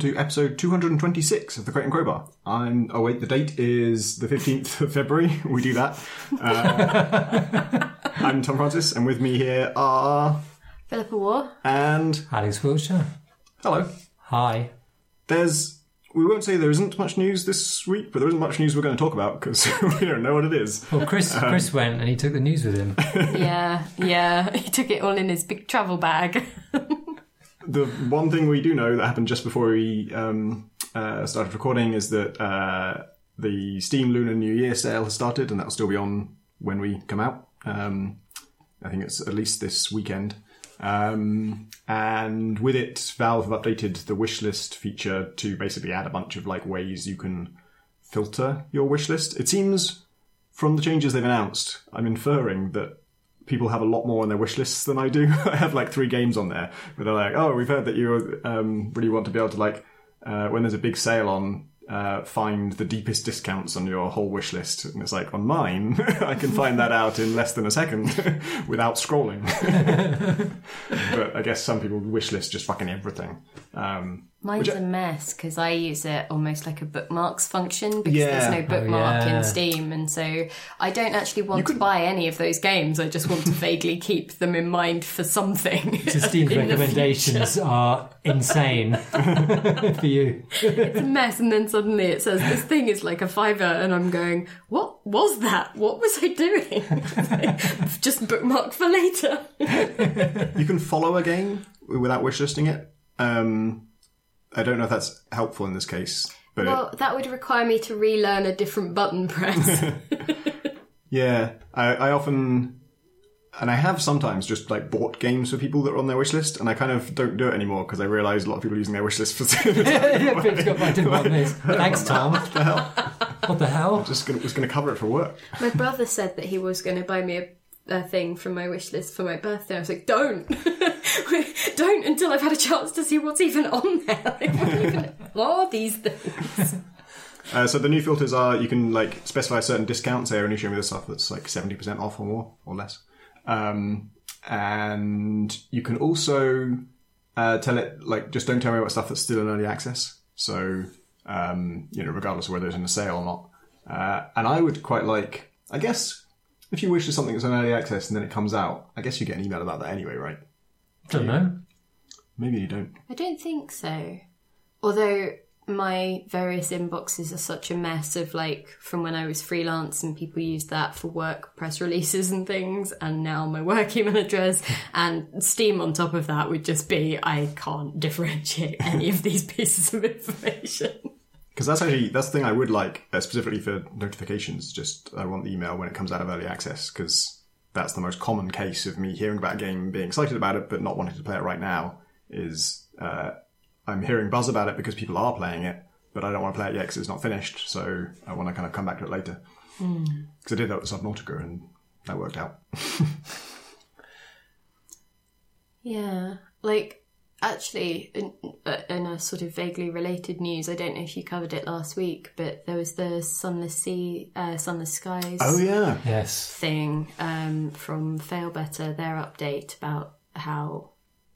Hello and welcome to episode 226 of the Crate and Crowbar. I'm. Oh wait, the date is the 15th of February. We do that. Uh, I'm Tom Francis, and with me here are Philippa Warr. and Alex Wiltshire. hello. Hi. There's. We won't say there isn't much news this week, but there isn't much news we're going to talk about because we don't know what it is. Well, Chris Chris went and he took the news with him. Yeah, yeah. He took it all in his big travel bag. The one thing we do know that happened just before we um, uh, started recording is that uh, the Steam Lunar New Year sale has started, and that'll still be on when we come out. Um, I think it's at least this weekend. Um, and with it, Valve have updated the wishlist feature to basically add a bunch of like ways you can filter your wishlist. It seems from the changes they've announced, I'm inferring that people have a lot more on their wish lists than I do. I have like three games on there, but they're like, oh, we've heard that you um, really want to be able to like uh, when there's a big sale on. Uh, find the deepest discounts on your whole wish list, and it's like on mine, I can find that out in less than a second without scrolling. but I guess some people wish list just fucking everything. Um, Mine's Which I- a mess because I use it almost like a bookmarks function because Yeah. there's no bookmark yeah. in Steam, and so I don't actually want could- to buy any of those games. I just want to vaguely keep them in mind for something. The Steam recommendations are insane for you. it's a mess, and then suddenly it says this thing is like a fiver, and I'm going, "What was that? What was I doing? just bookmark for later." you can follow a game without wish listing it. Um, I don't know if that's helpful in this case, but it- Well, that would require me to relearn a different button press. Yeah, I, I often, and I have sometimes just like bought games for people that are on their wish list, and I kind of don't do it anymore because I realise a lot of people are using their wish list for. yeah, Pip's got I didn't. Thanks, Tom. what the hell? What the hell? Just gonna, was going to cover it for work. My brother said that he was going to buy me a, a thing from my wish list for my birthday. I was like, don't, don't until I've had a chance to see what's even on there. Like, what are these things? Uh, so the new filters are you can like specify certain discounts. They only show me the stuff that's like seventy percent off or more or less, um, and you can also uh, tell it like just don't tell me about stuff that's still in early access. So um, you know, regardless of whether it's in a sale or not. Uh, and I would quite like, I guess, if you wish for something that's on early access and then it comes out, I guess you get an email about that anyway, right? Don't know. Maybe you don't. I don't think so. Although my various inboxes are such a mess of like from when I was freelance and people used that for work press releases and things, and now my work email address and Steam on top of that would just be I can't differentiate any of these pieces of information. Because that's actually that's the thing I would like uh, specifically for notifications. Just I want the email when it comes out of early access because that's the most common case of me hearing about a game, being excited about it, but not wanting to play it right now. Is uh, I'm hearing buzz about it because people are playing it, but I don't want to play it yet because it's not finished. So I want to kind of come back to it later. Because I did that with Subnautica and that worked out. Yeah, like actually, in, uh, in a sort of vaguely related news, I don't know if you covered it last week, but there was the sunless sea, uh, sunless skies. Oh yeah, Yes. thing um, from Failbetter, their update about how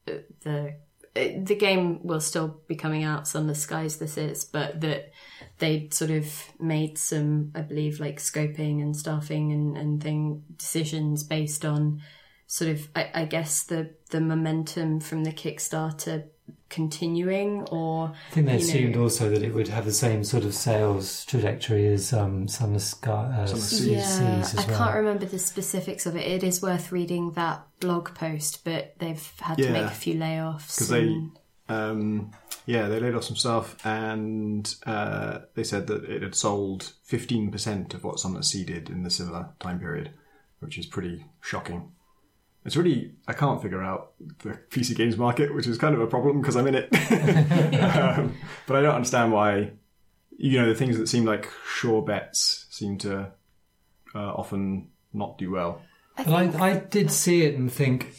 uh, the uh, the game will still be coming out, Sunless Skies. This is, but that they sort of made some, I believe, like scoping and staffing and and thing decisions based on sort of, I, I guess the the momentum from the Kickstarter continuing or I think they you know- assumed also that it would have the same sort of sales trajectory as um, Sunless Sky, uh, Seas. Yeah, Seas as I well. can't remember the specifics of it. It is worth reading that blog post, but they've had to make a few layoffs. because they um, yeah they laid off some stuff and uh, they said that it had sold 15% of what Sunless Sea did in the similar time period which is pretty shocking it's really i can't figure out the pc games market which is kind of a problem because i'm in it um, but i don't understand why you know the things that seem like sure bets seem to uh, often not do well But I, I did see it and think,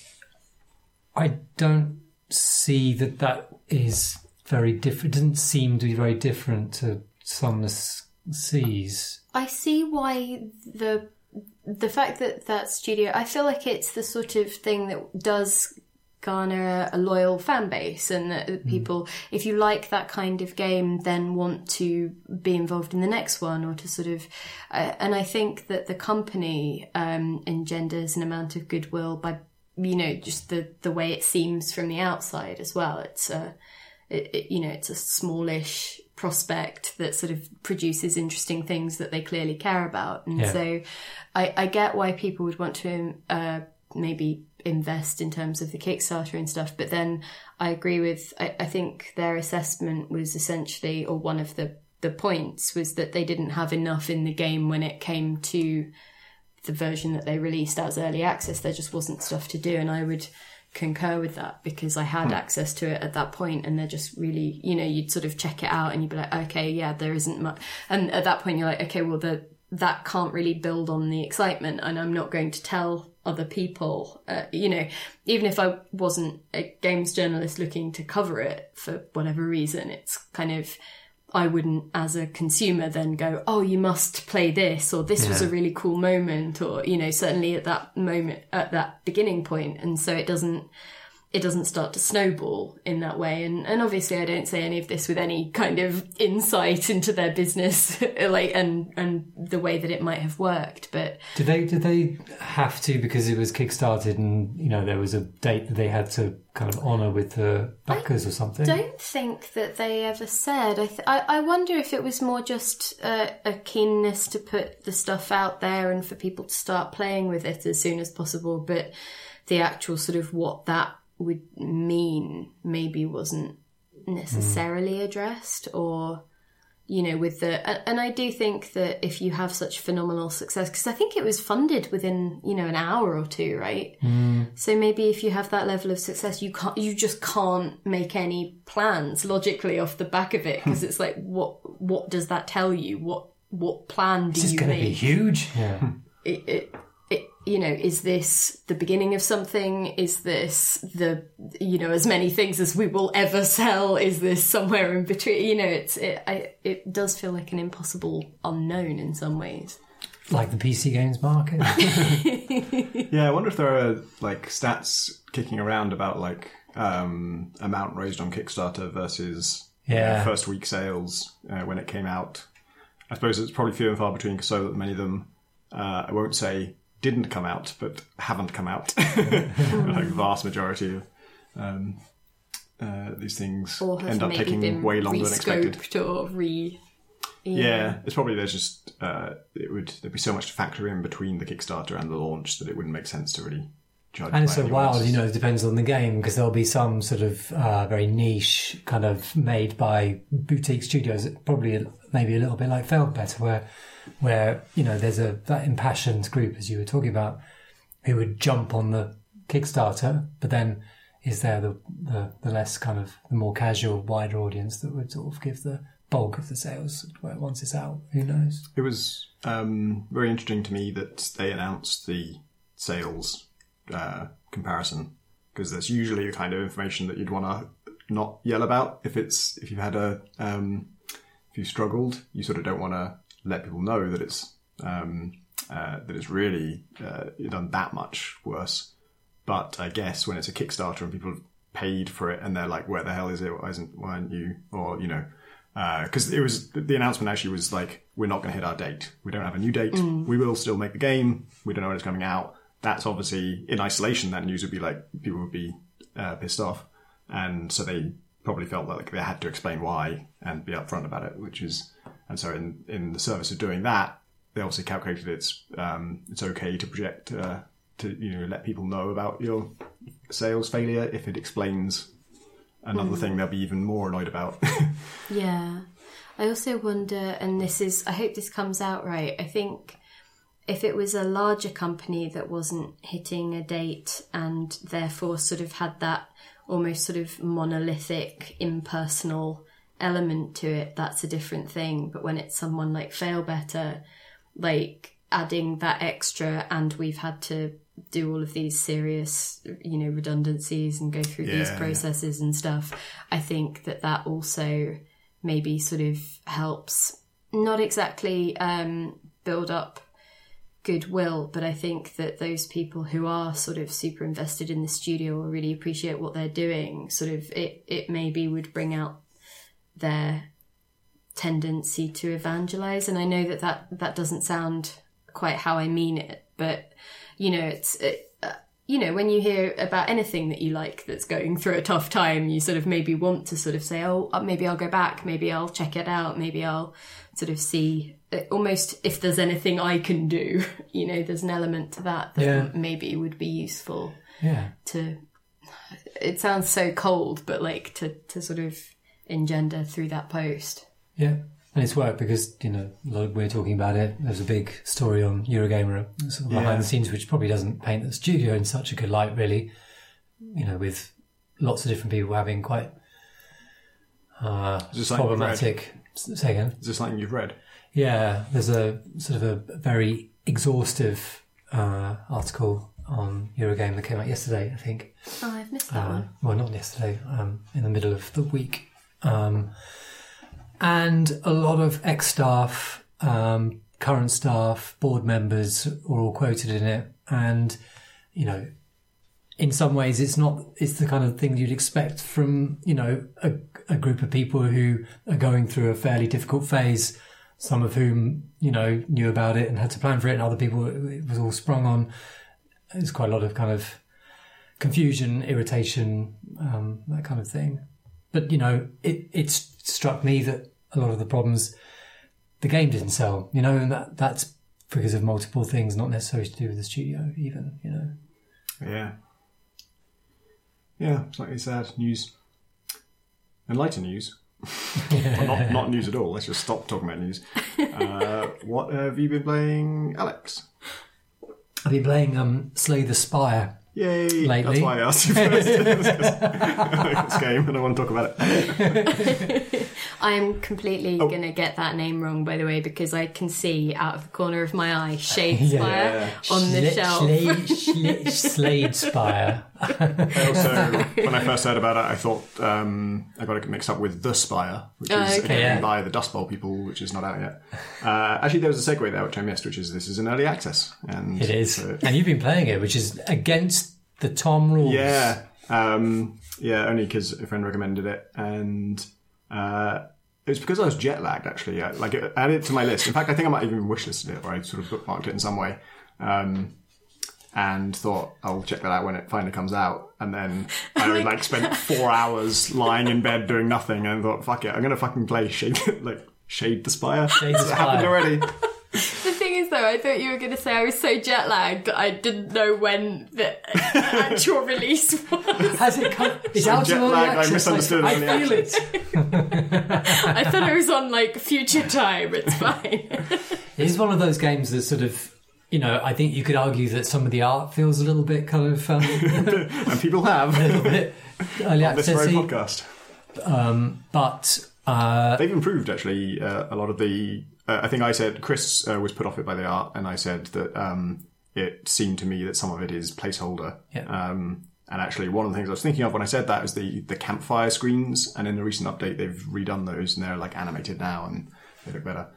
I don't see that that is very different. It doesn't seem to be very different to Sunless Seas. I see why the the fact that that studio. I feel like it's the sort of thing that does garner a, loyal fan base and that people, if you like that kind of game, then want to be involved in the next one or to sort of, uh, and I think that the company um, engenders an amount of goodwill by, you know, just the, the way it seems from the outside as well. It's a, it, it, you know, it's a smallish prospect that sort of produces interesting things that they clearly care about. And Yeah. so I, I get why people would want to uh, maybe invest in terms of the Kickstarter and stuff. But then I agree with, I, I think their assessment was essentially, or one of the, the points was that they didn't have enough in the game when it came to the version that they released as early access. There just wasn't stuff to do. And I would concur with that because I had access to it at that point and they're just really, you know, you'd sort of check it out and you'd be like, okay, yeah, there isn't much. And at that point you're like, okay, well, the, that can't really build on the excitement and I'm not going to tell other people, uh, you know, even if I wasn't a games journalist looking to cover it for whatever reason, it's kind of, I wouldn't, as a consumer, then go, oh, you must play this, or this was a really cool moment, or, you know, certainly at that moment, at that beginning point. And so it doesn't, it doesn't start to snowball in that way. And, and obviously I don't say any of this with any kind of insight into their business, like, and, and the way that it might have worked. But Did they did they have to because it was kickstarted and you know there was a date that they had to kind of honour with the backers or something? don't think that they ever said. I, th- I, I wonder if it was more just a, a keenness to put the stuff out there and for people to start playing with it as soon as possible. But the actual sort of what that would mean maybe wasn't necessarily addressed or you know with the and- and i do think that if you have such phenomenal success because i think it was funded within you know an hour or two right mm. so maybe if you have that level of success you can't you just can't make any plans logically off the back of it because hmm. it's like what what does that tell you what what plan do you? This is you going to make be huge. Yeah. it, it, it, you know, is this the beginning of something? Is this the, you know, as many things as we will ever sell? Is this somewhere in between? You know, it's, it, I, it does feel like an impossible unknown in some ways. like the PC games market. Yeah, I wonder if there are like stats kicking around about like um, amount raised on Kickstarter versus Yeah. uh, first week sales uh, when it came out. I suppose it's probably few and far between because so many of them, uh, I won't say didn't come out, but haven't come out. like vast majority of um, uh, these things end up taking way longer than expected. or re. Yeah, it's probably there's just uh, it would there'd be so much to factor in between the Kickstarter and the launch that it wouldn't make sense to really judge. And it's so wild, else's- you know, it depends on the game because there'll be some sort of uh, very niche kind of made by boutique studios, probably maybe a little bit like Failbetter, where, where, you know, there's a, that impassioned group, as you were talking about, who would jump on the Kickstarter, but then is there the, the, the less kind of, the more casual, wider audience that would sort of give the bulk of the sales once it's out? Who knows? It was um, very interesting to me that they announced the sales uh, comparison because that's usually the kind of information that you'd want to not yell about if it's if you've had a um, if you've struggled. You sort of don't want to let people know that it's um, uh, that it's really uh, done that much worse. But I guess when it's a Kickstarter and people have paid for it and they're like, "Where the hell is it? Why isn't? Why aren't you?" Or you know, because it was the announcement actually was like, "We're not going to hit our date. We don't have a new date. We will still make the game. We don't know when it's coming out." That's obviously in isolation. That news would be like people would be uh, pissed off, and so they probably felt like they had to explain why and be upfront about it. Which is, and so in in the service of doing that, they obviously calculated it's um, it's okay to project uh, to you know let people know about your sales failure if it explains another thing they'll be even more annoyed about. Yeah. I also wonder, and this is, I hope this comes out right. I think if it was a larger company that wasn't hitting a date and therefore sort of had that almost sort of monolithic, impersonal element to it, that's a different thing. But when it's someone like Failbetter, like adding that extra, and we've had to do all of these serious, you know, redundancies and go through these Yeah, yeah. processes and stuff, I think that that also maybe sort of helps not exactly um, build up goodwill, but I think that those people who are sort of super invested in the studio or really appreciate what they're doing, sort of it, it maybe would bring out their tendency to evangelize. And I know that that, that doesn't sound quite how I mean it, but you know, it's, it, uh, you know, when you hear about anything that you like that's going through a tough time, you sort of maybe want to sort of say, oh, uh, maybe I'll go back, maybe I'll check it out, maybe I'll sort of see uh, almost if there's anything I can do, you know, there's an element to that that Yeah. maybe would be useful Yeah. to. It sounds so cold, but like to to sort of engender through that post. Yeah. And it's worked because, you know, like we're talking about it. There's a big story on Eurogamer, sort of behind Yeah. the scenes, which probably doesn't paint the studio in such a good light, really. You know, with lots of different people having quite uh, Is this something you've read? problematic. Say again. Is this something you've read? Yeah, there's a sort of a very exhaustive uh, article on Eurogame that came out yesterday, I think. Oh, I've missed that Uh, one. well, not yesterday, um, in the middle of the week. Um, and a lot of ex staff, um, current staff, board members are all quoted in it. And, you know, in some ways, it's not, it's the kind of thing you'd expect from, you know, a, a group of people who are going through a fairly difficult phase, some of whom, you know, knew about it and had to plan for it, and other people it was all sprung on. There's quite a lot of kind of confusion, irritation, um, that kind of thing. But you know, it it struck me that a lot of the problems the game didn't sell. You know, and that that's because of multiple things, not necessarily to do with the studio, even. You know. Yeah. Yeah, slightly sad news. And lighter news. Well, not, not news at all. Let's just stop talking about news. Uh, what have you been playing, Alex? I've been playing um, Slay the Spire. Yay! Lately. That's why I asked you first. this game, and I want to talk about it. I am completely Oh. gonna get that name wrong, by the way, because I can see out of the corner of my eye Shade Yeah. Spire on the Sla- shelf. Spire. Also, when I first heard about it, I thought um, I got it mixed up with The Spire, which Oh, is okay. again Yeah. by the Dust Bowl people, which is not out yet. Uh, actually, there was a segue there which I missed, which is this is an early access, and It is, so- and you've been playing it, which is against the Tom rules. Yeah, um, yeah, only because a friend recommended it, and uh, it was because I was jet lagged. Actually, I, like it, added it to my list. In fact, I think I might have even wishlisted it, or I sort of bookmarked it in some way, um, and thought I'll check that out when it finally comes out. And then I like spent four hours lying in bed doing nothing, and thought, fuck it, I'm gonna fucking play Shade, like Shade the Spire. Shade the It happened already. The thing is, though, I thought you were going to say I was so jet lagged that I didn't know when the actual release was. Has it come? It's So out jet of lag, I access. misunderstood I, early feel it. I thought I was on like future time. It's fine. It is one of those games that sort of, you know, I think you could argue that some of the art feels a little bit kind of um, And people have a little bit early access. this very accessy, podcast. but uh, They've improved actually uh, a lot of the. Uh, I think I said Chris uh, was put off it by the art, and I said that um, it seemed to me that some of it is placeholder. Yeah. Um, and actually, one of the things I was thinking of when I said that was the the campfire screens, and in the recent update, they've redone those, and they're like animated now, and they look better.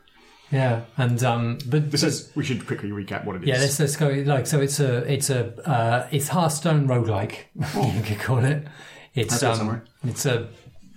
yeah, and um, but This but- is. We should quickly recap what it is. Yeah, let's, let's go. Like, so it's a, it's a, uh, it's Hearthstone roguelike, you could call it. It's, um, it's a,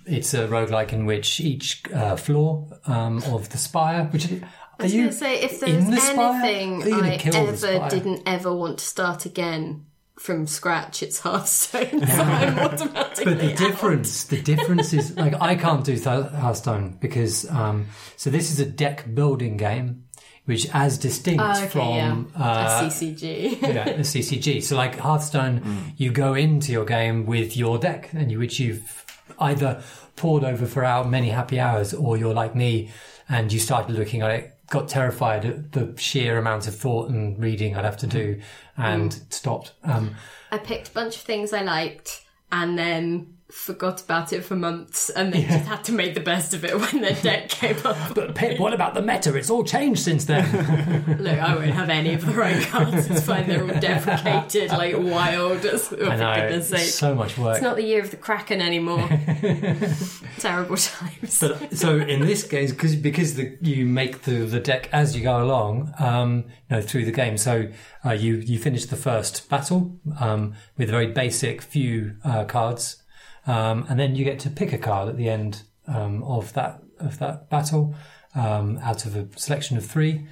it's a roguelike in which each uh, floor um, of the spire, which are I was you going to say, if in there's the spire? anything Are you gonna I kill ever didn't ever want to start again from scratch, it's Hearthstone. So I'm But the out. difference, the difference is like I can't do Th- Hearthstone because um, so this is a deck building game, which as distinct Oh, okay, from yeah. uh, a CCG. yeah, the CCG. So like Hearthstone, you go into your game with your deck, and you, which you've either poured over for our many happy hours, or you're like me, and you started looking at it, got terrified at the sheer amount of thought and reading I'd have to do, and stopped. Um, I picked a bunch of things I liked and then forgot about it for months and then just had to make the best of it when their deck came up. But Pip, what about the meta? It's all changed since then. Look, I won't have any of the right cards. It's fine. They're all deprecated, like wild. I know. So much work. It's not the year of the Kraken anymore. Terrible times. But so in this case, because because the, you make the, the deck as you go along, um, you know, through the game. So uh, you you finish the first battle um, with a very basic few uh, cards, um, and then you get to pick a card at the end um, of that of that battle um, out of a selection of three,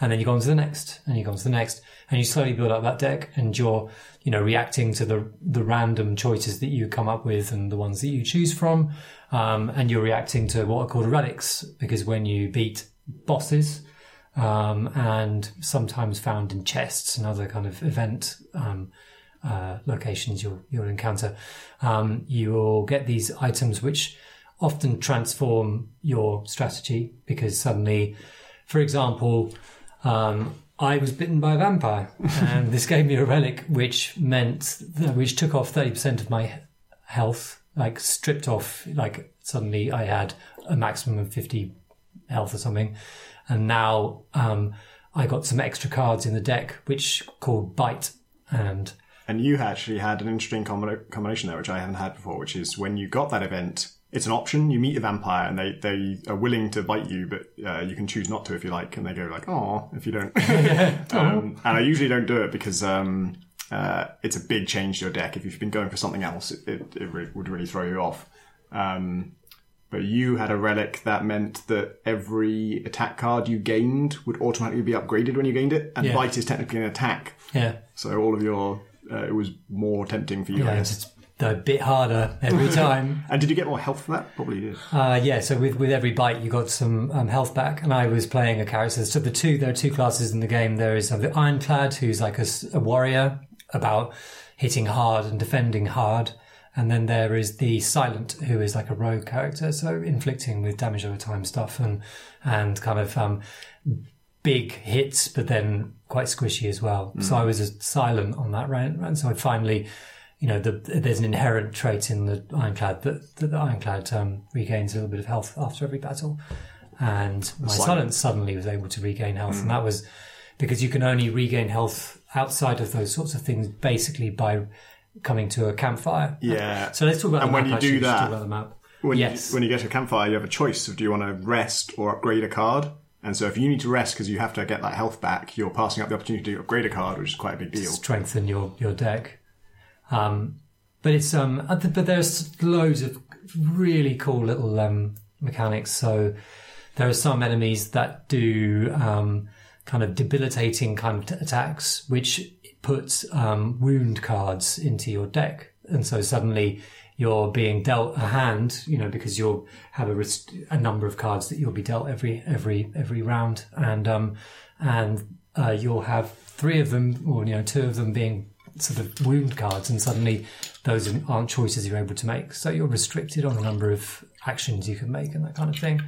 and then you go on to the next, and you go on to the next, and you slowly build up that deck, and you're you know reacting to the the random choices that you come up with and the ones that you choose from, um, and you're reacting to what are called relics because when you beat bosses. Um, and sometimes found in chests and other kind of event um, uh, locations you'll you'll encounter. Um, you will get these items which often transform your strategy because suddenly, for example, um, I was bitten by a vampire, and this gave me a relic which meant that, which took off thirty percent of my health, like stripped off. Like suddenly, I had a maximum of fifty health or something, and now um, I got some extra cards in the deck which called bite and And you actually had an interesting combina- combination there, which I haven't had before, which is when you got that event, it's an option. You meet a vampire and they, they are willing to bite you, but uh, you can choose not to if you like. And they go like, oh, if you don't. um, and I usually don't do it because um, uh, it's a big change to your deck. If you've been going for something else, it, it, it re- would really throw you off. Um, but you had a relic that meant that every attack card you gained would automatically be upgraded when you gained it. And Yeah. bite is technically an attack. yeah, So all of your, uh, it was more tempting for you. Yeah, it's a bit harder every time. And did you get more health for that? Probably did. Uh, yeah, so with, with every bite, you got some um, health back, and I was playing a character. So the two there are two classes in the game. There is uh, the Ironclad, who's like a warrior about hitting hard and defending hard, and then there is the Silent, who is like a rogue character, so inflicting with damage over time stuff and and kind of um, big hits, but then quite squishy as well. So I was silent on that round, and so I finally you know, the, there's an inherent trait in the ironclad that, that the ironclad um, regains a little bit of health after every battle. And my Silent. silence suddenly was able to regain health. And that was because you can only regain health outside of those sorts of things basically by coming to a campfire. Yeah. So let's talk about And the when map. you do that- about the map. When, Yes. you, when you get to a campfire, you have a choice of do you want to rest or upgrade a card. And so if you need to rest because you have to get that health back, you're passing up the opportunity to upgrade a card, which is quite a big deal. strengthen your your deck. Um, but it's um, uh, but there's loads of really cool little um, mechanics. So there are some enemies that do um, kind of debilitating kind of t- attacks, which puts um, wound cards into your deck, and so suddenly you're being dealt a hand, you know, because you'll have a, a number of cards that you'll be dealt every every every round, and um, and uh, you'll have three of them, or you know, two of them being sort of wound cards, and suddenly those aren't choices you're able to make. So you're restricted on the number of actions you can make and that kind of thing.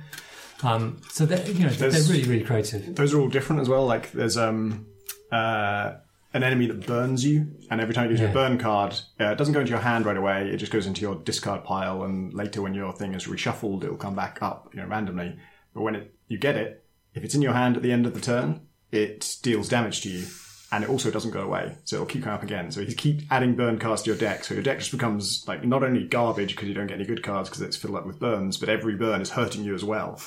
Um, so they're you know they're really really creative. Those are all different as well. Like there's um uh an enemy that burns you, and every time it gives you a Yeah. burn card, uh, it doesn't go into your hand right away. It just goes into your discard pile, and later when your thing is reshuffled, it'll come back up, you know, randomly. But when it you get it, if it's in your hand at the end of the turn, it deals damage to you, and it also doesn't go away, so it'll keep coming up again. So you keep adding burn cards to your deck, so your deck just becomes like not only garbage because you don't get any good cards because it's filled up with burns, but every burn is hurting you as well,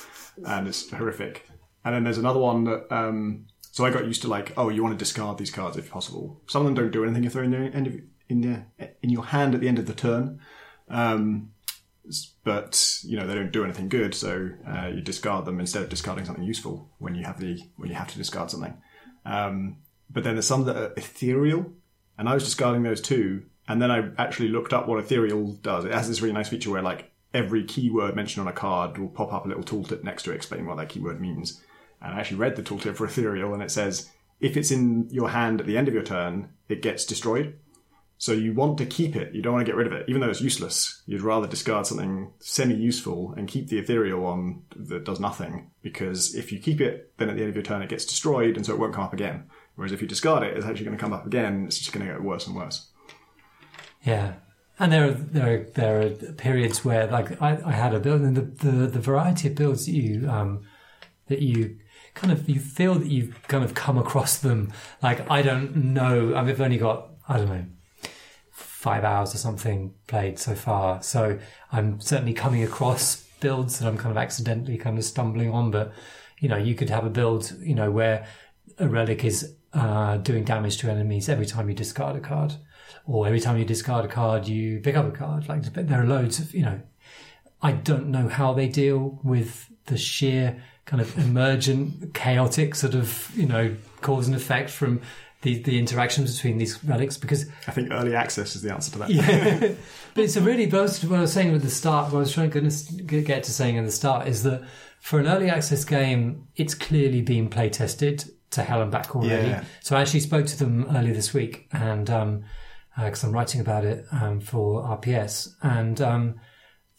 and it's horrific. And then there's another one that. Um, so I got used to like, oh, you want to discard these cards if possible. Some of them don't do anything if they're in the end of in the in your hand at the end of the turn. Um, but you know they don't do anything good, so uh, you discard them instead of discarding something useful when you have the when you have to discard something. Um, but then there's some that are ethereal, and I was discarding those too. And then I actually looked up what ethereal does. It has this really nice feature where like every keyword mentioned on a card will pop up a little tooltip next to it explaining what that keyword means. And I actually read the tooltip for ethereal, and it says if it's in your hand at the end of your turn, it gets destroyed. So you want to keep it. You don't want to get rid of it, even though it's useless. You'd rather discard something semi-useful and keep the ethereal one that does nothing. Because if you keep it, then at the end of your turn it gets destroyed, and so it won't come up again. Whereas if you discard it, it's actually going to come up again. It's just going to get worse and worse. Yeah. And there are there are there are periods where like I, I had a build and the, the the variety of builds that you um that you kind of you feel that you've kind of come across them. Like I don't know. I've only got I don't know five hours or something played so far, so I'm certainly coming across builds that I'm kind of accidentally kind of stumbling on. But you know, you could have a build you know where a relic is uh, doing damage to enemies every time you discard a card, or every time you discard a card, you pick up a card. Like there are loads of you know. I don't know how they deal with the sheer kind of emergent, chaotic sort of you know cause and effect from the the interactions between these relics because I think early access is the answer to that. yeah. but it's a really both what I was saying at the start. What I was trying to get to saying at the start is that for an early access game, it's clearly been play tested to hell and back already. Yeah. So I actually spoke to them earlier this week, and because I'm writing about it um, for RPS, and um,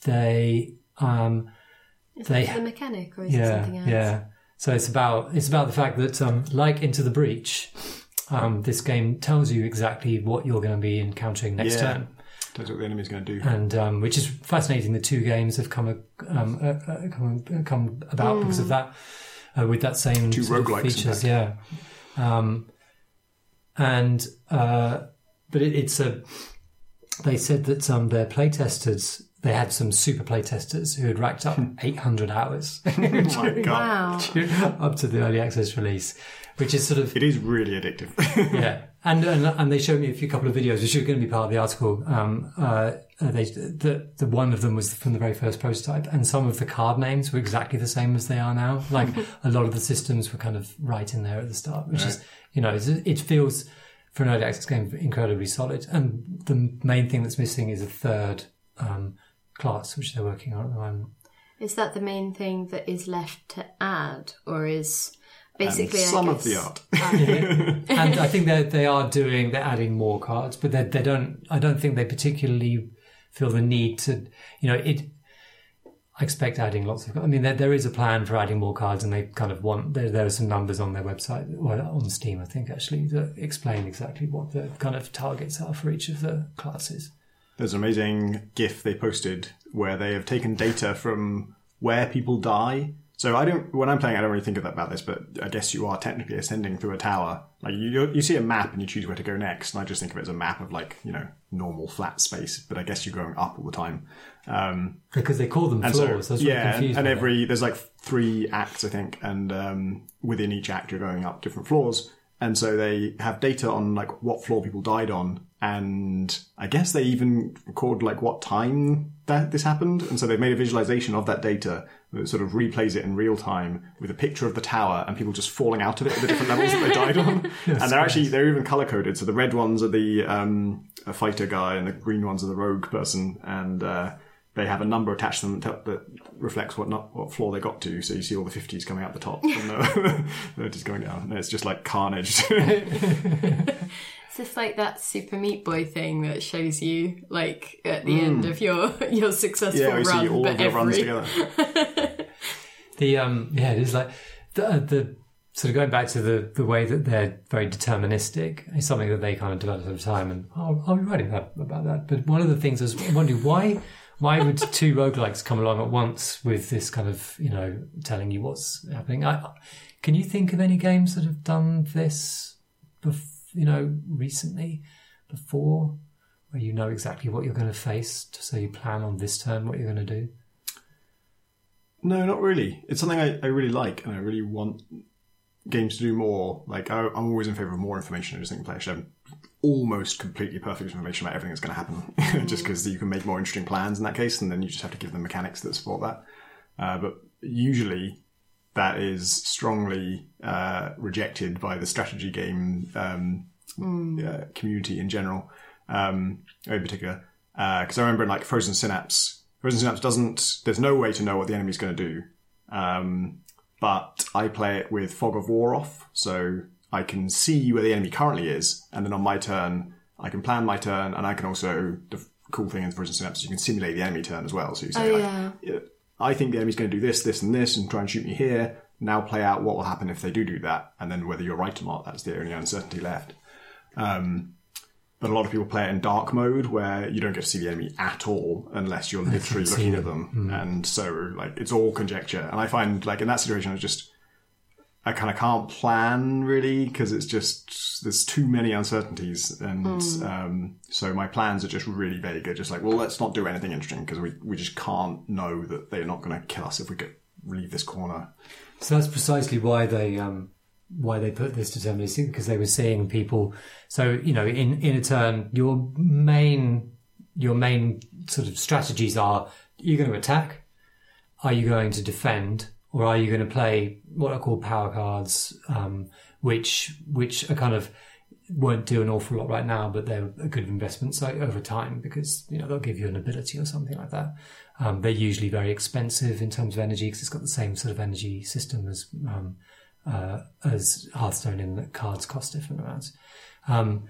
they um, Is They- that the mechanic or is it yeah something else? yeah. So it's about it's about the fact that um, like Into the Breach, um, this game tells you exactly what you're going to be encountering next Yeah. turn. Tells what the enemy's going to do. and um, which is fascinating. The two games have come um, uh, uh, come, come about because of that, uh, with that same Two sort roguelikes, features. Yeah, um, and uh, but it, it's a. They said that um, their playtesters. They had some super play testers who had racked up 800 hours oh my god. Wow. up to the early access release, which is sort of It is really addictive. yeah, and, and and they showed me a few couple of videos, which are going to be part of the article. Um, uh, they the the one of them was from the very first prototype, and some of the card names were exactly the same as they are now. Like a lot of the systems were kind of right in there at the start, which is you know it's, it feels for an early access game incredibly solid. And the main thing that's missing is a third um, class, which they're working on at the moment. Is that the main thing that is left to add, or is And basically I some of the guess- art. and I think they they are doing they're adding more cards, but they they don't. I don't think they particularly feel the need to. You know, it. I expect adding lots of. I mean, there, there is a plan for adding more cards, and they kind of want. There, there are some numbers on their website, well, on Steam, I think, actually, that explain exactly what the kind of targets are for each of the classes. There's an amazing GIF they posted where they have taken data from where people die. So I don't, when I'm playing, I don't really think about this, but I guess you are technically ascending through a tower. Like you, you see a map and you choose where to go next, and I just think of it as a map of like you know normal flat space. But I guess you're going up all the time. Um, Because they call them and floors. so yeah, and me. every there's like three acts I think, and um, within each act you're going up different floors, and so they have data on like what floor people died on, and I guess they even record like what time that this happened, and so they've made a visualization of that data that sort of replays it in real time with a picture of the tower and people just falling out of it at the different levels that they died on, and they're actually they're even color coded. So the red ones are the um, a fighter guy, and the green ones are the rogue person, and uh, they have a number attached to them that that reflects what not, what floor they got to. So you see all the fifties coming out the top, and the, they're just going down. And it's just like carnage. It's just like that Super Meat Boy thing that shows you, like at the end of your your successful Mm. yeah, we run, see all but of your runs together. The um yeah, it is like the uh, the sort of going back to the the way that they're very deterministic is something that they kind of developed over time, and I'll, I'll be writing that, about that. But one of the things I was wondering why why would two roguelikes come along at once with this kind of you know telling you what's happening? I, can you think of any games that have done this, bef- you know, recently before? Where you know exactly what you're going to face, so you plan on this turn what you're going to do. No, not really. It's something I, I really like, and I really want games to do more. Like I, I'm always in favor of more information. I just think players should have almost completely perfect information about everything that's going to happen, just because you can make more interesting plans in that case, and then you just have to give them mechanics that support that. Uh, but usually, that is strongly uh, rejected by the strategy game um, uh, community in general, um, in particular. Because I remember in like Frozen Synapse, Frozen Synapse doesn't. There's no way to know what the enemy's going to do. Um, but I play it with Fog of War off, so I can see where the enemy currently is, and then on my turn, I can plan my turn, and I can also. The cool thing in Frozen Synapse is you can simulate the enemy turn as well. So you say, Oh, like, yeah. yeah, I think the enemy's going to do this, this, and this, and try and shoot me here. Now play out what will happen if they do do that, and then whether you're right or not. That's the only uncertainty left. Um, but a lot of people play it in dark mode where you don't get to see the enemy at all unless you're literally looking at them. them. And so like it's all conjecture. And I find like in that situation I was just I kind of can't plan really because it's just there's too many uncertainties, and um, so my plans are just really vague. They're just like, well, let's not do anything interesting because we we just can't know that they're not going to kill us if we get leave this corner. So that's precisely why they um, why they put this deterministic because they were seeing people. So you know, in in a turn, your main your main sort of strategies are: you're going to attack, are you going to defend, or are you going to play what are called power cards, um, which which are kind of won't do an awful lot right now, but they're a good investment so over time because you know they'll give you an ability or something like that. Um, they're usually very expensive in terms of energy because it's got the same sort of energy system as um, uh, as Hearthstone in that cards cost different amounts. Um,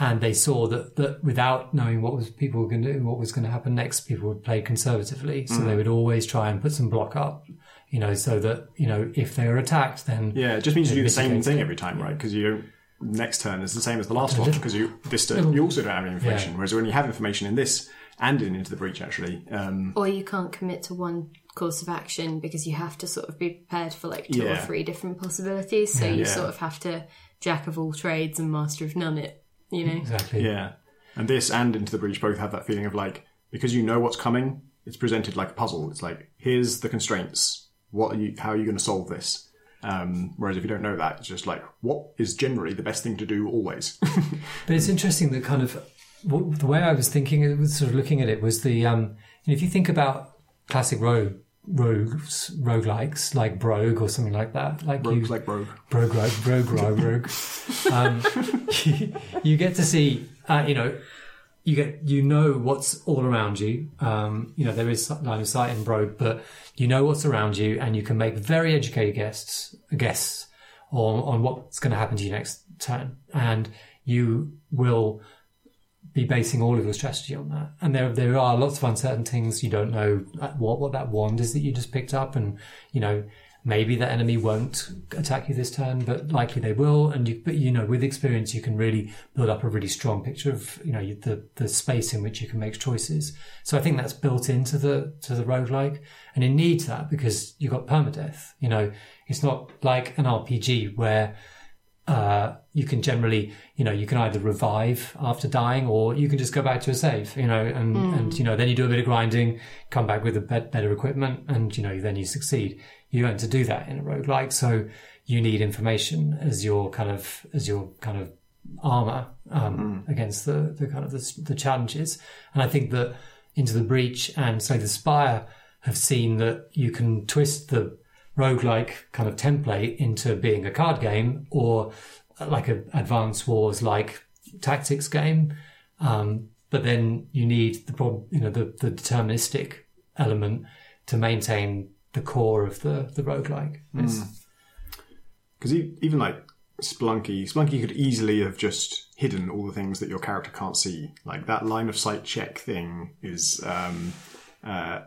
and they saw that, that without knowing what was people were going to do, what was going to happen next, people would play conservatively. So they would always try and put some block up, you know, so that you know if they are attacked, then Yeah, it just means you do the same thing every time, right? Because you. Next turn is the same as the last one because you this turn you also don't have any information. Whereas when you have information in this and in Into the Breach, actually, um, Or you can't commit to one course of action because you have to sort of be prepared for like two or three different possibilities. So you Yeah. sort of have to jack of all trades and master of none it, you know? exactly. Yeah. And this and Into the Breach both have that feeling of like, because you know what's coming, it's presented like a puzzle. It's like, here's the constraints. What are you, how are you going to solve this? Um, whereas if you don't know that, it's just like, what is generally the best thing to do always? But it's interesting that kind of the way I was thinking, it was sort of looking at it was the um, if you think about classic rogue rogues roguelikes like Brogue or something like that, like you like Rogue. Brogue Rogue Brogue Rogue Rogue, um, you, you get to see uh, you know you get you know what's all around you. Um, you know there is line of sight in Brogue, but you know what's around you, and you can make very educated guesses guess on on what's going to happen to you next turn, and you will be basing all of your strategy on that. And there there are lots of uncertain things you don't know what what that wand is that you just picked up, and you know maybe the enemy won't attack you this turn, but likely they will. And you but you know with experience you can really build up a really strong picture of you know the the space in which you can make choices. So I think that's built into the to the roguelike, and it needs that because you've got permadeath. You know it's not like an RPG where uh, you can generally, you know, you can either revive after dying or you can just go back to a save, you know, and, and you know, then you do a bit of grinding, come back with a bet- better equipment, and, you know, then you succeed. You don't to do that in a roguelike, so you need information as your kind of, as your kind of armor um, against the, the kind of the, the challenges. And I think that Into the Breach and, Slay, the Spire have seen that you can twist the roguelike kind of template into being a card game or like a advanced wars like tactics game. Um, but then you need the prob- you know the, the deterministic element to maintain the core of the the roguelike. Because even like Spelunky, Spelunky could easily have just hidden all the things that your character can't see. Like that line of sight check thing is, um, uh,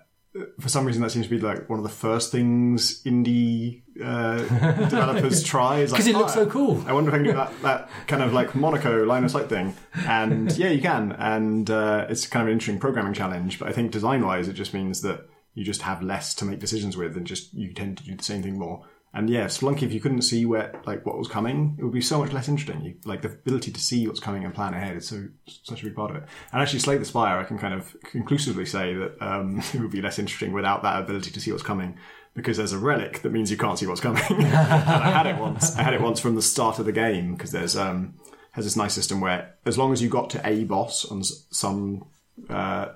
for some reason, that seems to be like one of the first things indie uh, developers try. Is like, Because it looks "Oh, so cool. I wonder if I can do that, that kind of like Monaco line of sight thing. And yeah, you can. And uh, it's kind of an interesting programming challenge. But I think design wise, it just means that you just have less to make decisions with and just you tend to do the same thing more. And yeah, Spelunky, if you couldn't see where like what was coming, it would be so much less interesting. You, like the ability to see what's coming and plan ahead is so such a big part of it. And actually, Slay the Spire, I can kind of conclusively say that um, it would be less interesting without that ability to see what's coming. Because there's a relic that means you can't see what's coming. I had it once. I had it once from the start of the game because there's um has this nice system where as long as you got to a boss on some uh,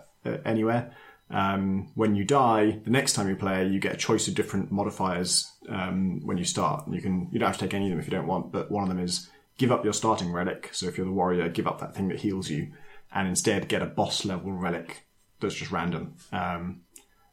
anywhere, um, when you die, the next time you play, you get a choice of different modifiers um, when you start. You can you don't have to take any of them if you don't want, but one of them is give up your starting relic. So if you're the warrior, give up that thing that heals you, and instead get a boss level relic that's just random. Um,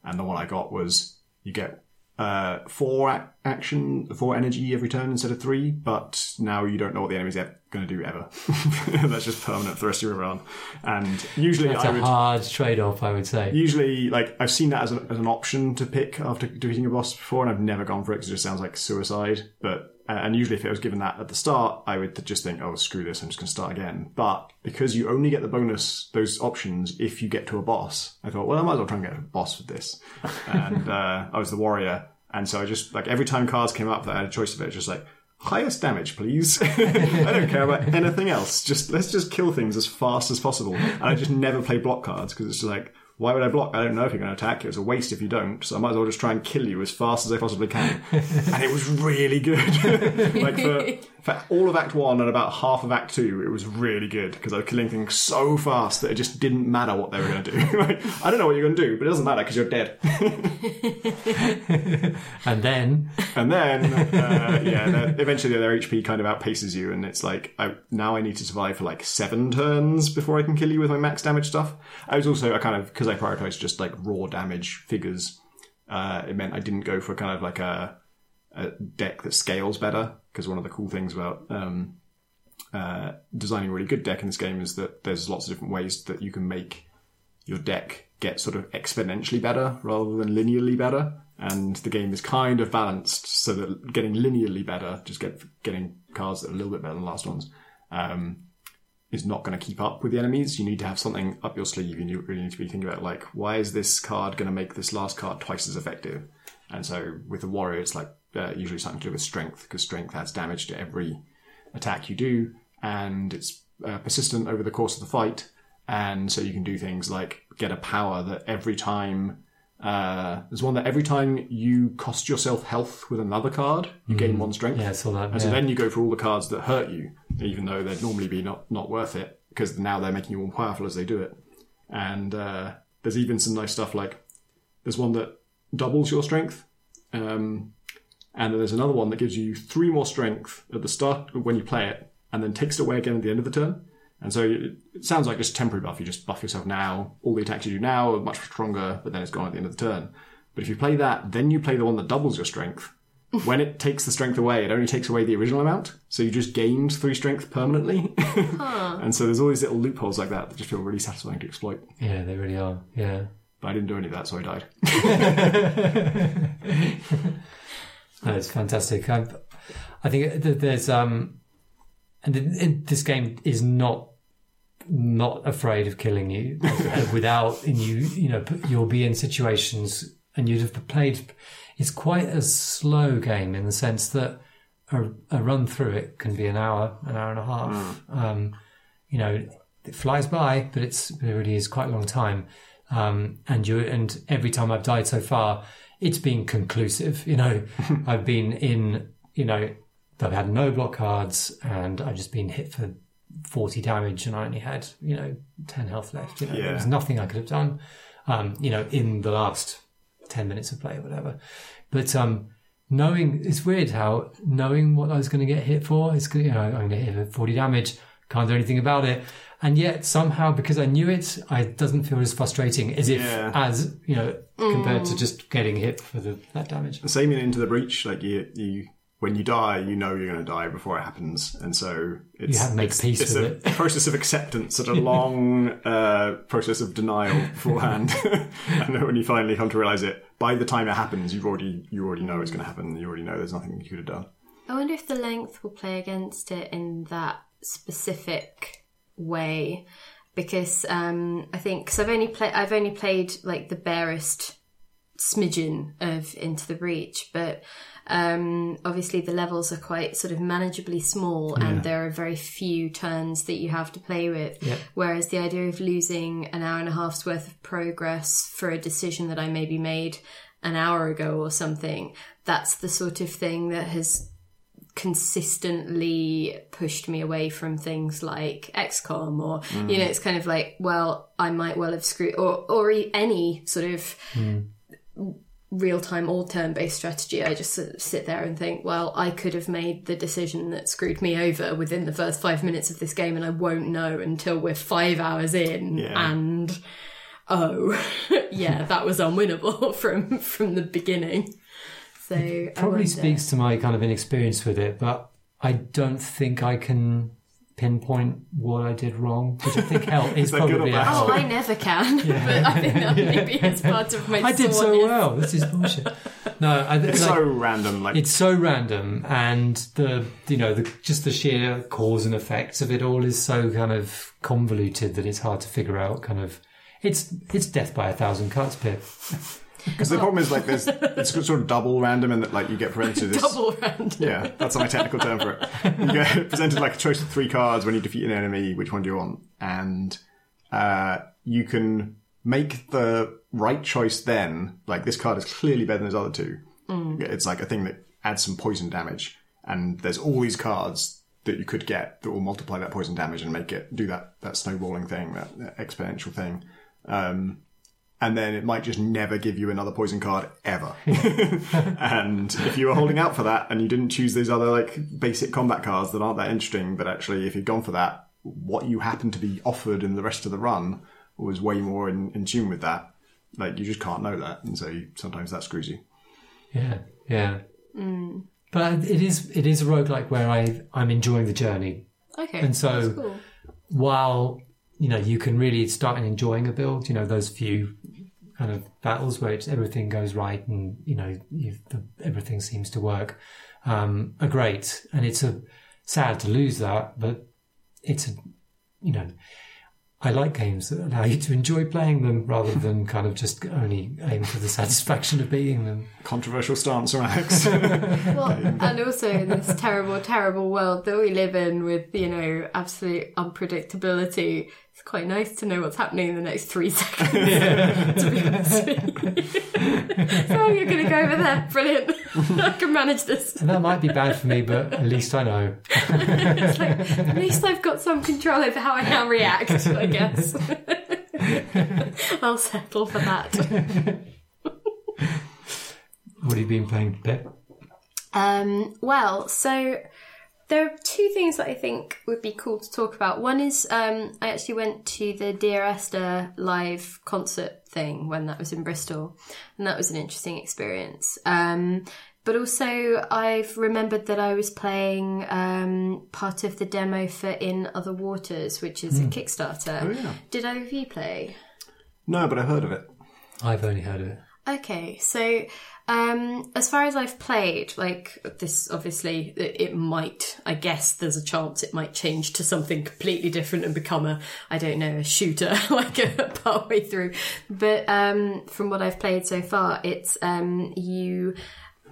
and the one I got was you get uh, four ac- action, four energy every turn instead of three, but now you don't know what the enemy's going to do ever. That's just permanent for the rest of your run. And usually That's I a would hard trade off, I would say. usually like I've seen that as, a, as an option to pick after defeating a boss before, and I've never gone for it because it just sounds like suicide. But and usually, if it was given that at the start, I would just think, "Oh, screw this! I'm just going to start again." But because you only get the bonus, those options, if you get to a boss, I thought, well, I might as well try and get a boss with this. and uh, I was the warrior, and so I just like every time cards came up that I had a choice of it, just like highest damage, please. I don't care about anything else. Just let's just kill things as fast as possible. And I just never play block cards because it's just like why would I block? I don't know if you're going to attack. It's a waste if you don't. So I might as well just try and kill you as fast as I possibly can. and it was really good. like for, for all of Act One and about half of Act Two, it was really good because I was killing things so fast that it just didn't matter what they were going to do. like, I don't know what you're going to do, but it doesn't matter because you're dead. And then And then, uh, yeah, eventually their HP kind of outpaces you, and it's like I, now I need to survive for like seven turns before I can kill you with my max damage stuff. I was also I kind of because I prioritized just like raw damage figures. Uh, it meant I didn't go for kind of like a, a deck that scales better because one of the cool things about um, uh, designing a really good deck in this game is that there's lots of different ways that you can make your deck get sort of exponentially better rather than linearly better. And the game is kind of balanced so that getting linearly better, just get getting cards that are a little bit better than the last ones, um, is not going to keep up with the enemies. You need to have something up your sleeve, you really need to be thinking about like, why is this card going to make this last card twice as effective? And so with the warrior, it's like uh, usually something to do with strength because strength adds damage to every attack you do, and it's uh, persistent over the course of the fight. And so you can do things like get a power that every time uh, there's one that every time you cost yourself health with another card, you gain one strength. yeah, I saw that. And so then you go for all the cards that hurt you, even though they'd normally be not, not worth it, because now they're making you more powerful as they do it. And uh, there's even some nice stuff like there's one that doubles your strength, um, and then there's another one that gives you three more strength at the start when you play it, and then takes it away again at the end of the turn. And so it, it sounds like just temporary buff. You just buff yourself now. All the attacks you do now are much stronger, but then it's gone at the end of the turn. But if you play that, then you play the one that doubles your strength. when it takes the strength away, it only takes away the original amount. So you just gained three strength permanently. and so there's all these little loopholes like that that just feel really satisfying to exploit. yeah, they really are. Yeah. But I didn't do any of that, so I died. No, it's fantastic. I, I think there's um, and th- th- this game is not not afraid of killing you uh, without and you you know you'll be in situations and you'd have played. It's quite a slow game in the sense that a, a run through it can be an hour, an hour and a half. Um, you know, it flies by, but it's it really is quite a long time. Um, and you and every time I've died so far, it's been conclusive. You know, I've been in. You know, I've had no block cards, and I've just been hit for forty damage, and I only had you know ten health left. You know, there was nothing I could have done. Um, you know, in the last ten minutes of play or whatever. But um, knowing it's weird how knowing what I was going to get hit for, it's gonna- you know I'm going to hit for forty damage, can't do anything about it, and yet somehow because I knew it, I it doesn't feel as frustrating as if Yeah. as you know compared to just getting hit for the that damage. Same in Into the Breach. Like you, you when you die, you know you're going to die before it happens, and so it's, You have to make it's, peace it's with a it. process of acceptance, such a long uh, process of denial beforehand, and then when you finally come to realize it, by the time it happens, you've already you already know it's going to happen. You already know there's nothing you could have done. I wonder if the length will play against it in that specific way, because um, I think because I've only played I've only played like the barest smidgen of Into the Breach, but um, obviously the levels are quite sort of manageably small, and there are very few turns that you have to play with. Yeah. Whereas the idea of losing an hour and a half's worth of progress for a decision that I maybe made an hour ago or something, that's the sort of thing that has consistently pushed me away from things like XCOM or you know it's kind of like well I might well have screwed or or any sort of real time all turn based strategy I just sort of sit there and think well I could have made the decision that screwed me over within the first 5 minutes of this game and I won't know until we're 5 hours in Yeah. and oh yeah that was unwinnable from from the beginning so I Probably speaks to my kind of inexperience with it, but I don't think I can pinpoint what I did wrong, which I think help is that good or probably a bad? Oh, I never can. but I think that maybe is part of my I did so soreness. well. This is bullshit. No, I, It's like, so random. Like it's so random, and the you know the just the sheer cause and effects of it all is so kind of convoluted that it's hard to figure out. Kind of, it's it's death by a thousand cuts, Pip. because the problem is like there's it's sort of double random and that like you get presented this. Double round. Yeah, that's my technical term for it. You get presented like a choice of three cards when you defeat an enemy. Which one do you want? And uh, you can make the right choice then. Like this card is clearly better than those other two. It's like a thing that adds some poison damage, and there's all these cards that you could get that will multiply that poison damage and make it do that that snowballing thing, that, that exponential thing. Um, and then it might just never give you another poison card ever. and if you were holding out for that and you didn't choose those other like basic combat cards that aren't that interesting, but actually if you'd gone for that, what you happen to be offered in the rest of the run was way more in, in tune with that. Like you just can't know that, and so you, sometimes that screws you. Yeah, yeah. Mm. But it is it is a roguelike where I I'm enjoying the journey. Okay. And so- cool. While you know you can really start enjoying a build, you know those few kind of battles where it's, everything goes right and you know you the, everything seems to work um, are great. And it's a sad to lose that, but it's a you know I like games that allow you to enjoy playing them rather than kind of just only aim for the satisfaction of beating them. Controversial stance from Alex. Well, and also in this terrible, terrible world that we live in with, you know, absolute unpredictability, it's quite nice to know what's happening in the next three seconds. to be honest with you. so you're going to go over there. Brilliant. I can manage this. And that might be bad for me, but at least I know. It's like, at least I've got some control over how I now react, I guess. I'll settle for that. What have you been playing, Pip? Um, well, so there are two things that I think would be cool to talk about. One is um, I actually went to the Dear Esther live concert thing when that was in Bristol, and that was an interesting experience. Um, but also, I've remembered that I was playing um, part of the demo for In Other Waters, which is a Kickstarter. Oh, yeah. Did either of you play? no, but I've heard of it. I've only heard of it. Okay, so um, as far as I've played, like this, obviously, it, it might. I guess there's a chance it might change to something completely different and become a, I don't know, a shooter like a part way through. But um, from what I've played so far, it's um, you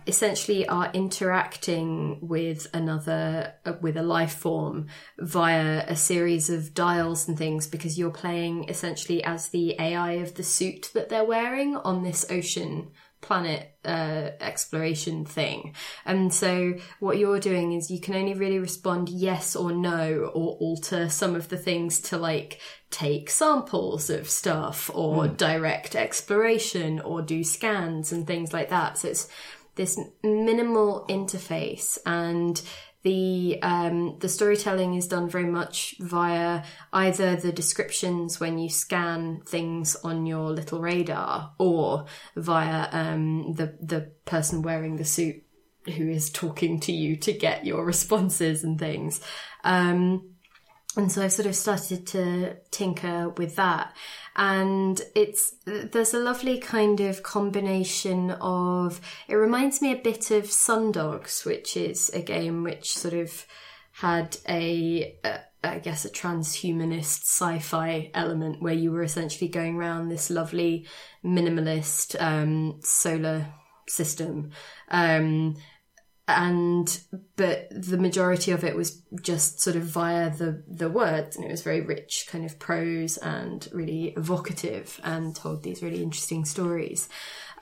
essentially are interacting with another uh, with a life form via a series of dials and things because you're playing essentially as the AI of the suit that they're wearing on this ocean planet uh, exploration thing. And so what you're doing is you can only really respond yes or no or alter some of the things to like take samples of stuff or direct exploration or do scans and things like that. So it's this minimal interface and the um, the storytelling is done very much via either the descriptions when you scan things on your little radar or via um, the the person wearing the suit who is talking to you to get your responses and things. Um, and so I've sort of started to tinker with that. And it's, there's a lovely kind of combination of, it reminds me a bit of Sundogs, which is a game which sort of had a, a I guess a transhumanist sci-fi element where you were essentially going around this lovely minimalist um, solar system. Um, and but the majority of it was just sort of via the the words and it was very rich kind of prose and really evocative and told these really interesting stories.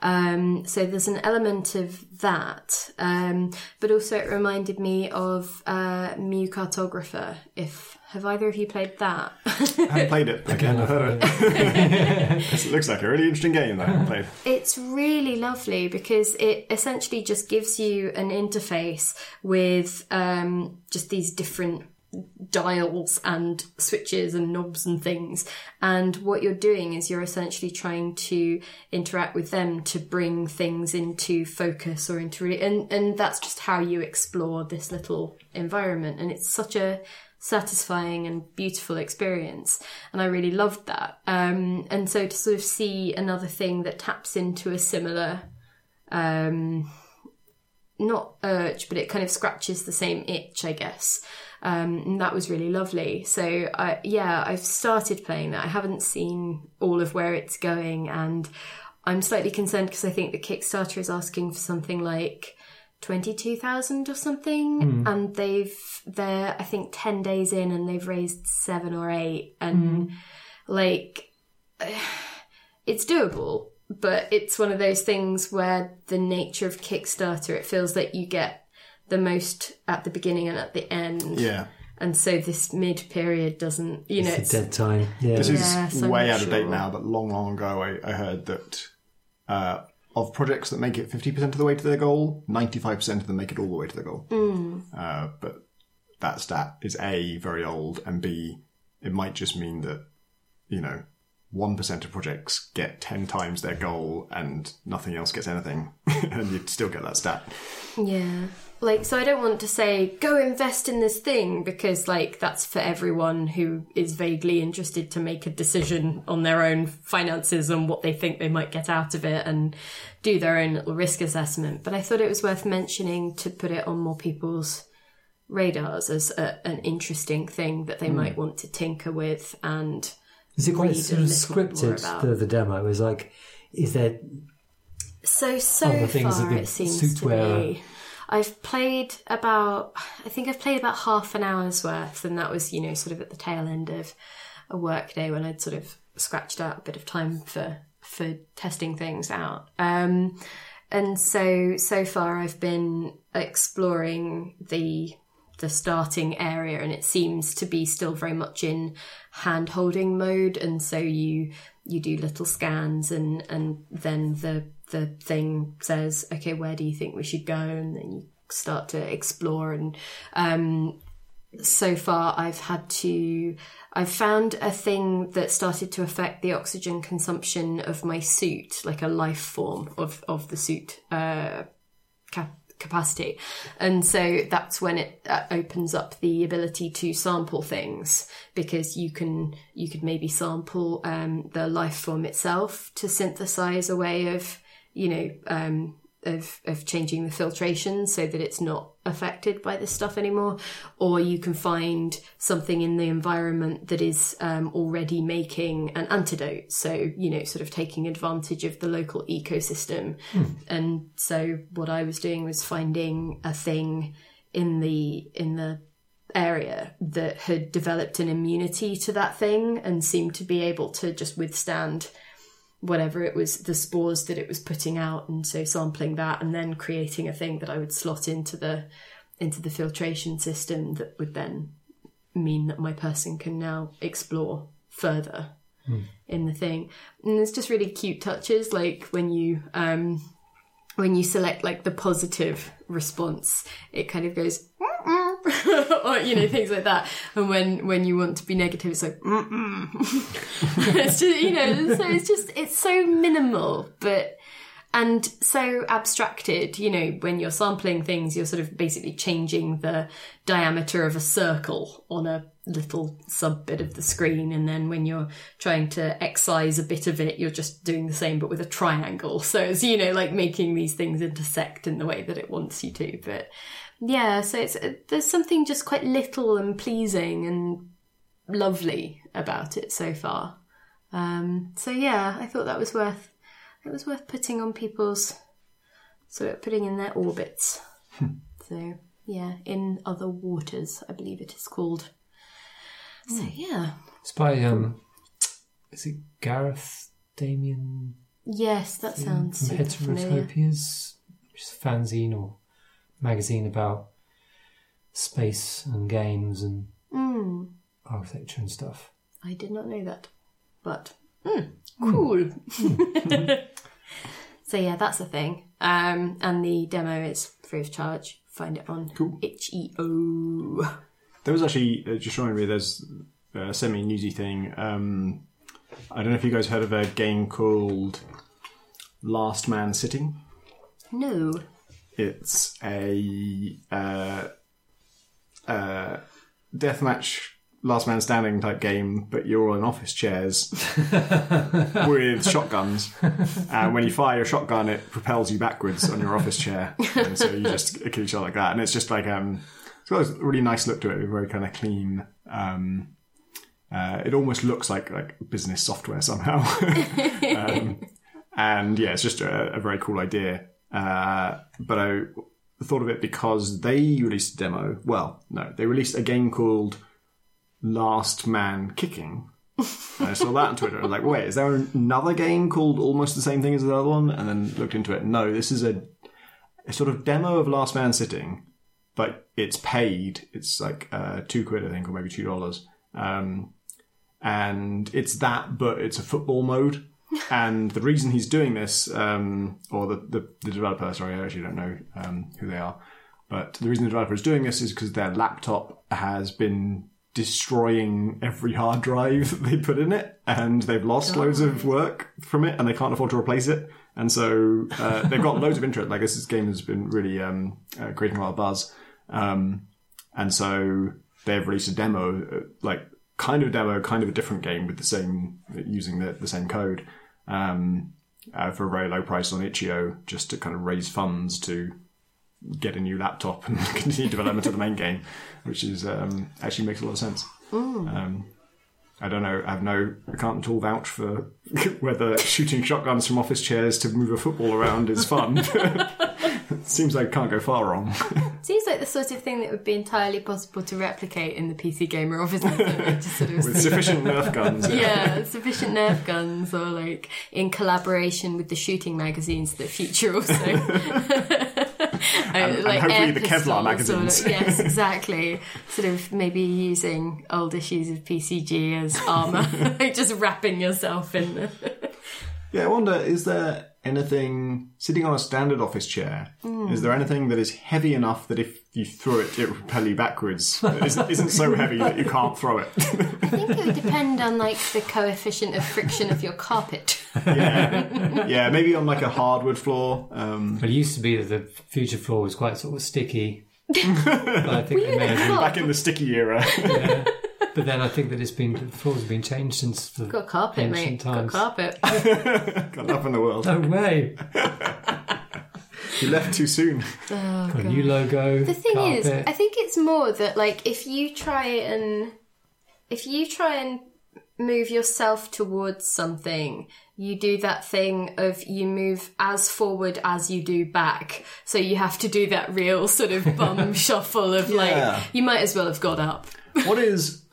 Um, so there's an element of that um, but also it reminded me of uh, Mu Cartographer if have either of you played that I haven't played it. Again, I've heard it. it looks like a really interesting game that I haven't played. It's really lovely because it essentially just gives you an interface with um, just these different dials and switches and knobs and things. And what you're doing is you're essentially trying to interact with them to bring things into focus or into really, and, and that's just how you explore this little environment. And it's such a satisfying and beautiful experience. And I really loved that. Um, and so to sort of see another thing that taps into a similar um, not urge, but it kind of scratches the same itch, I guess. Um, and that was really lovely. So, I, yeah, I've started playing that. I haven't seen all of where it's going, and I'm slightly concerned because I think the Kickstarter is asking for something like twenty-two thousand or something, and they've they're I think ten days in, and they've raised seven or eight, and like it's doable. But it's one of those things where the nature of Kickstarter, it feels like you get the most at the beginning and at the end. Yeah. And so this mid period doesn't, you know, It's it's, a dead time. Yeah. This is I'm way not out of date now, but long, long ago I, I heard that uh, of projects that make it 50% of the way to their goal, 95% of them make it all the way to the goal. Mm. Uh, but that stat is A, very old, and B, it might just mean that, you know, 1% of projects get 10 times their goal and nothing else gets anything, and you'd still get that stat. Yeah. Like, so I don't want to say, go invest in this thing, because, like, that's for everyone who is vaguely interested to make a decision on their own finances and what they think they might get out of it and do their own little risk assessment. But I thought it was worth mentioning to put it on more people's radars as a, an interesting thing that they hmm. might want to tinker with and Is it quite sort of little bit more scripted? The, the demo is like, is there? So so far it seems suit to be. I've played about I think I've played about half an hour's worth and that was, you know, sort of at the tail end of a work day when I'd sort of scratched out a bit of time for for testing things out. Um and so so far I've been exploring the the starting area and it seems to be still very much in hand holding mode and so you you do little scans and and then the the thing says okay where do you think we should go? And then you start to explore. And um so far I've had to I've found a thing that started to affect the oxygen consumption of my suit like a life form of of the suit uh cap- capacity. And so that's when it uh, opens up the ability to sample things because you can you could maybe sample um, the life form itself to synthesize a way of you know um, of of changing the filtration so that it's not affected by this stuff anymore or you can find something in the environment that is um, already making an antidote. So you know sort of taking advantage of the local ecosystem. And so what i was doing was finding a thing in the in the area that had developed an immunity to that thing and seemed to be able to just withstand whatever it was the spores that it was putting out and so sampling that and then creating a thing that I would slot into the into the filtration system that would then mean that my person can now explore further in the thing. And there's just really cute touches like when you um when you select like the positive response it kind of goes or you know things like that. And when when you want to be negative it's like it's just you know so it's just it's so minimal but and so abstracted you know when you're sampling things you're sort of basically changing the diameter of a circle on a little sub bit of the screen. And then when you're trying to excise a bit of it you're just doing the same but with a triangle. So it's you know like making these things intersect in the way that it wants you to. But yeah so it's there's something just quite little and pleasing and lovely about it so far. Um so yeah i thought that was worth it was worth putting on people's sort of putting in their orbits. So yeah in other waters i believe it is called. So yeah. It's by um, is it Gareth Damian? Yes that sounds from Heterotopias, which is fanzine or magazine about space and games and mm, architecture and stuff. i did not know that but mm, cool so yeah that's the thing um and the demo is free of charge find it on Cool. itch.io There was actually, uh, just reminded me, there's a semi newsy thing. Um, I don't know if you guys heard of a game called Last Man Sitting. no It's a uh, uh, deathmatch last man standing type game, but you're all in office chairs with shotguns. And when you fire your shotgun, it propels you backwards on your office chair, and so you just kill each other like that. And it's just like um, it's got a really nice look to it, very kind of clean. Um, uh, it almost looks like like business software somehow. um, and yeah, it's just a, a very cool idea. Uh, but I thought of it because they released a demo. Well, no, they released a game called Last Man Kicking. I saw that on Twitter. I was like, wait, is there another game called almost the same thing as the other one? And then looked into it. No, this is a, a sort of demo of Last Man Sitting, but it's paid. It's like uh, two quid, I think, or maybe two dollars. Um, and it's that, but it's a football mode. And the reason he's doing this, um, or the, the, the developer, sorry, I actually don't know um, who they are, but the reason the developer is doing this is because their laptop has been destroying every hard drive they put in it, and they've lost loads of work from it, and they can't afford to replace it. And so uh, they've got loads of interest. Like this, this game has been really um, uh, creating a lot of buzz, um, and so they've released a demo, uh, like kind of a demo, kind of a different game with the same using the, the same code um, uh, for a very low price on itch.io, just to kind of raise funds to get a new laptop and continue development of the main game, which is um, actually makes a lot of sense. Um, I don't know. I have no. I can't at all vouch for whether shooting shotguns from office chairs to move a football around is fun. it seems like it can't go far wrong. Seems like the sort of thing that would be entirely possible to replicate in the PC gamer offices. just sort of With sufficient Nerf guns. yeah, sufficient Nerf guns, or like in collaboration with the shooting magazines that feature also. and, hopefully the Kevlar magazines. yes, exactly. Sort of maybe using old issues of PCG as armor, like just wrapping yourself in. The... Yeah, I wonder, is there anything sitting on a standard office chair? Is there anything that is heavy enough that if you throw it, it will propel you backwards? That isn't, isn't so heavy that you can't throw it. I think it would depend on like the coefficient of friction of your carpet. yeah, yeah, maybe on like a hardwood floor. Um, But it used to be that the future floor was quite sort of sticky. but I think they may have back in the sticky era. yeah. But then I think that it's been the floors have been changed since the Got carpet, ancient mate. times. Got carpet. Got enough in the world. No way! You left too soon. Oh, got a new logo. The thing is. I think it's more that like if you try and if you try and move yourself towards something, you do that thing of you move as forward as you do back. So you have to do that real sort of bum shuffle of Yeah. like you might as well have got up. What is?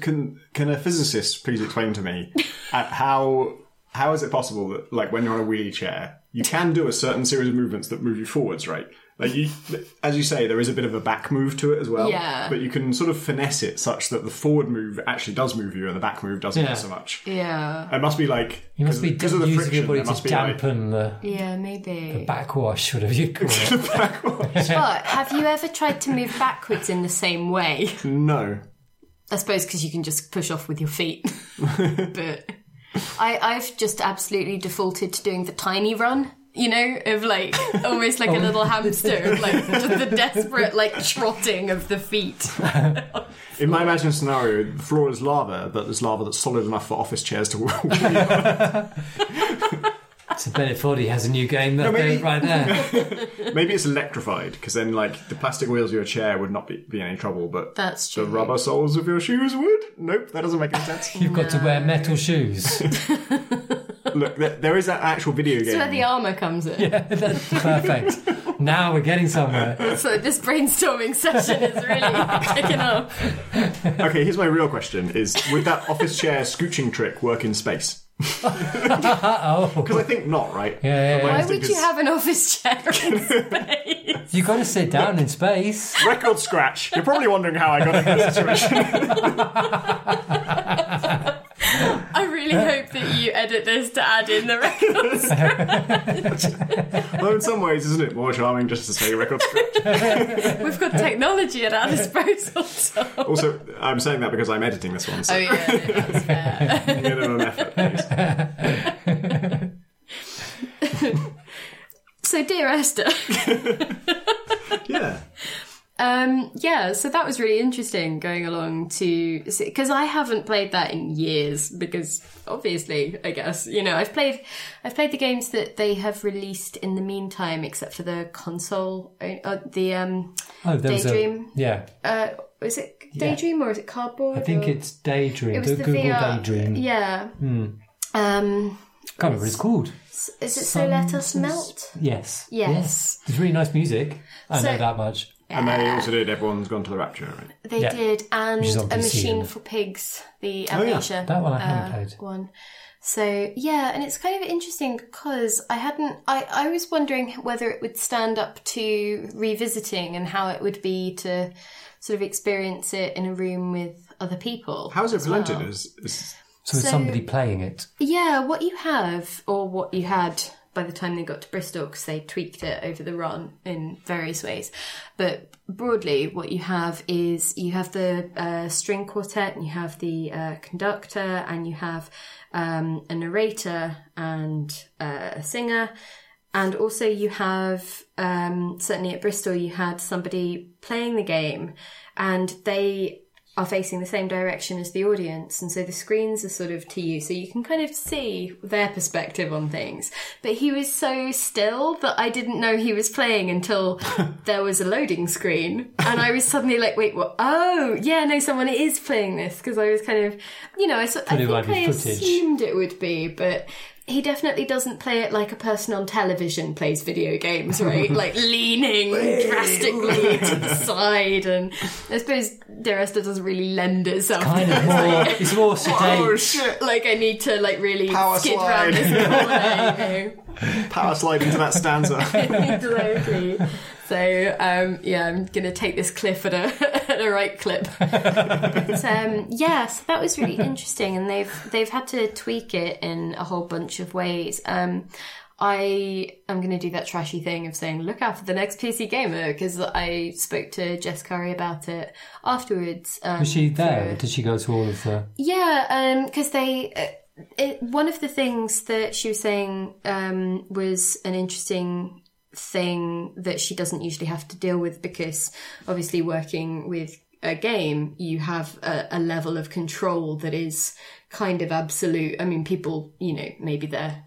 Can can a physicist please explain to me uh, how how is it possible that like when you're on a wheelie chair you can do a certain series of movements that move you forwards, right? Like you, as you say, there is a bit of a back move to it as well. Yeah. But you can sort of finesse it such that the forward move actually does move you and the back move doesn't Yeah. so much. Yeah. It must be like you must be because of the using friction. your body There must to be like, dampen the Yeah, maybe. the backwash, whatever you call it. backwash But have you ever tried to move backwards in the same way? no. I suppose because you can just push off with your feet. but I, I've just absolutely defaulted to doing the tiny run. You know, of like almost like a oh. little hamster, of like the desperate like trotting of the feet. In my imagined scenario, the floor is lava, but there's lava that's solid enough for office chairs to walk. So Bennett Foddy has a new game that maybe- right there. Maybe it's electrified because then, like, the plastic wheels of your chair would not be, be any trouble, but That's true. the rubber soles of your shoes would. Nope, that doesn't make any sense. You've got to wear metal shoes. Look, there, there is that actual video game. That's where the armour comes in. Yeah, That's perfect. Now we're getting somewhere. So this brainstorming session is really kicking off. Okay, here's my real question: Is would that office chair scooching trick work in space? Oh, Because I think not, right? Yeah, yeah, yeah. Why instinct would you is have an office chair in space? you got to sit down in space. record scratch? You're probably wondering how I got in this situation. I really hope that you edit this to add in the record records. well, in some ways, isn't it more charming just to say record scratch? We've got technology at our disposal. So. Also, I'm saying that because I'm editing this one, so Oh yeah, that's fair. minimum effort, please. So, dear Esther, Yeah. Um, yeah, so that was really interesting going along to because I haven't played that in years because obviously I guess you know I've played I've played the games that they have released in the meantime except for the console uh, the um Oh, there was a Daydream. yeah. uh is it Daydream or is it Cardboard? I think or- it's Daydream. it was the Google VR, Daydream. Yeah. Hmm. Um, Can't remember what it's called. is it So Let Us Melt? Yes. Yes. It's really nice music. I So- know that much. And they also did Everyone's Gone to the Rapture, right? They Yeah. did, and Which is on a PC, machine for pigs, the Oh, yeah. Amnesia. That one I haven't uh, played. One. So yeah, and it's kind of interesting because I hadn't. I I was wondering whether it would stand up to revisiting and how it would be to sort of experience it in a room with other people. How is it as well. presented? Is, is So, it's So- somebody playing it. Yeah, what you have, or what you had by the time they got to Bristol, because they tweaked it over the run in various ways. But broadly, what you have is you have the uh, string quartet, and you have the uh, conductor, and you have um, a narrator and uh, a singer. And also, you have um, certainly at Bristol, you had somebody playing the game, and they are facing the same direction as the audience, and so the screens are sort of to you, so you can kind of see their perspective on things. But he was so still that I didn't know he was playing until there was a loading screen, and I was suddenly like, "Wait, what? Oh, yeah, no, someone is playing this." Because I was kind of, you know, I, I think I assumed it would be, but he definitely doesn't play it like a person on television plays video games, right? like leaning drastically to the side, and I suppose Dear Esther doesn't really lend itself. Kind to of that. more. It's more sedate. Oh, shit! like I need to like really Power skip slide. around this corner, you know. Power slide into that stanza. exactly. So um, yeah, I'm gonna take this cliff at a at a right clip. but um, yeah, so that was really interesting, and they've they've had to tweak it in a whole bunch of ways. Um, I am going to do that trashy thing of saying, look out for the next PC gamer, because I spoke to Jess Curry about it afterwards. Um, Was she there? for- Did she go to all of the? yeah, because they. Uh, it, one of the things that she was saying um, was an interesting thing that she doesn't usually have to deal with because obviously working with a game, you have a, a level of control that is kind of absolute. I mean, people, you know, maybe they're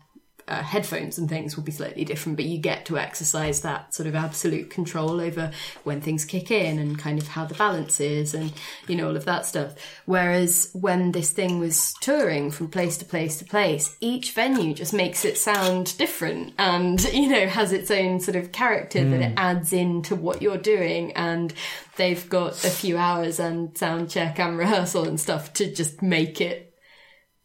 uh, headphones and things will be slightly different, but you get to exercise that sort of absolute control over when things kick in and kind of how the balance is and, you know, all of that stuff. Whereas when this thing was touring from place to place to place, each venue just makes it sound different and, you know, has its own sort of character that it adds into what you're doing. And they've got a few hours and sound check and rehearsal and stuff to just make it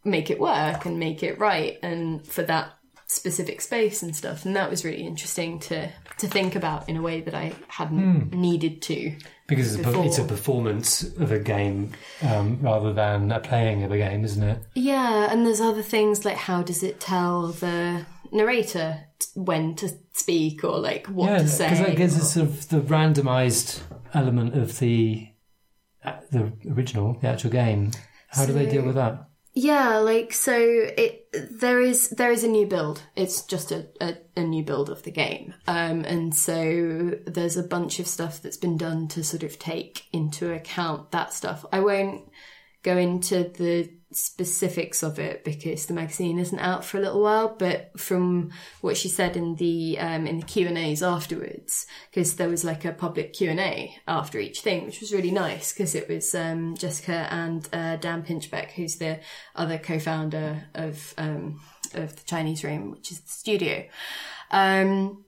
make it work and make it right and for that specific space and stuff and that was really interesting to to think about in a way that I hadn't needed to Because it's a, it's a performance of a game um, rather than a playing of a game, isn't it? yeah and there's other things like how does it tell the narrator t- when to speak or like what yeah, to because say I guess it's sort of the randomised element of the uh, the original, the actual game. How do they deal with that? Yeah, like so it there is there is a new build. It's just a, a, a new build of the game. Um and so there's a bunch of stuff that's been done to sort of take into account that stuff. I won't go into the specifics of it because the magazine isn't out for a little while but from what she said in the um in the Q&As afterwards because there was like a public Q&A after each thing which was really nice because it was um Jessica and uh, Dan Pinchbeck who's the other co-founder of um of the Chinese Room which is the studio. Um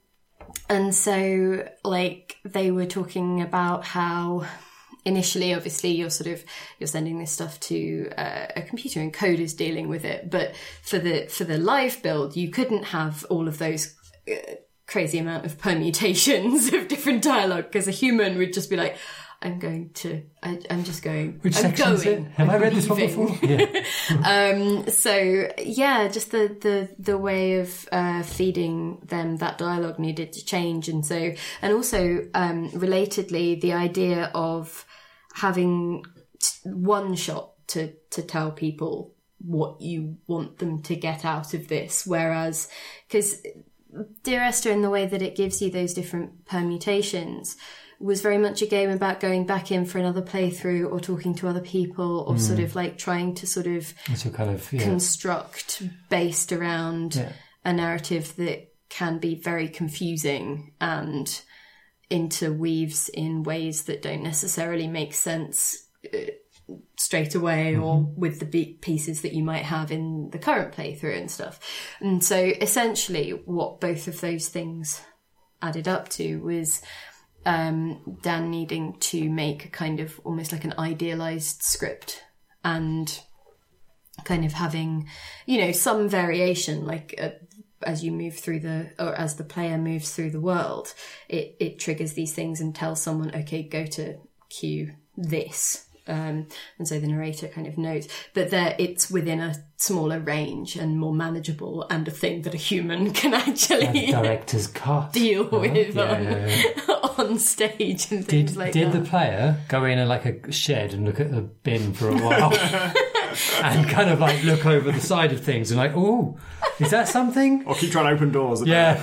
and so like they were talking about how initially obviously you're sort of you're sending this stuff to uh, a computer and code is dealing with it but for the for the live build you couldn't have all of those uh, crazy amount of permutations of different dialogue because a human would just be like i'm going to I, i'm just going Which i'm section is it? going Have I I'm read this one before? Yeah. um, so yeah, just the the the way of uh, feeding them that dialogue needed to change, and so and also um, relatedly, the idea of having t- one shot to to tell people what you want them to get out of this, whereas because Dear Esther, in the way that it gives you those different permutations, was very much a game about going back in for another playthrough or talking to other people or sort mm. of like trying to sort of a kind of yeah. construct based around Yeah. a narrative that can be very confusing and interweaves in ways that don't necessarily make sense uh, straight away or with the pieces that you might have in the current playthrough and stuff. And so essentially what both of those things added up to was um, Dan needing to make a kind of almost like an idealized script and kind of having, you know, some variation, like uh, as you move through the, or as the player moves through the world, it, it triggers these things and tells someone, okay, go to cue this. Um, and so the narrator kind of knows, but there it's within a smaller range and more manageable, and a thing that a human can actually director's cut. deal with Yeah, on, yeah, yeah. on stage and things Did like did that. the player go in a, like a shed and look at the bin for a while, and kind of like look over the side of things and like, oh, is that something? Or keep trying to open doors. that Yeah,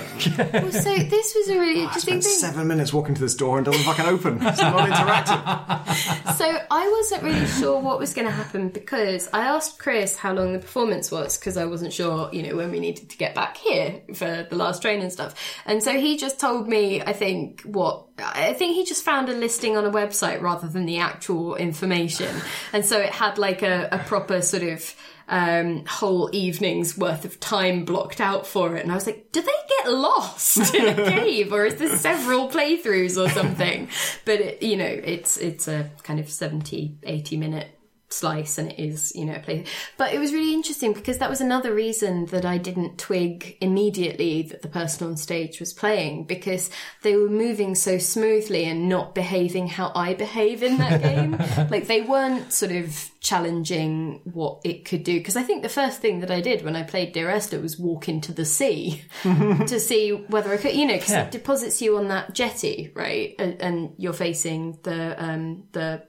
Well, so this was a really I interesting spent thing. seven minutes walking to this door and it doesn't fucking open. It's not interactive. So I wasn't really sure what was going to happen because I asked Chris how long the performance was because I wasn't sure, you know, when we needed to get back here for the last train and stuff. And so he just told me, I think, what I think he just found a listing on a website rather than the actual information. And so it had like a, a proper sort of um, whole evening's worth of time blocked out for it. And I was like, do they get lost in a cave or is this several playthroughs or something? But it, you know, it's, it's a kind of 70, 80 minute slice and it is, you know, a play. But it was really interesting because that was another reason that I didn't twig immediately that the person on stage was playing because they were moving so smoothly and not behaving how I behave in that game. like they weren't sort of challenging what it could do. Because I think the first thing that I did when I played Dear Esther was walk into the sea to see whether I could, you know, because Yeah. it deposits you on that jetty, right? And, and you're facing the, um, the,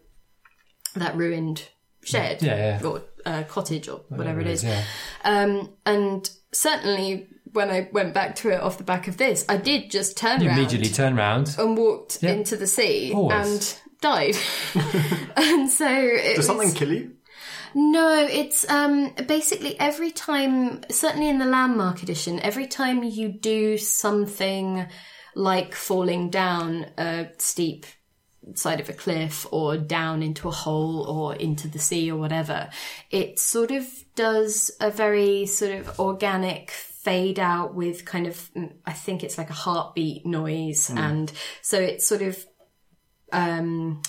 that ruined shed Yeah, yeah. or uh, cottage or whatever it is. Yeah. Um, and certainly when I went back to it off the back of this, I did just turn You immediately turn round. and walked Yeah. into the sea Always. and died. and so it Does was, something kill you? no, it's um basically every time, certainly in the landmark edition, every time you do something like falling down a steep side of a cliff or down into a hole or into the sea or whatever, it sort of does a very sort of organic fade out with kind of, mm, I think it's like a heartbeat noise. And so it sort of, um,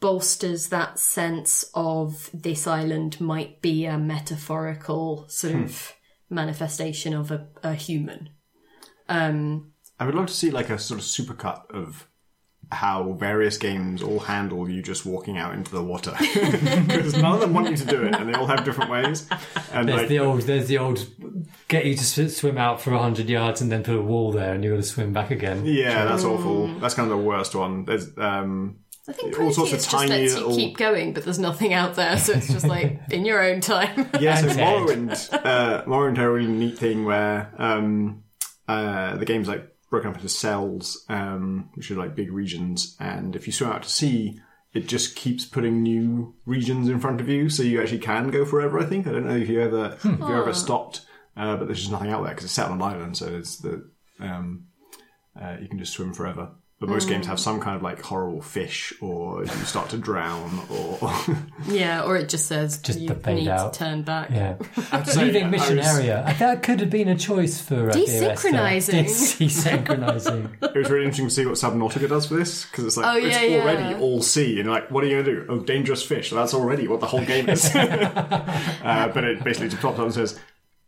bolsters that sense of this island might be a metaphorical sort of manifestation of a, a human. Um, I would love to see like a sort of supercut of how various games all handle you just walking out into the water because none of them want you to do it and they all have different ways and There's like the old, there's the old, get you to swim out for hundred yards and then put a wall there, and you got to swim back again. yeah that's awful that's kind of the worst one there's um I think All sorts of Proteus just tiny lets little- you keep going, but there's nothing out there, so it's just like in your own time. Yeah, so And Ted. Morrowind, uh, Morrowind had a really neat thing where um, uh, the game's like broken up into cells, um, which are like big regions, and if you swim out to sea, it just keeps putting new regions in front of you, so you actually can go forever. I think I don't know if you ever if you ever stopped, uh, but there's just nothing out there because it's set on an island, so it's the um, uh, you can just swim forever. But most games have some kind of like horrible fish, or you start to drown, or yeah, or it just says Just you the need out. to turn back. Yeah, say, leaving mission was- area. That could have been a choice for uh, Dear Esther. Desynchronising. Desynchronizing. It was really interesting to see what Subnautica does for this because it's like Oh, it's yeah, yeah. already all sea, and you're like, what are you going to do? Oh, dangerous fish. That's already what the whole game is. uh, but it basically just pops up and says,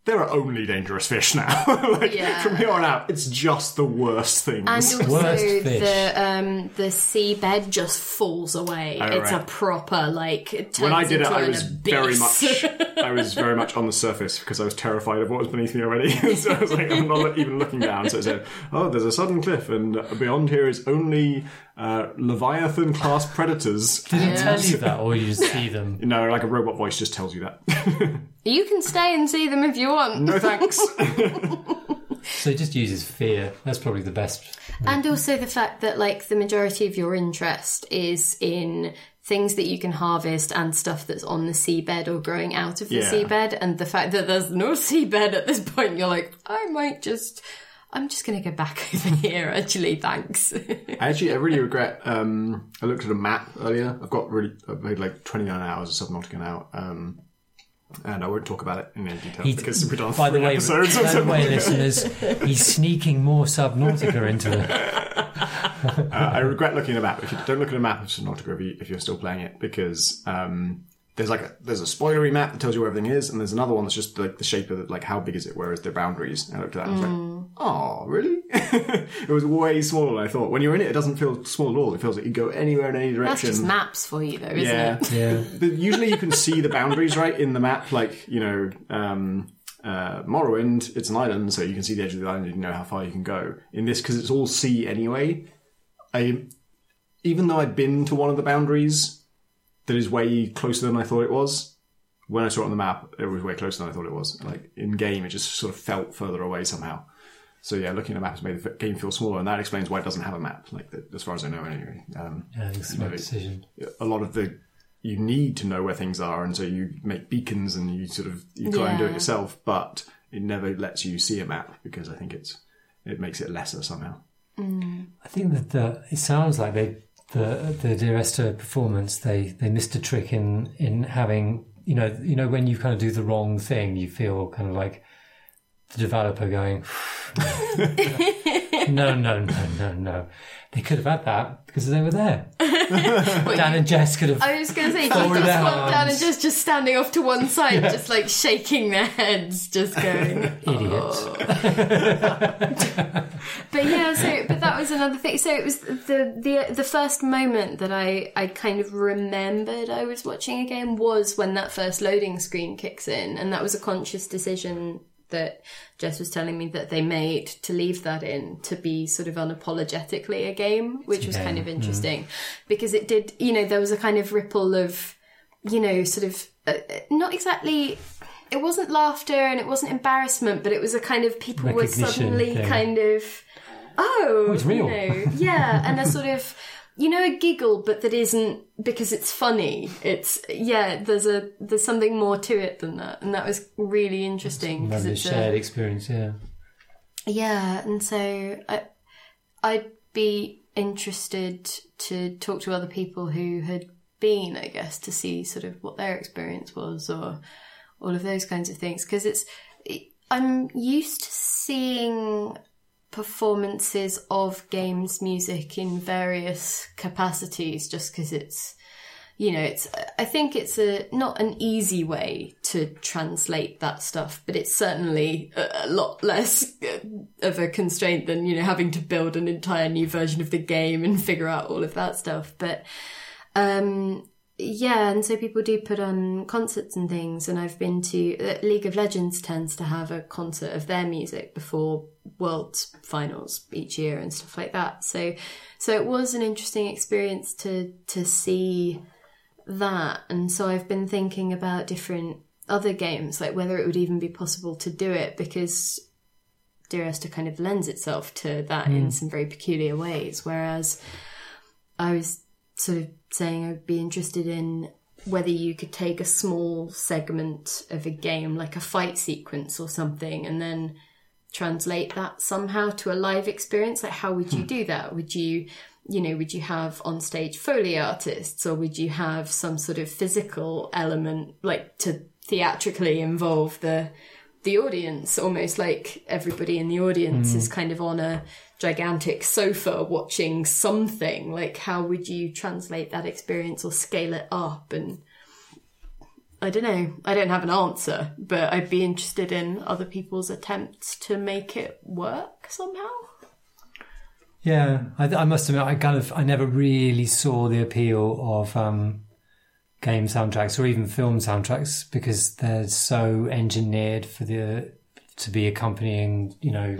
there are only dangerous fish now. like Yeah. from here on out, it's just the worst things. And also Worst fish. the um the seabed just falls away. Oh, it's a proper like it turns when I did it, I an was very much, I was very much on the surface because I was terrified of what was beneath me already. so I was like, I'm not even looking down. So it said, "Oh, there's a sudden cliff, and beyond here is only uh, Leviathan class predators." Did it tell you that, or you just see them? No, like a robot voice just tells you that. You can stay and see them if you want. no thanks. So it just uses fear. That's probably the best. And also the fact that like the majority of your interest is in things that you can harvest and stuff that's on the seabed or growing out of the Yeah. seabed and the fact that there's no seabed at this point you're like I might just I'm just going to go back over here actually thanks. I actually, I really regret. Um, I looked at a map earlier. I've got really, I've made like 29 hours of Subnautica now. Um, and I won't talk about it in any detail He- because we've done by the three way, episodes by the way, listeners, he's sneaking more Subnautica into it. Uh, I regret looking at a map. If you don't look at a map of Subnautica if, you, if you're still playing it, because um, there's like a, there's a spoilery map that tells you where everything is, and there's another one that's just like the shape of it, like how big is it, where is the boundaries. And I looked at that and I was like, oh, really? it was way smaller than I thought. When you're in it, it doesn't feel small at all. It feels like you go anywhere in any That's direction. just maps for you though, isn't yeah. it? Yeah. But usually you can see the boundaries right in the map, like you know. Um, uh, Morrowind, it's an island, so you can see the edge of the island and you know how far you can go. In this, because it's all sea anyway, I even though I'd been to one of the boundaries that is way closer than I thought it was, when I saw it on the map, it was way closer than I thought it was. Like in game, it just sort of felt further away somehow. So yeah, looking at a map has made the game feel smaller, and that explains why it doesn't have a map. Like as far as I know, anyway. Um, Yeah, it's a know, decision. a lot of the you need to know where things are, and so you make beacons and you sort of you try and do it yourself, but it never lets you see a map because I think it's it makes it lesser somehow. I think that the, it sounds like they the the Dear Esther performance they they missed a trick in in having you know you know when you kind of do the wrong thing you feel kind of like the developer going no no no no no they could have had that because they were there Dan and Jess could have I was going to say, you just their want Dan and arms. just just standing off to one side, just like shaking their heads, just going. idiots oh. But yeah, so but that was another thing. So it was the the the first moment that I I kind of remembered I was watching a game was when that first loading screen kicks in, and that was a conscious decision that Jess was telling me that they made to leave that in to be sort of unapologetically a game, which was kind of interesting because it did. You know, there was a kind of ripple of you know, sort of uh, not exactly. It wasn't laughter and it wasn't embarrassment, but it was a kind of people were suddenly thing. kind of, oh, it's real. You know, yeah, and a sort of, you know, a giggle, but that isn't because it's funny. It's yeah, there's a there's something more to it than that, and that was really interesting because it's a, shared experience yeah yeah, and so I, I'd be interested to talk to other people who had been, I guess, to see sort of what their experience was or all of those kinds of things. Because it's, I'm used to seeing performances of games music in various capacities just because it's you know it's i think it's a not an easy way to translate that stuff but it's certainly a, a lot less of a constraint than you know having to build an entire new version of the game and figure out all of that stuff. But um yeah and so people do put on concerts and things and i've been to uh, league of legends tends to have a concert of their music before World finals each year and stuff like that. So so it was an interesting experience to to see that. And so i've been thinking about different other games like whether it would even be possible to do it because Dear Esther kind of lends itself to that in some very peculiar ways. Whereas I was sort of saying I'd be interested in whether you could take a small segment of a game, like a fight sequence or something, and then translate that somehow to a live experience. Like, how would you hmm. do that? Would you, you know, would you have on stage Foley artists or would you have some sort of physical element, like to theatrically involve the the audience almost like everybody in the audience is hmm. kind of on a gigantic sofa watching something like how would you translate that experience or scale it up? And i don't know. I don't have an answer but i'd be interested in other people's attempts to make it work somehow. Yeah, I, I must admit, I kind of, I never really saw the appeal of um, game soundtracks or even film soundtracks because they're so engineered for the to be accompanying, you know,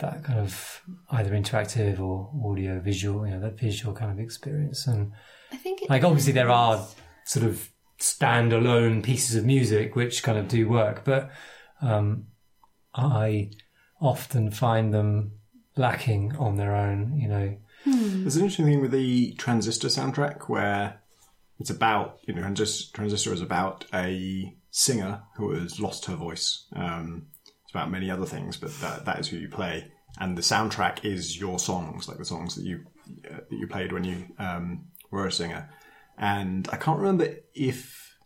that kind of either interactive or audio visual, you know, that visual kind of experience. And i think it like, obviously, there are sort of standalone pieces of music which kind of do work, but um, I often find them lacking on their own. You know, There's an interesting thing with the Transistor soundtrack where it's about, you know, Transistor, Transistor is about a singer who has lost her voice. Um, it's about many other things, but that, that is who you play. And the soundtrack is your songs, like the songs that you uh, that you played when you um, were a singer. And I can't remember if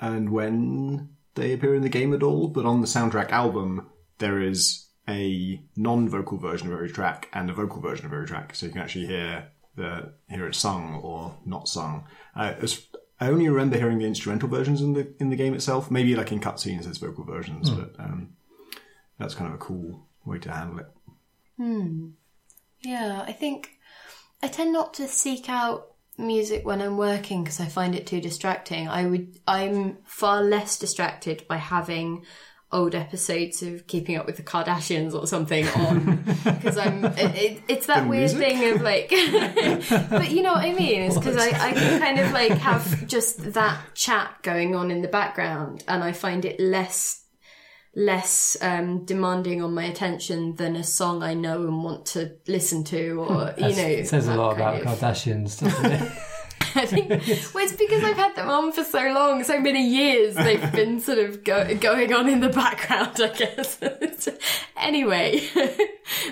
and when they appear in the game at all, but on the soundtrack album, there is a non-vocal version of every track and a vocal version of every track, so you can actually hear the hear it sung or not sung. Uh, as, I only remember hearing the instrumental versions in the in the game itself. Maybe like in cutscenes, there's vocal versions, but um, that's kind of a cool way to handle it. Hmm. Yeah, I think I tend not to seek out music when I'm working because I find it too distracting. I would I'm far less distracted by having old episodes of Keeping Up with the Kardashians or something on because I'm it, it, it's that The weird music? thing of like but you know what I mean it's because I, I can kind of like have just that chat going on in the background and I find it less less um, demanding on my attention than a song I know and want to listen to, or you know, it says a lot about of- Kardashians, doesn't it? I think well, it's because I've had them on for so long, so many years. They've been sort of go- going on in the background, I guess. anyway,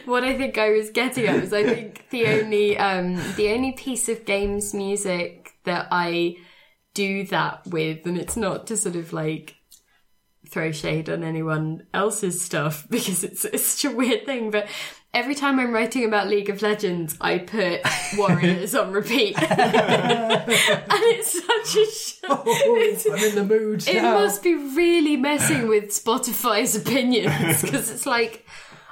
what I think I was getting at was I think the only um, the only piece of games music that I do that with, and it's not to sort of like throw shade on anyone else's stuff because it's, it's such a weird thing, but every time I'm writing about League of Legends, I put Warriors on repeat. and it's such a shock. Oh, it's- I'm in the mood it now. must be really messing with Spotify's opinions because it's like,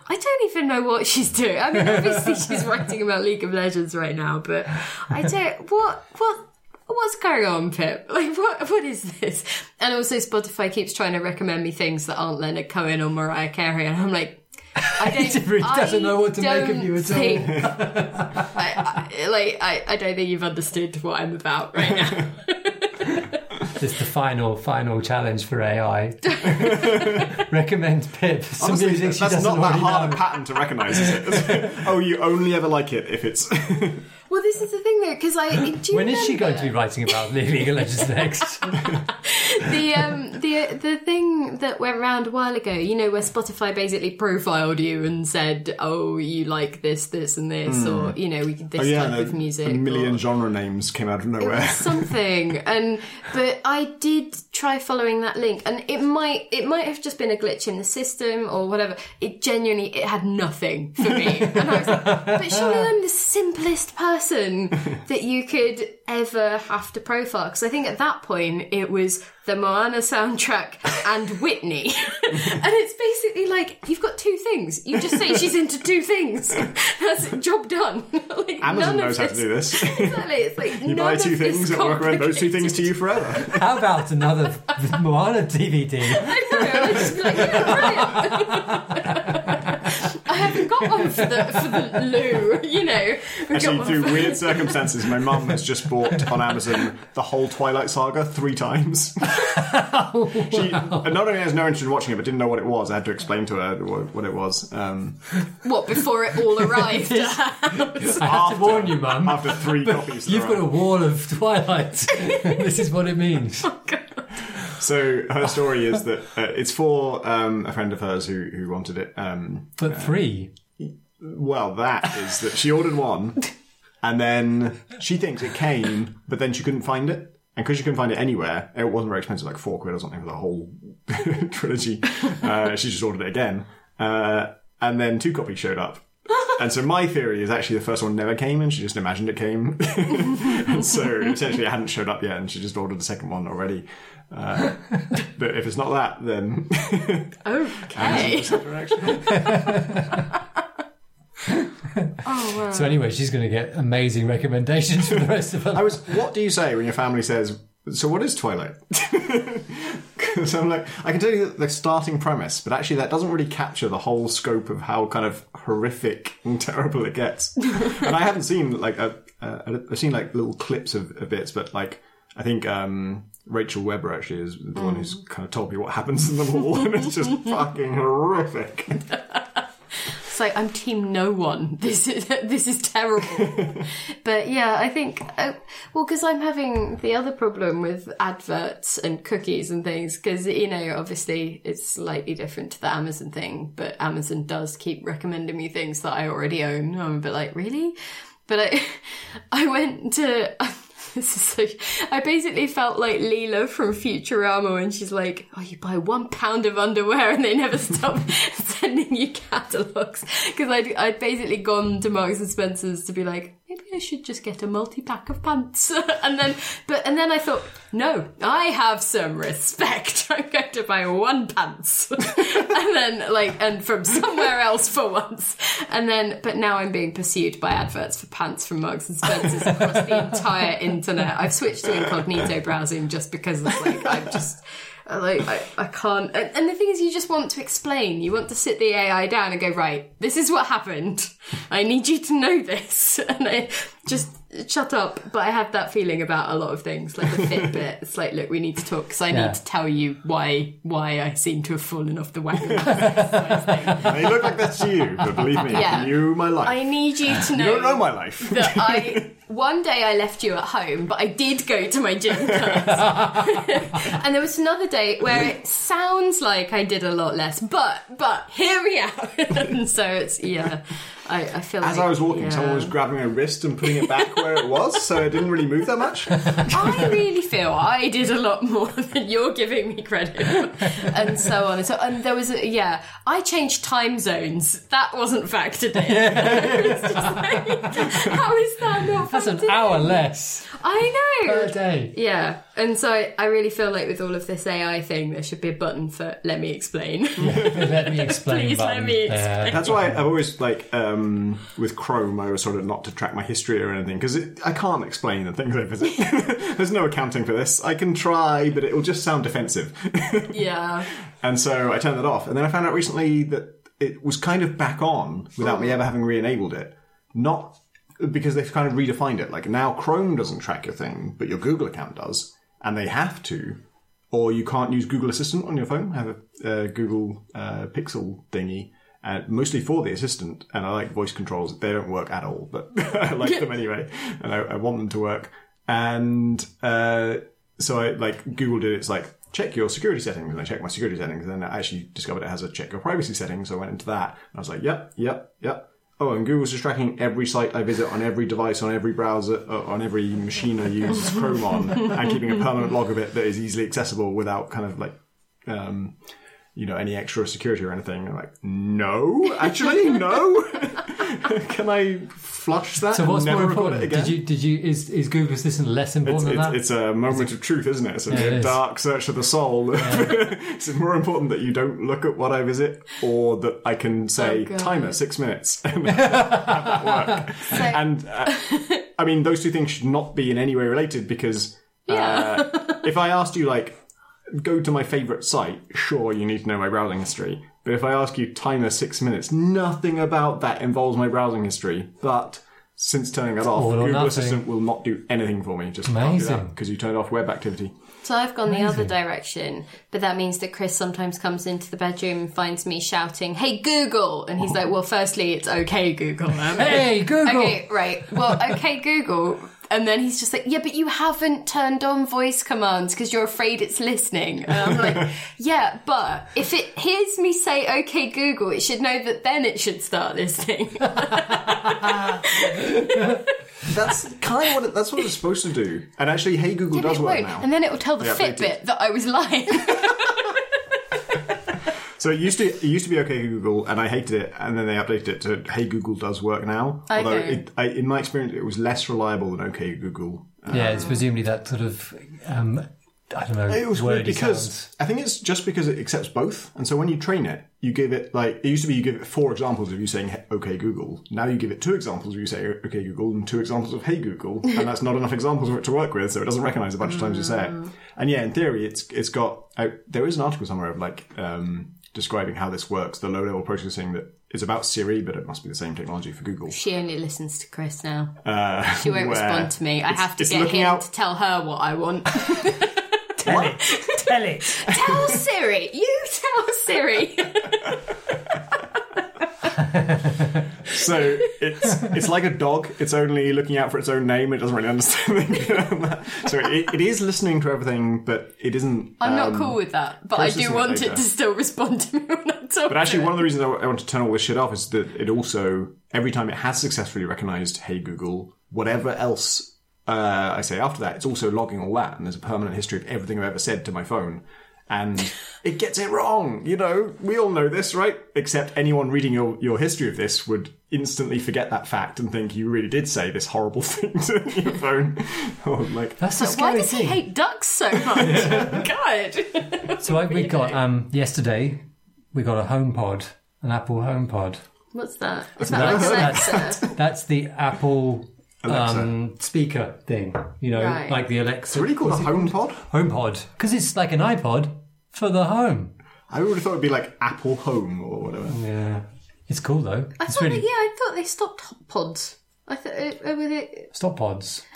I don't even know what she's doing. I mean, obviously she's writing about League of Legends right now, but I don't. What what what's going on, Pip? Like, what what is this? And also, Spotify keeps trying to recommend me things that aren't Leonard Cohen or Mariah Carey, and I'm like. I don't, really doesn't I know what to make of you at all. I, I, like, I, I don't think you've understood what I'm about right now. It's the final, final challenge for AI. Recommend Pip some Honestly, music she that's doesn't not that already hard know. a pattern to recognise, is it? oh, you only ever like it if it's. Well, this is the thing though, because I do you When is she going to be writing about League of Legends next? the um the the thing that went round a while ago? You know, where Spotify basically profiled you and said, "Oh, you like this, this, and this," or you know, we this oh yeah, type of music. a million or- genre names came out of it nowhere. was something and but i did try following that link and it might it might have just been a glitch in the system or whatever it genuinely it had nothing for me and i was like but surely i'm the simplest person that you could ever have to profile because i think at that point it was the moana soundtrack and whitney and it's basically like you've got two things you just say she's into two things that's it, job done like, Amazon none of knows how to do this. Exactly. It's like you buy two things, it'll recommend those two things to you forever. How about another Moana DVD? I know. I just be like, yeah, brilliant. I haven't got one for the for the loo. You know, We've got Actually, through for- weird circumstances, my mum has just bought on Amazon the whole Twilight Saga three times. she not only has no interest in watching it, but didn't know what it was. I had to explain to her what, what it was. Um, what before it all arrived. I have to warn you, Mum. after three copies. You've got a wall of Twilight. this is what it means. So her story is that uh, it's for um, a friend of hers who who wanted it. Um, But three. well, that is that she ordered one, and then she thinks it came, but then she couldn't find it. And because she couldn't find it anywhere, it wasn't very expensive, like four quid or something for the whole trilogy. Uh, she just ordered it again. Uh, and then two copies showed up. And so my theory is actually the first one never came and she just imagined it came. and so essentially it hadn't showed up yet and she just ordered the second one already. Uh, but if it's not that, then Okay. Oh wow. So anyway, she's going to get amazing recommendations for the rest of her I was. What do you say when your family says? So what is Twilight? Because I'm like, I can tell you the starting premise, but actually that doesn't really capture the whole scope of how kind of horrific and terrible it gets. and I haven't seen like a, a, I've seen like little clips of, of bits, but like I think um, Rachel Weber actually is the one who's kind of told me what happens in the all, and it's just fucking horrific. It's like I'm team no one. This is this is terrible. but yeah, I think uh, well because I'm having the other problem with adverts and cookies and things because you know obviously it's slightly different to the Amazon thing, but Amazon does keep recommending me things that I already own. I'm a bit like really, but I I went to. This is so. I basically felt like Leela from Futurama when she's like, "Oh, you buy one pound of underwear and they never stop sending you catalogs." Because I'd I'd basically gone to Marks and Spencers to be like, maybe I should just get a multi pack of pants, and then but and then I thought, no, I have some respect. I'm going to buy one pants, and then like and from somewhere else for once, and then but now I'm being pursued by adverts for pants from Marks and Spencers across the entire internet. I've switched to incognito browsing just because of like I'm just. Like I, I can't, and and the thing is, you just want to explain. You want to sit the AI down and go, right, this is what happened. I need you to know this, and I just shut up. But I have that feeling about a lot of things, like the Fitbit. It's like, look, we need to talk because I Yeah. need to tell you why why I seem to have fallen off the wagon. They look like that to you, but believe me, Yeah. you my life. I need you to know. you don't know my life. that I one day I left you at home, but I did go to my gym class. and there was another day where it sounds like I did a lot less, but but hear me out. and so it's yeah, I, I feel As like I was walking, yeah. someone was grabbing my wrist and putting it back where it was, so it didn't really move that much. I really feel I did a lot more than you're giving me credit, and so on and so. And there was a, yeah, I changed time zones. That wasn't factored in. It's like, how is that not? That's an factored in? hour less I know. per day. Yeah, and so I, I really feel like with all of this AI thing, there should be a button for "Let me explain." Let me explain. Please let button. me Yeah. That's why I've always like um, with Chrome, I was sort of not to track my history or anything because I can't explain the things I visit. There's no accounting for this. I can try, but it will just sound defensive. yeah, and so I turned that off. And then I found out recently that it was kind of back on without me ever having re-enabled it. Not because they've kind of redefined it. Like now, Chrome doesn't track your thing, but your Google account does, and they have to. Or you can't use Google Assistant on your phone. Have a uh, Google uh, Pixel thingy, uh, mostly for the assistant. And I like voice controls. They don't work at all, but I like them anyway, and I, I want them to work. And uh, so I like Google did. It's like check your security settings, and I checked my security settings, and then I actually discovered it has a check your privacy setting. So I went into that, and I was like, yep, yep, yep. Oh, and Google's just tracking every site I visit on every device, on every browser, uh, on every machine I use Chrome on, and keeping a permanent log of it that is easily accessible without kind of like, um, you know, any extra security or anything. I'm like, no, actually, no. Can I flush that So what's and never more important? again? Did you did you is is Google Assistant less It's, important it's, than that? it's a moment of truth, isn't it? It's a Yeah, it is. dark search of the soul. it's more important that you don't look at what I visit, or that I can say Oh, timer six minutes and have that work. and uh, I mean, those two things should not be in any way related because uh, if I asked you like go to my favorite site, sure you need to know my browsing history. But if I ask you timer six minutes, nothing about that involves my browsing history. But since turning it off, All or Google nothing. Assistant will not do anything for me. Just Amazing. because you turned off web activity. so I've gone the other direction, but that means that Chris sometimes comes into the bedroom and finds me shouting, "Hey Google!" and he's like, "Well, firstly, it's okay Google." And I'm like, Hey Google. Okay, right. Well, okay, Google. And then he's just like, yeah, but you haven't turned on voice commands because you're afraid it's listening. And I'm like, yeah, but if it hears me say, okay, Google, it should know that then it should start listening. That's kind of what it, that's what it's supposed to do. And actually, Hey Google But does work won't. now. And then it will tell the Yeah. Fitbit that I was lying. So it used to it used to be OK Google, and I hated it, and then they updated it to Hey Google does work now. Although it, I, in my experience, it was less reliable than OK Google. Uh, Yeah, it's presumably that sort of um, I don't know. It was weird wordy because sounds. I think it's just because it accepts both, and so when you train it, you give it like it used to be you give it four examples of you saying "Okay Google." Now you give it two examples of you say "Okay Google" and two examples of "Hey Google," and that's not enough examples for it to work with, so it doesn't recognize a bunch of times you say it. And yeah, in theory, it's it's got I, there is an article somewhere of like um, describing how this works, the low level processing that is about Siri, but it must be the same technology for Google. she only listens to Chris now. Uh, She won't respond to me. I have to it's get looking him out- to tell her what I want. Tell it. Tell it. tell Siri. You tell Siri. so it's it's like a dog. It's only looking out for its own name. It doesn't really understand anything. so it, it is listening to everything, but it isn't. I'm not um, cool with that, but I do processing it want it to still respond to me when I talk. But actually, one of the reasons I I want to turn all this shit off is that it also, every time it has successfully recognized Hey Google, whatever else uh, I say after that, it's also logging all that. And there's a permanent history of everything I've ever said to my phone. And it gets it wrong. You know, we all know this, right? Except anyone reading your, your history of this would instantly forget that fact and think you really did say this horrible thing to your phone. oh, like, That's the Why scary does he hate ducks so much? God. So I, we got um yesterday we got a HomePod, an Apple HomePod. What's that? Is never that like That's Alexa? that's the Apple Alexa. um, speaker thing. You know, Right. like the Alexa. it's really called a what's it HomePod? HomePod because it's like an iPod for the home. I would have thought it'd be like Apple Home or whatever. Yeah, it's cool though. I it's thought, really yeah, I thought they stopped pods. I thought it, uh, with it. stop pods.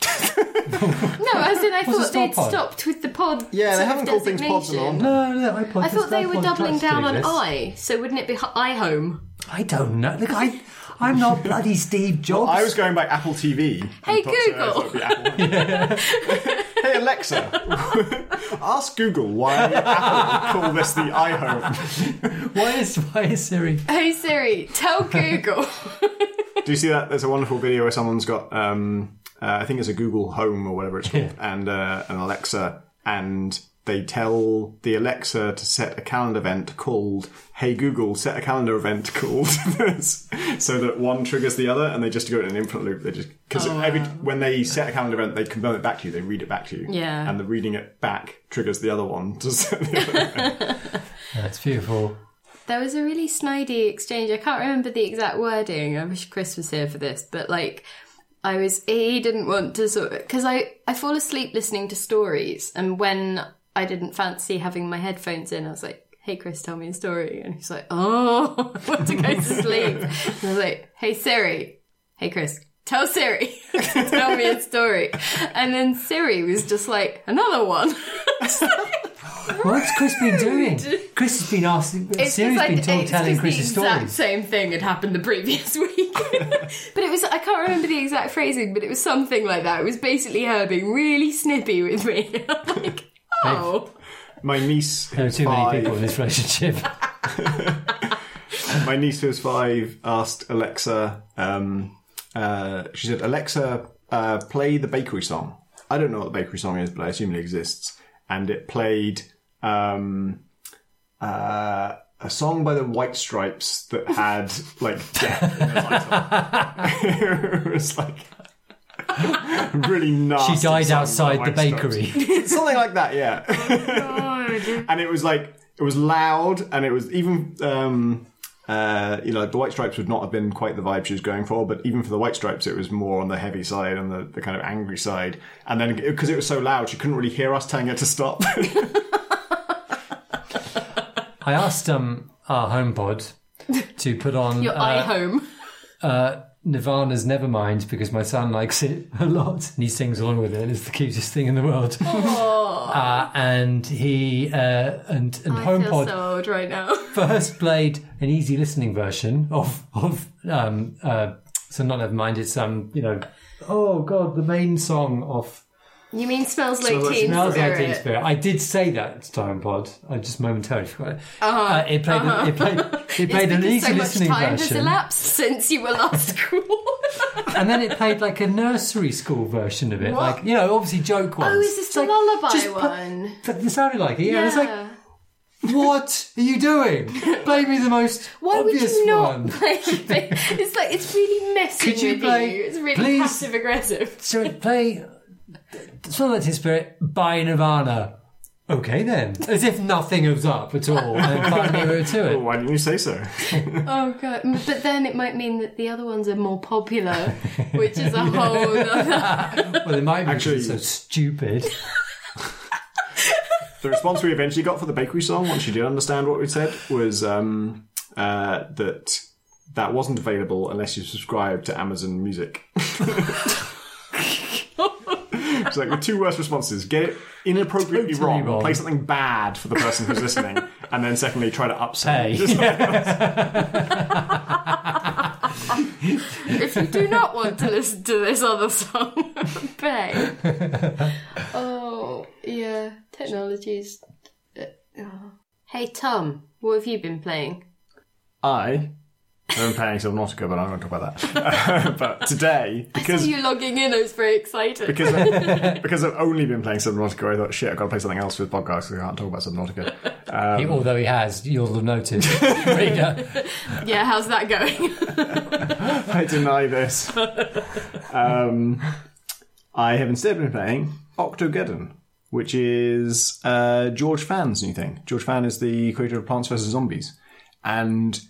No, as in I What's a thought they'd pod? stopped with the pod. Yeah, they sort of haven't called things pods in a long designation. No, no, iPod. I thought they were doubling down on exists. i. So wouldn't it be iHome? I home? I don't know. Look, I, I'm not bloody Steve Jobs. I was going by Apple TV. Hey, thought- so Google. thought it'd be Apple. hey Alexa, ask Google why Apple call this the iHome. why is why is Siri? Hey Siri, tell Google. Do you see that? There's a wonderful video where someone's got, um, uh, I think it's a Google Home or whatever it's called, and uh, an Alexa, and they tell the Alexa to set a calendar event called "Hey Google, set a calendar event called," this," so that one triggers the other, and they just go in an infinite loop. They just because every when they set a calendar event, they confirm it back to you. They read it back to you, Yeah. and the reading it back triggers the other one to set the other. That's beautiful. There was a really snidey exchange. I can't remember the exact wording. I wish Chris was here for this, but like, I was he didn't want to sort because I I fall asleep listening to stories, and when I didn't fancy having my headphones in, I was like. Hey Chris, tell me a story. And he's like, Oh, I want to go to sleep. And I was like, Hey Siri. Hey Chris, tell Siri tell me a story. And then Siri was just like, Another one. What's Chris been doing? Chris has been asking. It's Siri's like, been told, telling just Chris's the exact stories. same thing had happened the previous week. but it was, I can't remember the exact phrasing, but it was something like that. It was basically her being really snippy with me. Like, oh. My niece, There are who's too many people in this relationship. my niece who's five asked Alexa. Um, uh, she said, "Alexa, uh, play the bakery song." I don't know what the bakery song is, but I assume it exists. And it played um, uh, a song by the White Stripes that had like death in the title. it was like really nasty. She died outside the bakery. something like that. Yeah and it was like it was loud and it was even um uh, you know, the White Stripes would not have been quite the vibe she was going for, but even for the White Stripes, it was more on the heavy side and the, the kind of angry side. And then because it was so loud, she couldn't really hear us telling her to stop. I asked um, our HomePod to put on Your uh, iHome. uh, Nirvana's Nevermind because my son likes it a lot and he sings along with it. and It's the cutest thing in the world. Uh, and he uh, and and I HomePod so old right now. first played an easy listening version of of um uh so not never mind it's um you know oh god the main song of You mean smells like Smells uh, like- teen Smells spirit? Like Teen Spirit. I did say that to Time Pod. I just momentarily forgot it. Uh-huh, uh, it played it played uh-huh. it played an easy so much listening time has elapsed since you were last cool. And then it played like a nursery school version of it. What? Like you know, obviously joke oh, ones. oh, is this the like, lullaby put- one? But it sounded like it, yeah. It's like what are you doing? Play me the most Why would obvious you not one. play? It's like it's really messing Could you with play- you. It's really please? passive aggressive. So play Smell Like Teen Spirit by Nirvana. Okay then. As if nothing was up at all. And finally we were to Well, why didn't you say so? Oh god! But then it might mean that the other ones are more popular, which is a whole other. Well, it might be Actually- so stupid. The response we eventually got for the bakery song, once you did understand what we said, was um, uh, that that wasn't available unless you subscribed to Amazon Music. it's like the two worst responses: get it inappropriately Totally wrong, wrong. play something bad for the person who's listening, and then secondly, try to upset. Hey. Just like- if you do not want to listen to this other song, pay. oh, yeah. Technologies. uh, oh. Hey, Tom, what have you been playing? I am playing Subnautica, but I won't going to talk about that. but today, because you logging in, I was very excited. because I, because I've only been playing Subnautica, I thought, shit, I've got to play something else for the podcast because I can't talk about Subnautica. He- although he has, you'll have noted. Reader. yeah, how's that going? I deny this. Um, I have instead been playing Octogeddon, which is uh, George Fan's new thing. George Fan is the creator of Plants vs Zombies, and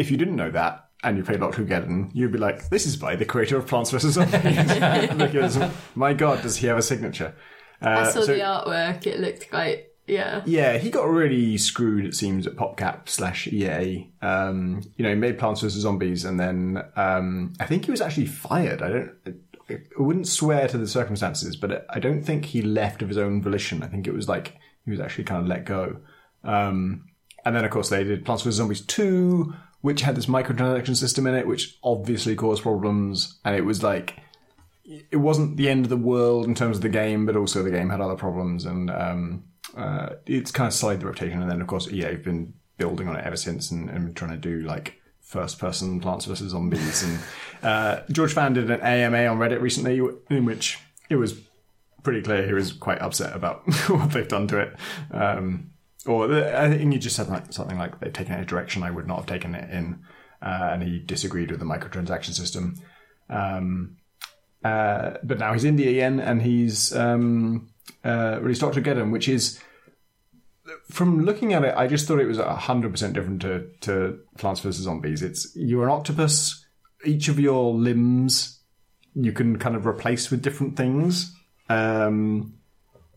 if you didn't know that and you played Octogeddon, you'd be like, "This is by the creator of Plants vs Zombies," because my god, does he have a signature? Uh, I saw so- the artwork, it looked quite. Yeah. Yeah, he got really screwed, it seems, at PopCap slash EA. Um, you know, he made Plants vs. Zombies, and then um, I think he was actually fired. I don't. I wouldn't swear to the circumstances, but I don't think he left of his own volition. I think it was like he was actually kind of let go. Um, and then, of course, they did Plants vs. Zombies 2, which had this microtransaction system in it, which obviously caused problems. And it was like, it wasn't the end of the world in terms of the game, but also the game had other problems. And um, uh, it's kind of sullied the reputation. And then, of course, EA have been building on it ever since and, and trying to do like first person Plants vs. Zombies. and uh, George Fan did an AMA on Reddit recently in which it was pretty clear he was quite upset about what they've done to it. Um, or the, I think he just said something like they've taken it a direction I would not have taken it in, uh, and he disagreed with the microtransaction system. Um, uh, but now he's indie again, and he's um, uh, released Octogeddon, which is from looking at it, I just thought it was hundred percent different to, to Plants vs Zombies. It's you're an octopus. Each of your limbs you can kind of replace with different things. Um,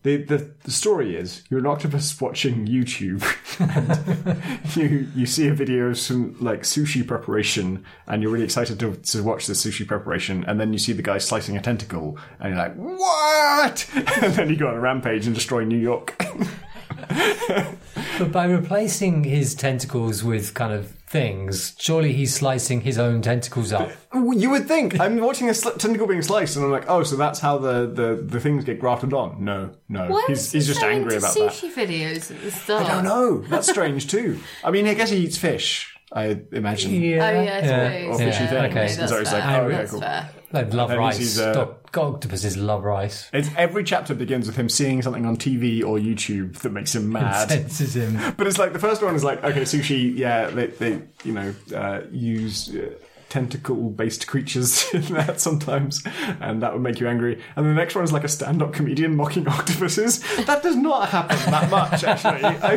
the, the the story is you're an octopus watching YouTube. and you you see a video of some like sushi preparation, and you're really excited to to watch the sushi preparation, and then you see the guy slicing a tentacle, and you're like, what? and then you go on a rampage and destroy New York. But by replacing his tentacles with kind of things, surely he's slicing his own tentacles up. You would think. I'm watching a sl- tentacle being sliced, and I'm like, oh, so that's how the, the, the things get grafted on. No, no. Why he's he he's just angry into about that. sushi videos at the start? I don't know. That's strange too. I mean, I guess he eats fish. I imagine. Oh yeah, I Yeah. suppose. Or fishy yeah, things. Okay. So it's fair. like, oh, okay, cool. fair. Like love rice. he's, uh, Doc- octopuses love rice. It's every chapter begins with him seeing something on TV or YouTube that makes him mad. Senses him. But it's like the first one is like, okay, sushi, yeah, they, they you know, uh, use uh, tentacle based creatures in that sometimes, and that would make you angry. And the next one is like a stand up comedian mocking octopuses. That does not happen that much, actually. I,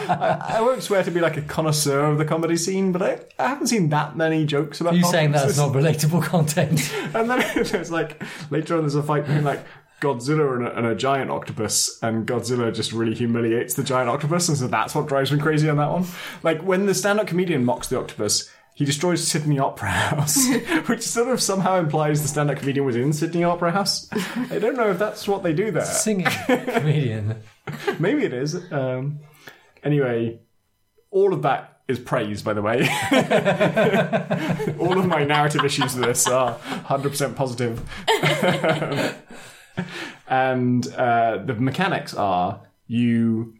I, I won't swear to be like a connoisseur of the comedy scene, but I, I haven't seen that many jokes about You saying that's not relatable content? And then there's like later on, there's a fight between like Godzilla and a, and a giant octopus, and Godzilla just really humiliates the giant octopus, and so that's what drives me crazy on that one. Like when the stand-up comedian mocks the octopus. He destroys Sydney Opera House, which sort of somehow implies the stand-up comedian was in Sydney Opera House. I don't know if that's what they do there. Singing comedian. Maybe it is. Um, anyway, all of that is praise, by the way. all of my narrative issues with this are 100% positive. and uh, the mechanics are you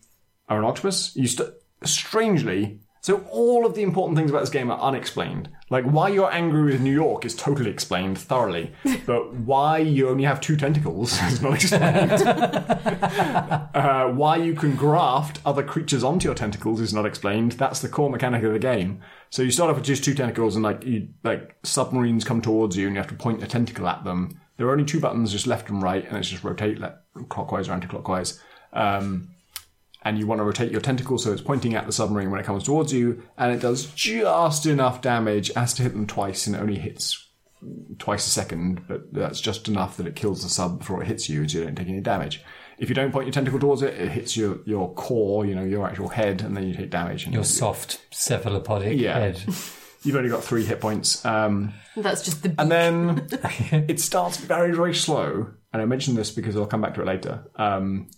are an octopus. You st- strangely. So all of the important things about this game are unexplained. Like why you're angry with New York is totally explained thoroughly, but why you only have two tentacles is not explained. Uh, why you can graft other creatures onto your tentacles is not explained. That's the core mechanic of the game. So you start off with just two tentacles, and like you, like submarines come towards you, and you have to point a tentacle at them. There are only two buttons, just left and right, and it's just rotate le- clockwise or anti-clockwise. Um, and you want to rotate your tentacle so it's pointing at the submarine when it comes towards you, and it does just enough damage as to hit them twice, and only hits twice a second, but that's just enough that it kills the sub before it hits you, so you don't take any damage. If you don't point your tentacle towards it, it hits your, your core, you know, your actual head, and then you take damage. And Your soft cephalopodic Yeah. head. You've only got three hit points. Um, That's just the. and then it starts very, very slow. And I mentioned this because I'll come back to it later. Um,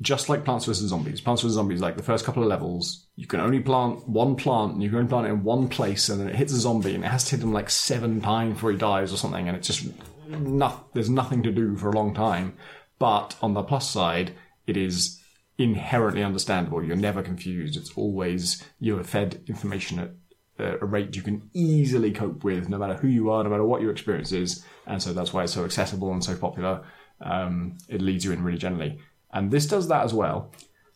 just like Plants vs Zombies. Plants vs Zombies, like the first couple of levels, you can only plant one plant, and you can only plant it in one place, and then it hits a zombie, and it has to hit him like seven times before he dies or something, and it's just no, there's nothing to do for a long time. But on the plus side, it is inherently understandable. You're never confused. It's always you're fed information at uh, a rate you can easily cope with, no matter who you are, no matter what your experience is, and so that's why it's so accessible and so popular. Um, it leads you in really gently, and this does that as well.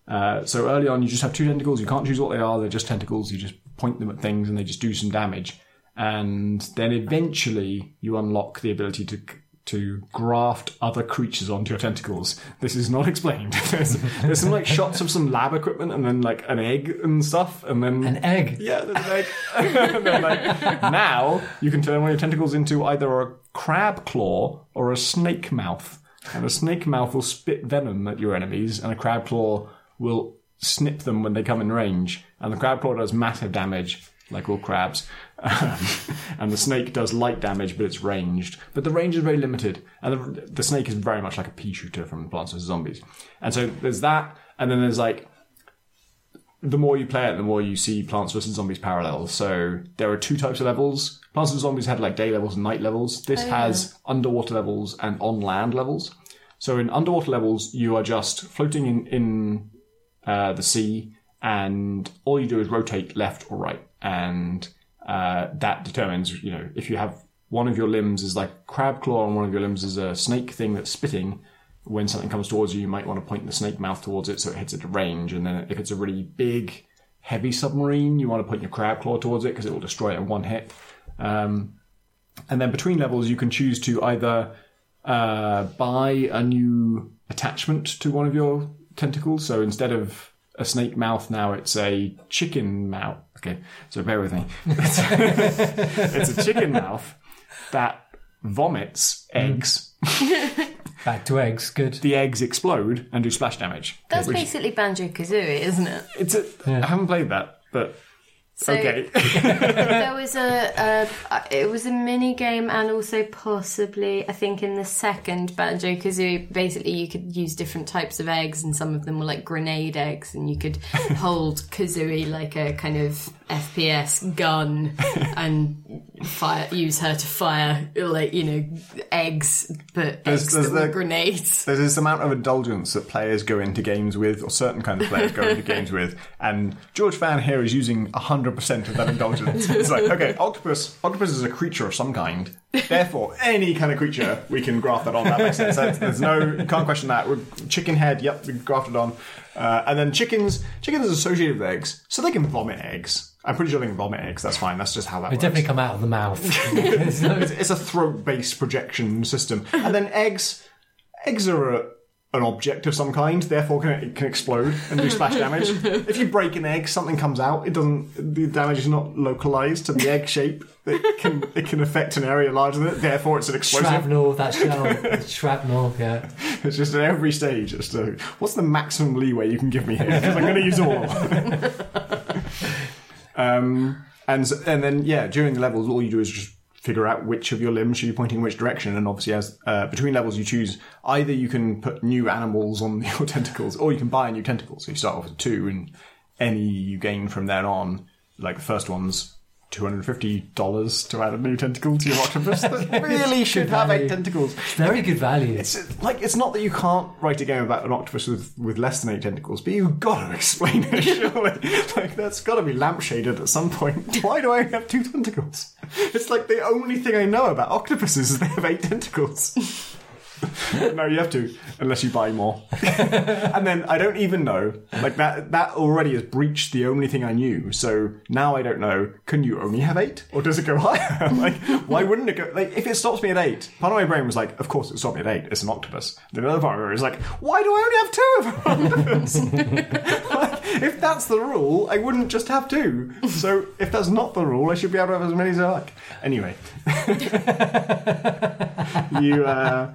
Uh, so early on, you just have two tentacles. You can't choose what they are. They're just tentacles. You just point them at things, and they just do some damage. And then eventually, you unlock the ability to to graft other creatures onto your tentacles. This is not explained. there's, there's some like shots of some lab equipment, and then like an egg and stuff, and then An egg. yeah, there's an egg. and then, like, now you can turn one of your tentacles into either a crab claw or a snake mouth. And a snake mouth will spit venom at your enemies, and a crab claw will snip them when they come in range. And the crab claw does massive damage, like all crabs. And the snake does light damage, but it's ranged. But the range is very limited. And the, the snake is very much like a pea shooter from Plants vs. Zombies. And so there's that, and then there's like the more you play it, the more you see Plants vs Zombies parallels. So there are two types of levels. Plants vs Zombies had like day levels and night levels. This has underwater levels and on land levels. So in underwater levels, you are just floating in in uh, the sea, and all you do is rotate left or right, and uh, that determines you know if you have one of your limbs is like crab claw and one of your limbs is a snake thing that's spitting when something comes towards you, you might want to point the snake mouth towards it so it hits at range. And then if it's a really big, heavy submarine, you want to point your crab claw towards it because it will destroy it in one hit. Um, and then between levels, you can choose to either uh, buy a new attachment to one of your tentacles. So instead of a snake mouth, now it's a chicken mouth. Okay, so bear with me. It's, it's a chicken mouth that vomits eggs. Back to eggs. Good. The eggs explode and do splash damage. That's Which- basically Banjo Kazooie, isn't it? It's a, I haven't played that, but So okay. there was a, a it was a mini game and also possibly I think in the second Banjo Kazooie basically you could use different types of eggs and some of them were like grenade eggs and you could hold Kazooie like a kind of FPS gun and fire use her to fire like you know eggs but There's- eggs there's that were grenades. There's this amount of indulgence that players go into games with, or certain kind of players go into games with, and George Fan here is using 100% of that indulgence. It's like, okay, octopus, octopus is a creature of some kind. Therefore, any kind of creature, we can graft that on. That makes sense. There's there's no, you can't question that. With chicken head, yep, we grafted on. Uh, and then chickens, chickens is associated with eggs, so they can vomit eggs. I'm pretty sure they can vomit eggs. That's fine. That's just how that They works. definitely come out of the mouth. It's, it's a throat-based projection system, and then eggs. Eggs are a, an object of some kind, therefore can, it can explode and do splash damage. if you break an egg, something comes out. It doesn't. The damage is not localized to the egg shape. It can it can affect an area larger than it. Therefore, it's an explosive. shrapnel, that shell. shrapnel, yeah. It's just at every stage. It's to, what's the maximum leeway you can give me here? Because I'm going to use all. um, and and then yeah, during the levels, all you do is just figure out which of your limbs should be pointing which direction. And obviously, as uh, between levels, you choose either you can put new animals on your tentacles, or you can buy a new tentacle. So you start off with two, and any you gain from then on, like the first one's. Two hundred fifty dollars to add a new tentacle to your octopus. That really should have eight value. tentacles. Very good value. It's like it's not that you can't write a game about an octopus with, with less than eight tentacles, but you've got to explain it. Surely, like that's got to be lampshaded at some point. Why do I have two tentacles? It's like the only thing I know about octopuses is they have eight tentacles. no, you have to, unless you buy more. and then I don't even know. Like that that already has breached the only thing I knew. So now I don't know, can you only have eight? Or does it go higher? like why wouldn't it go like if it stops me at eight, part of my brain was like, of course it stopped me at eight, it's an octopus. Then another part of it was like, why do I only have two of them? like, if that's the rule, I wouldn't just have two. So if that's not the rule, I should be able to have as many as I like. Anyway. you uh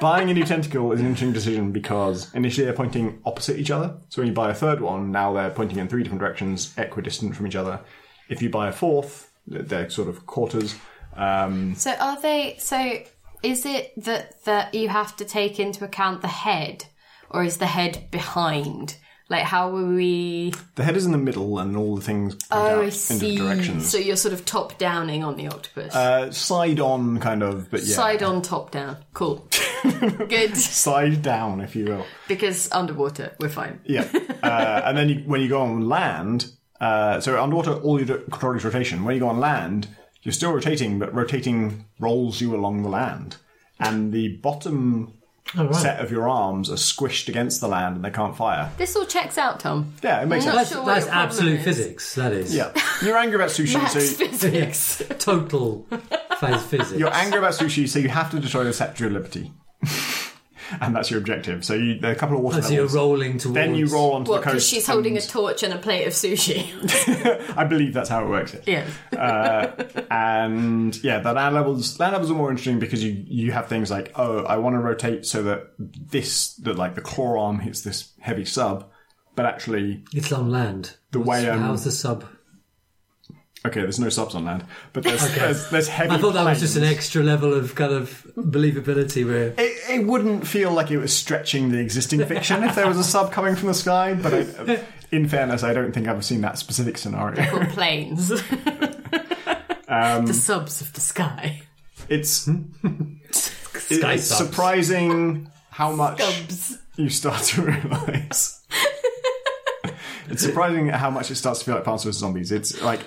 Buying a new tentacle is an interesting decision because initially they're pointing opposite each other. So when you buy a third one, now they're pointing in three different directions, equidistant from each other. If you buy a fourth, they're sort of quarters. Um, So are they? So is it that that you have to take into account the head, or is the head behind? Like, how were we? The head is in the middle, and all the things point Oh, out I in see. different directions. So you're sort of top downing on the octopus. uh, side on, kind of, but yeah, Side on, top down. Cool. Good. side down, if you will. Because underwater, we're fine. Yeah, uh, and then you, when you go on land, uh, so underwater, all you do, control is rotation. When you go on land, you're still rotating, but rotating rolls you along the land, and the bottom Oh, right. set of your arms are squished against the land, and they can't fire. This all checks out, Tom. Yeah, it makes I'm sense. not That's, sure what that's absolute is. physics. That is. Yeah, you're angry about sushi, Maths so physics. Total phase physics. you're angry about sushi, so you have to destroy the Scepter of Liberty, and that's your objective. So you, there are a couple of water so you're levels. rolling towards. Then you roll onto What, the coast. because she's holding a torch and a plate of sushi. I believe that's how it works. yes. and yeah, the land levels land levels are more interesting because you you have things like oh, I want to rotate so that this that like the claw arm hits this heavy sub, but actually It's on land. The way, um, How's the sub? Okay, there's no subs on land, but there's there's, there's heavy. I thought that was just an extra level of kind of believability where. It, it wouldn't feel like it was stretching the existing fiction if there was a sub coming from the sky, but I, in fairness, I don't think I've seen that specific scenario. Or planes. Um, the subs of the sky. It's Sky it's subs. surprising how much Subs. you start to realise. It's surprising how much it starts to feel like Plants vs Zombies. It's like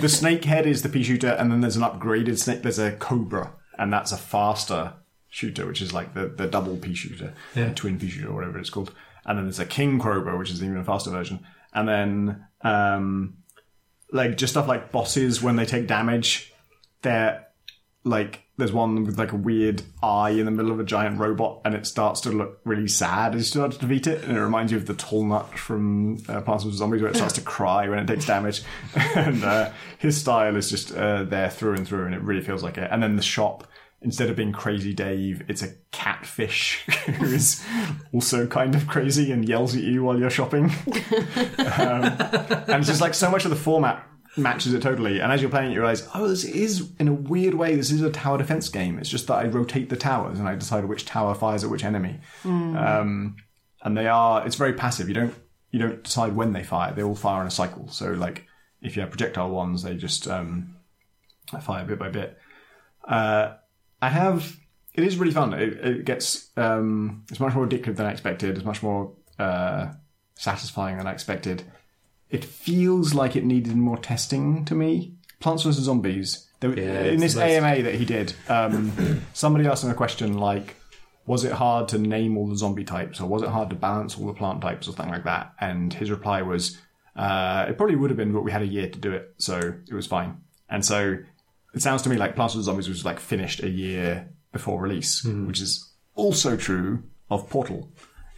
the snake head is the pea shooter, and then there's an upgraded snake. There's a cobra, and that's a faster shooter, which is like the, the double pea shooter, Yeah. twin pea shooter, or whatever it's called. And then there's a king cobra, which is even faster version. And then um, like just stuff like bosses when they take damage, they're like there's one with like a weird eye in the middle of a giant robot, and it starts to look really sad as you start to defeat it, and it reminds you of the tall nut from uh, Plants vs Zombies, where it starts to cry when it takes damage. and uh, his style is just uh, there through and through, and it really feels like it. And then the shop. Instead of being crazy Dave, it's a catfish who is also kind of crazy and yells at you while you're shopping. and it's just like so much of the format matches it totally. And as you're playing it, you realize, oh, this is in a weird way, this is a tower defense game. It's just that I rotate the towers and I decide which tower fires at which enemy. Um, and they are, it's very passive. You don't you don't decide when they fire. They all fire in a cycle. So like if you have projectile ones, they just um, fire bit by bit. Uh, I have. It is really fun. It, it gets. Um, it's much more addictive than I expected. It's much more uh, satisfying than I expected. It feels like it needed more testing to me. Plants vs Zombies. There, Yeah, in this AMA that he did, um, somebody asked him a question like, "Was it hard to name all the zombie types, or was it hard to balance all the plant types, or something like that?" And his reply was, uh, "It probably would have been, but we had a year to do it, so it was fine." And so it sounds to me like Plants vs Zombies was like finished a year before release, which is also true of Portal.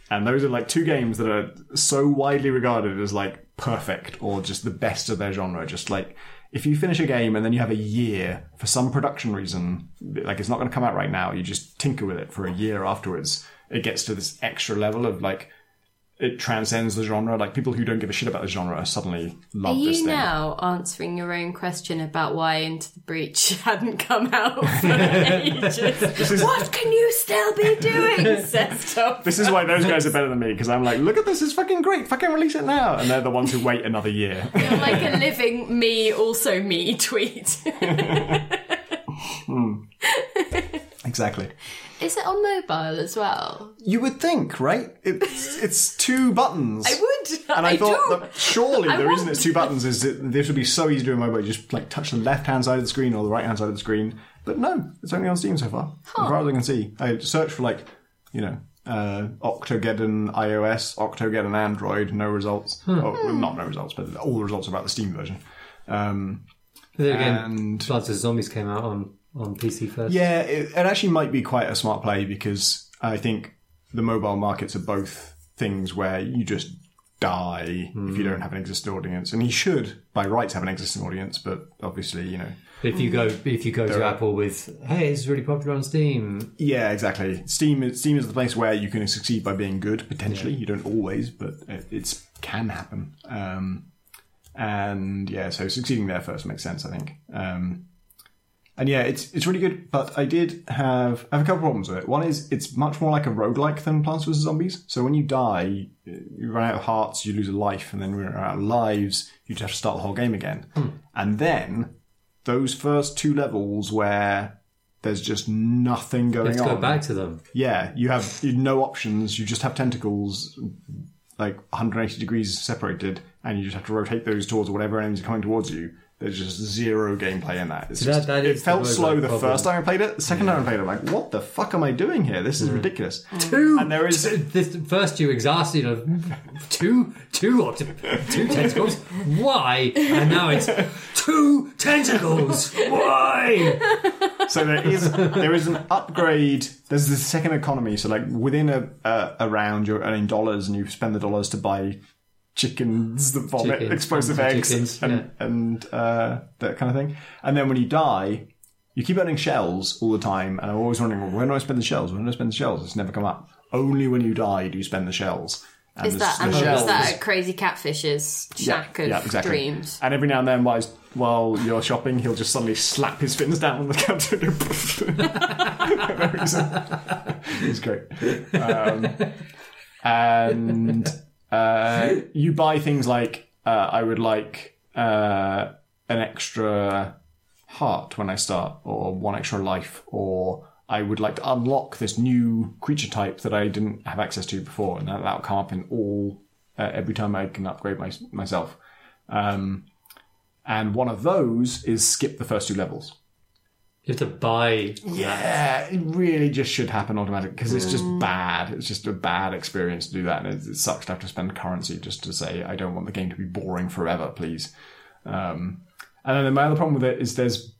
And those are like two games that are so widely regarded as like perfect or just the best of their genre. Just like if you finish a game and then you have a year for some production reason, like it's not going to come out right now, you just tinker with it for a year afterwards. It gets to this extra level of like it transcends the genre. Like people who don't give a shit about the genre suddenly Are love this you thing. now answering your own question about why Into the Breach hadn't come out for ages? what can you still be doing, says Tom? This is why those guys are better than me because I'm like, look at this, it's fucking great, fucking release it now, and they're the ones who wait another year. You're like a living me, also me tweet. Hmm. exactly. Is it on mobile as well? You would think, right? It's it's two buttons. I would. And I, I thought do. that surely I the reason it's two buttons is that this would be so easy to do on mobile. You just like touch the left hand side of the screen or the right hand side of the screen. But no, it's only on Steam so far. As far as I can see. I searched for like, you know, uh, Octogeddon iOS, Octogeddon Android, no results. Oh, well, not no results, but all the results are about the Steam version. Um, Then again, and Plants vs Zombies came out on, on PC first. yeah, it, it actually might be quite a smart play because I think the mobile markets are both things where you just die if you don't have an existing audience, and you should by rights have an existing audience, but obviously, you know, If you go if you go to are- Apple with hey, it's really popular on Steam. yeah, exactly. Steam is, Steam is the place where you can succeed by being good. Potentially, you don't always, but it it's, can happen. Um, and yeah, so succeeding there first makes sense, I think. Um, And yeah, it's it's really good, but I did have I have a couple problems with it. One is it's much more like a roguelike than Plants vs Zombies. So when you die, you run out of hearts, you lose a life, and then when you run out of lives, you just have to start the whole game again. Hmm. And then those first two levels where there's just nothing going on. Let's on. go back to them. Yeah, you have you no options. You just have tentacles, like 180 degrees separated, and you just have to rotate those towards whatever enemies are coming towards you. There's just zero gameplay in that. It's that- just- that it the felt slow the problem. first time I played it. The second time I played it, I'm like, what the fuck am I doing here? This is mm. ridiculous. Mm. Two. And there is This first you exhausted, know, two, two, two, two tentacles. Why? And now it's two tentacles. Why? so there is there is an upgrade. There's the second economy. So like within a a, a round, you're earning dollars, and you spend the dollars to buy chickens that vomit Chickens, explosive eggs chickens, and yeah. and uh, that kind of thing. And then when you die, you keep earning shells all the time. And I'm always wondering, well, when do I spend the shells? When do I spend the shells? It's never come up. Only when you die do you spend the shells. And Is the- that the and shells- is that Crazy Catfish's shack of yeah, exactly. dreams? And every now and then, while, while you're shopping, he'll just suddenly slap his fins down on the counter. For no. It's great. Um, and uh, you buy things like uh, I would like uh, an extra heart when I start, or one extra life, or I would like to unlock this new creature type that I didn't have access to before, and that, that'll come up in all uh, every time I can upgrade my, myself. Um, and one of those is skip the first two levels. You have to buy. Yeah, it really just should happen automatically because it's just bad. It's just a bad experience to do that, and it, it sucks to have to spend currency just to say I don't want the game to be boring forever, please. Um, and then my other problem with it is there's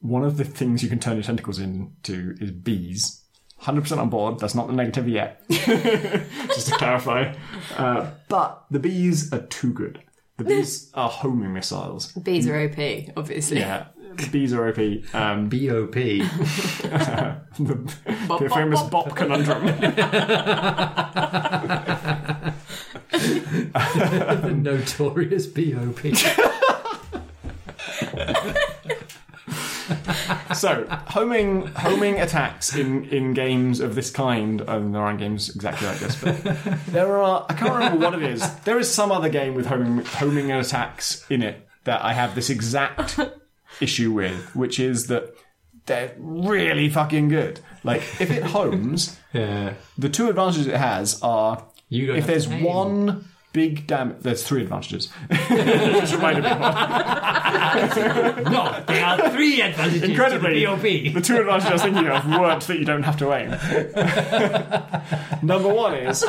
one of the things you can turn your tentacles into is bees. Hundred percent on board. That's not the negative yet. just to clarify, uh, but the bees are too good. The bees are homing missiles. Bees are OP, obviously. Yeah, the bees are OP. Um, BOP. the, Bop, the bop, famous bop. bop conundrum. the notorious BOP. so homing homing attacks in, in games of this kind, and there aren't games exactly like this, but there are. I can't remember what it is. There is some other game with homing homing attacks in it that I have this exact issue with, which is that they're really fucking good. Like if it homes, Yeah. the two advantages it has are You if there's one big damage, there's three advantages. Just reminded me. No, there are three advantages Incredibly, to the the two advantages I was thinking of weren't that you don't have to aim. Number one is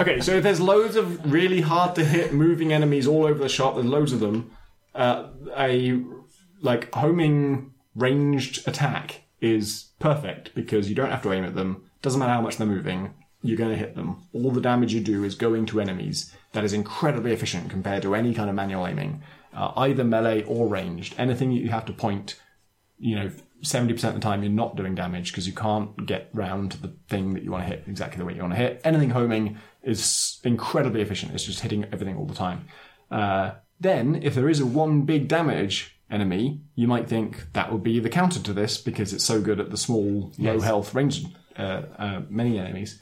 okay. So if there's loads of really hard to hit moving enemies all over the shop, there's loads of them. Uh, a like homing ranged attack is perfect because you don't have to aim at them. Doesn't matter how much they're moving. You're going to hit them. All the damage you do is going to enemies. That is incredibly efficient compared to any kind of manual aiming, uh, either melee or ranged. Anything that you have to point you know, 70% of the time you're not doing damage because you can't get round to the thing that you want to hit exactly the way you want to hit. Anything homing is incredibly efficient. It's just hitting everything all the time. Uh, then, if there is a one big damage enemy, you might think that would be the counter to this because it's so good at the small, low health range uh, uh, many enemies.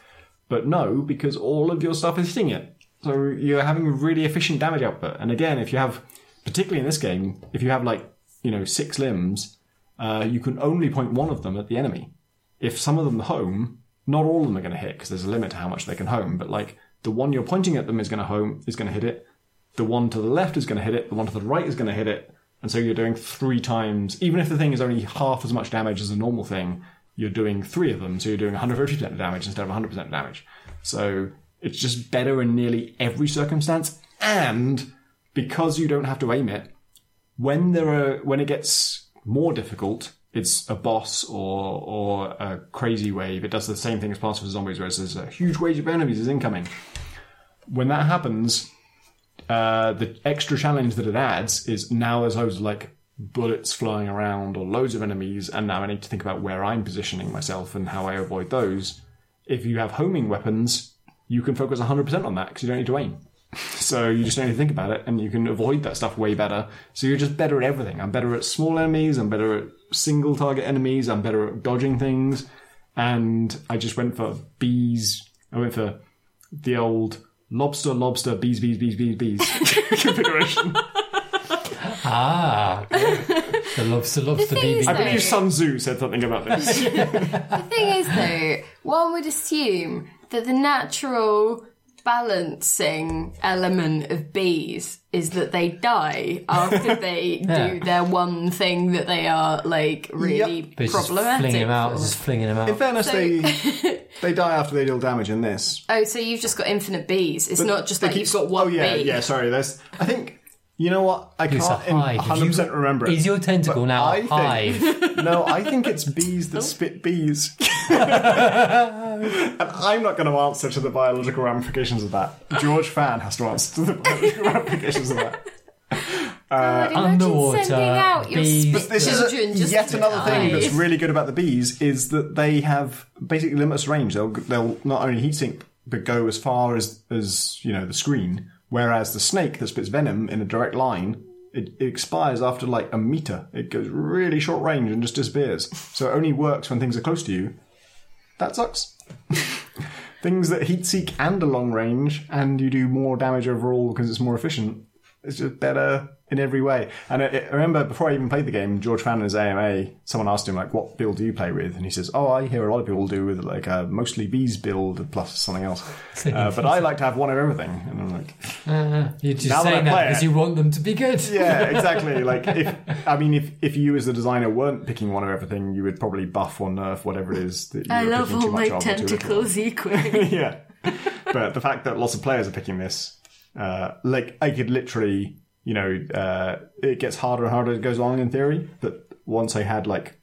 But no, because all of your stuff is hitting it. So you're having a really efficient damage output. And again, if you have, particularly in this game, if you have like, you know, six limbs, uh, you can only point one of them at the enemy. If some of them home, not all of them are going to hit because there's a limit to how much they can home. But like the one you're pointing at them is going to home is going to hit it. The one to the left is going to hit it. The one to the right is going to hit it. And so you're doing three times. Even if the thing is only half as much damage as a normal thing, you're doing three of them. So you're doing 150% damage instead of 100% damage. So it's just better in nearly every circumstance. And because you don't have to aim it, when there are when it gets more difficult, it's a boss or or a crazy wave. It does the same thing as Plants vs Zombies, where there's a huge wave of enemies is incoming. When that happens, uh, the extra challenge that it adds is now there's loads of like bullets flying around or loads of enemies, and now I need to think about where I'm positioning myself and how I avoid those. If you have homing weapons, you can focus 100% on that because you don't need to aim. So you just don't need to think about it, and you can avoid that stuff way better. So you're just better at everything. I'm better at small enemies. I'm better at single target enemies. I'm better at dodging things. And I just went for bees. I went for the old lobster, lobster, bees, bees, bees, bees, bees configuration. Ah, the lobster, lobster, thing is BB. I that- believe Sun Tzu said something about this. The thing is, though, one would assume that the natural balancing element of bees is that they die after they Yeah. do their one thing that they are like really But it's just flinging him out. just flinging him In out. fairness, they they die after they deal damage in this. Oh, so you've just got infinite bees. It's not just They like keep- you've got oh, one Oh yeah, bee. yeah. Sorry, there's. I think you know what I It's a can't in hive. 100 percent remember. it. Is your tentacle But now I a think- No, I think it's bees that oh. spit bees. and I'm not going to answer to the biological ramifications of that. George Fan has to answer to the biological ramifications of that. God, uh, imagine underwater sending out your bees. spit This is children a, just yet to another thing die. that's really good about the bees is that they have basically limitless range. They'll they'll not only heat seek but go as far as as you know the screen. Whereas the snake that spits venom in a direct line, it, it expires after like a meter. It goes really short range and just disappears. So it only works when things are close to you. That sucks. things that heat seek and are long range, and you do more damage overall because it's more efficient. It's just better in every way. And I, I remember before I even played the game, George Fan in his AMA, someone asked him like, "What build do you play with?" And he says, "Oh, I hear a lot of people do with like a mostly bees build plus something else, uh, but I like to have one of everything." And I'm like, Uh, you're just Now that I saying that play because it- you want them to be good. "Yeah, exactly." like if I mean, if if you as the designer weren't picking one of everything, you would probably buff or nerf whatever it is that you I love picking too all much my of or too little of. tentacles equally. yeah. But the fact that lots of players are picking this, uh, like I could literally, you know, uh, it gets harder and harder as it goes along in theory. But once I had like,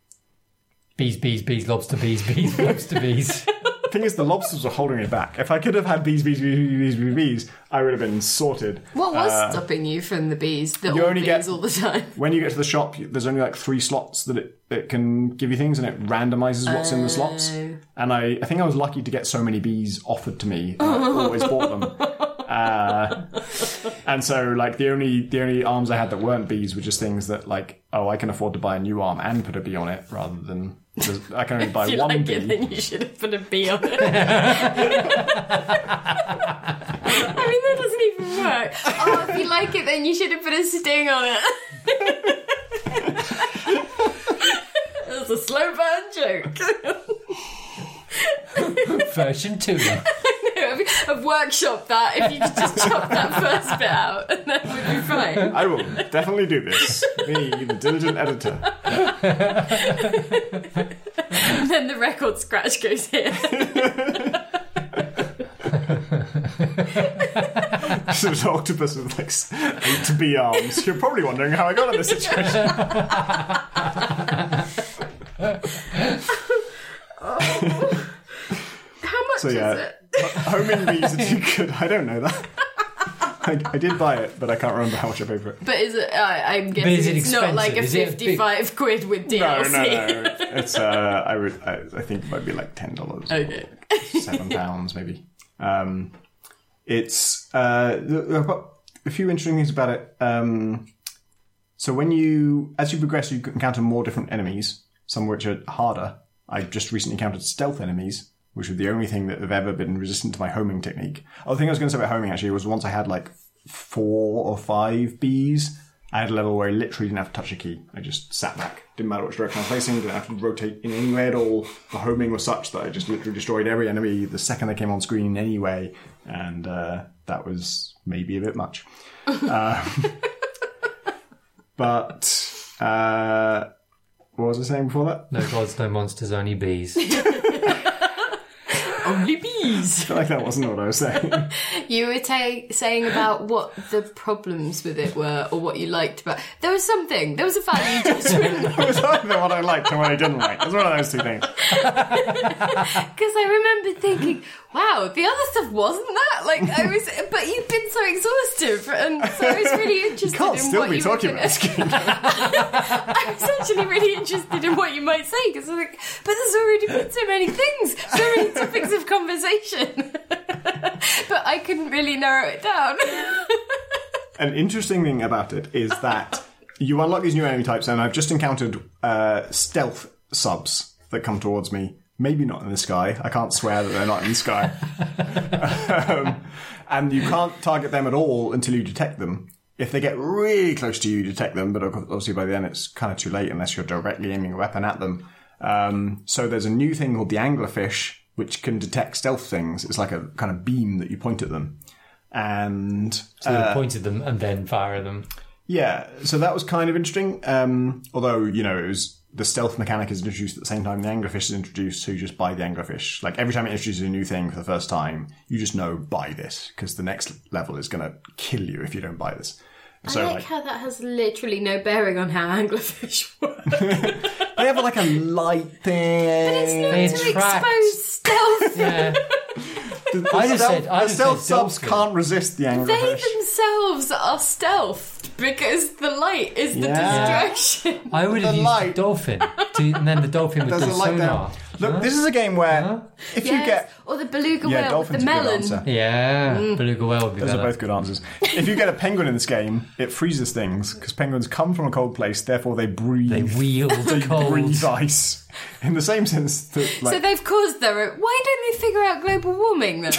Bees, bees, bees, lobster, bees, bees, lobster, bees. the thing is, the lobsters were holding me back. If I could have had bees, bees, bees, bees, bees, bees, I would have been sorted. What was stopping you from the bees? The Uh, you only bees get- all the time. When you get to the shop, you- there's only like three slots that it, it can give you things, and it randomizes what's in the slots. Oh. And I, I think I was lucky to get so many bees offered to me. And I always bought them. Uh, and so, like the only the only arms I had that weren't bees were just things that, like, oh, I can afford to buy a new arm and put a bee on it, rather than I can only buy If you one like bee. it, then you should have put a bee on it. I mean, that doesn't even work. Oh, if you like it, then you should have put a sting on it. That's a slow burn joke. Version 2. I've workshopped that. If you could just chop that first bit out, and then we'd be fine. I will definitely do this. Me, the diligent editor. And then the record scratch goes here. Is an octopus with like eight bee arms. You're probably wondering how I got in this situation. oh. How much So is it? Homing bees are too good. I don't know that. I, I did buy it, but I can't remember how much I paid for it. But is it? Uh, I'm guessing is it it's not like a expensive? Is it a big- fifty-five quid with DLC. no, no. no. It's uh, I would, I, I think it might be like ten dollars, Okay. seven pounds maybe. Um, it's uh, th- I've got a few interesting things about it. Um, so when you, as you progress, you encounter more different enemies, some which are harder. I just recently encountered stealth enemies, which were the only thing that have ever been resistant to my homing technique. Oh, the thing I was going to say about homing actually was once I had like four or five bees, I had a level where I literally didn't have to touch a key. I just sat back. Didn't matter which direction I was facing, didn't have to rotate in any way at all. The homing was such that I just literally destroyed every enemy the second they came on screen anyway, and uh, that was maybe a bit much. Um, but uh, what was I saying before that? No gods, no monsters, only bees. Only bees. I feel like that wasn't what I was saying. You were ta- saying about what the problems with it were, or what you liked about. There was something. There was a value judgment. it was either what I liked or what I didn't like. It was one of those two things. Because I remember thinking, wow, the other stuff wasn't that. Like I was, but you've been so exhaustive, and so I was really interested Can't in still what be you talking were about gonna, this game. I was actually really interested in what you might say because I was like, but there's already been so many things, so many topics of conversation. but I couldn't really narrow it down. An interesting thing about it is that you unlock these new enemy types, and I've just encountered uh, stealth subs that come towards me. Maybe not in the sky. I can't swear that they're not in the sky. um, and you can't target them at all until you detect them. If they get really close to you, you detect them, but obviously by then it's kind of too late unless you're directly aiming a weapon at them. Um, so there's a new thing called the anglerfish, which can detect stealth things. It's like a kind of beam that you point at them. And So they pointed them and then fire them. yeah, so that was kind of interesting. Um, although you know, it was the stealth mechanic is introduced at the same time the anglerfish is introduced, so you just buy the anglerfish. Like every time it introduces a new thing for the first time, you just know buy this because the next level is going to kill you if you don't buy this. So I like, like, how that has literally no bearing on how anglerfish work. they have like a light thing. But It's not They to attract- expose stealth. Yeah. the, I just stealth, said- I the just stealth said subs dolphin. can't resist the anglerfish. They themselves are stealthed because the light is the Yeah. distraction. I would have The used light- the dolphin, to, and then the dolphin would do a sonar. there. Look, this is a game where if you Yes, get or the beluga yeah, whale with the are a good melon. answer. Yeah, Mm. beluga whale would be Those better. are both good answers. if you get a penguin in this game, it freezes things because penguins come from a cold place, therefore they breathe. They wield they cold. breathe ice. In the same sense that, like, So they've caused their. Why don't they figure out global warming then?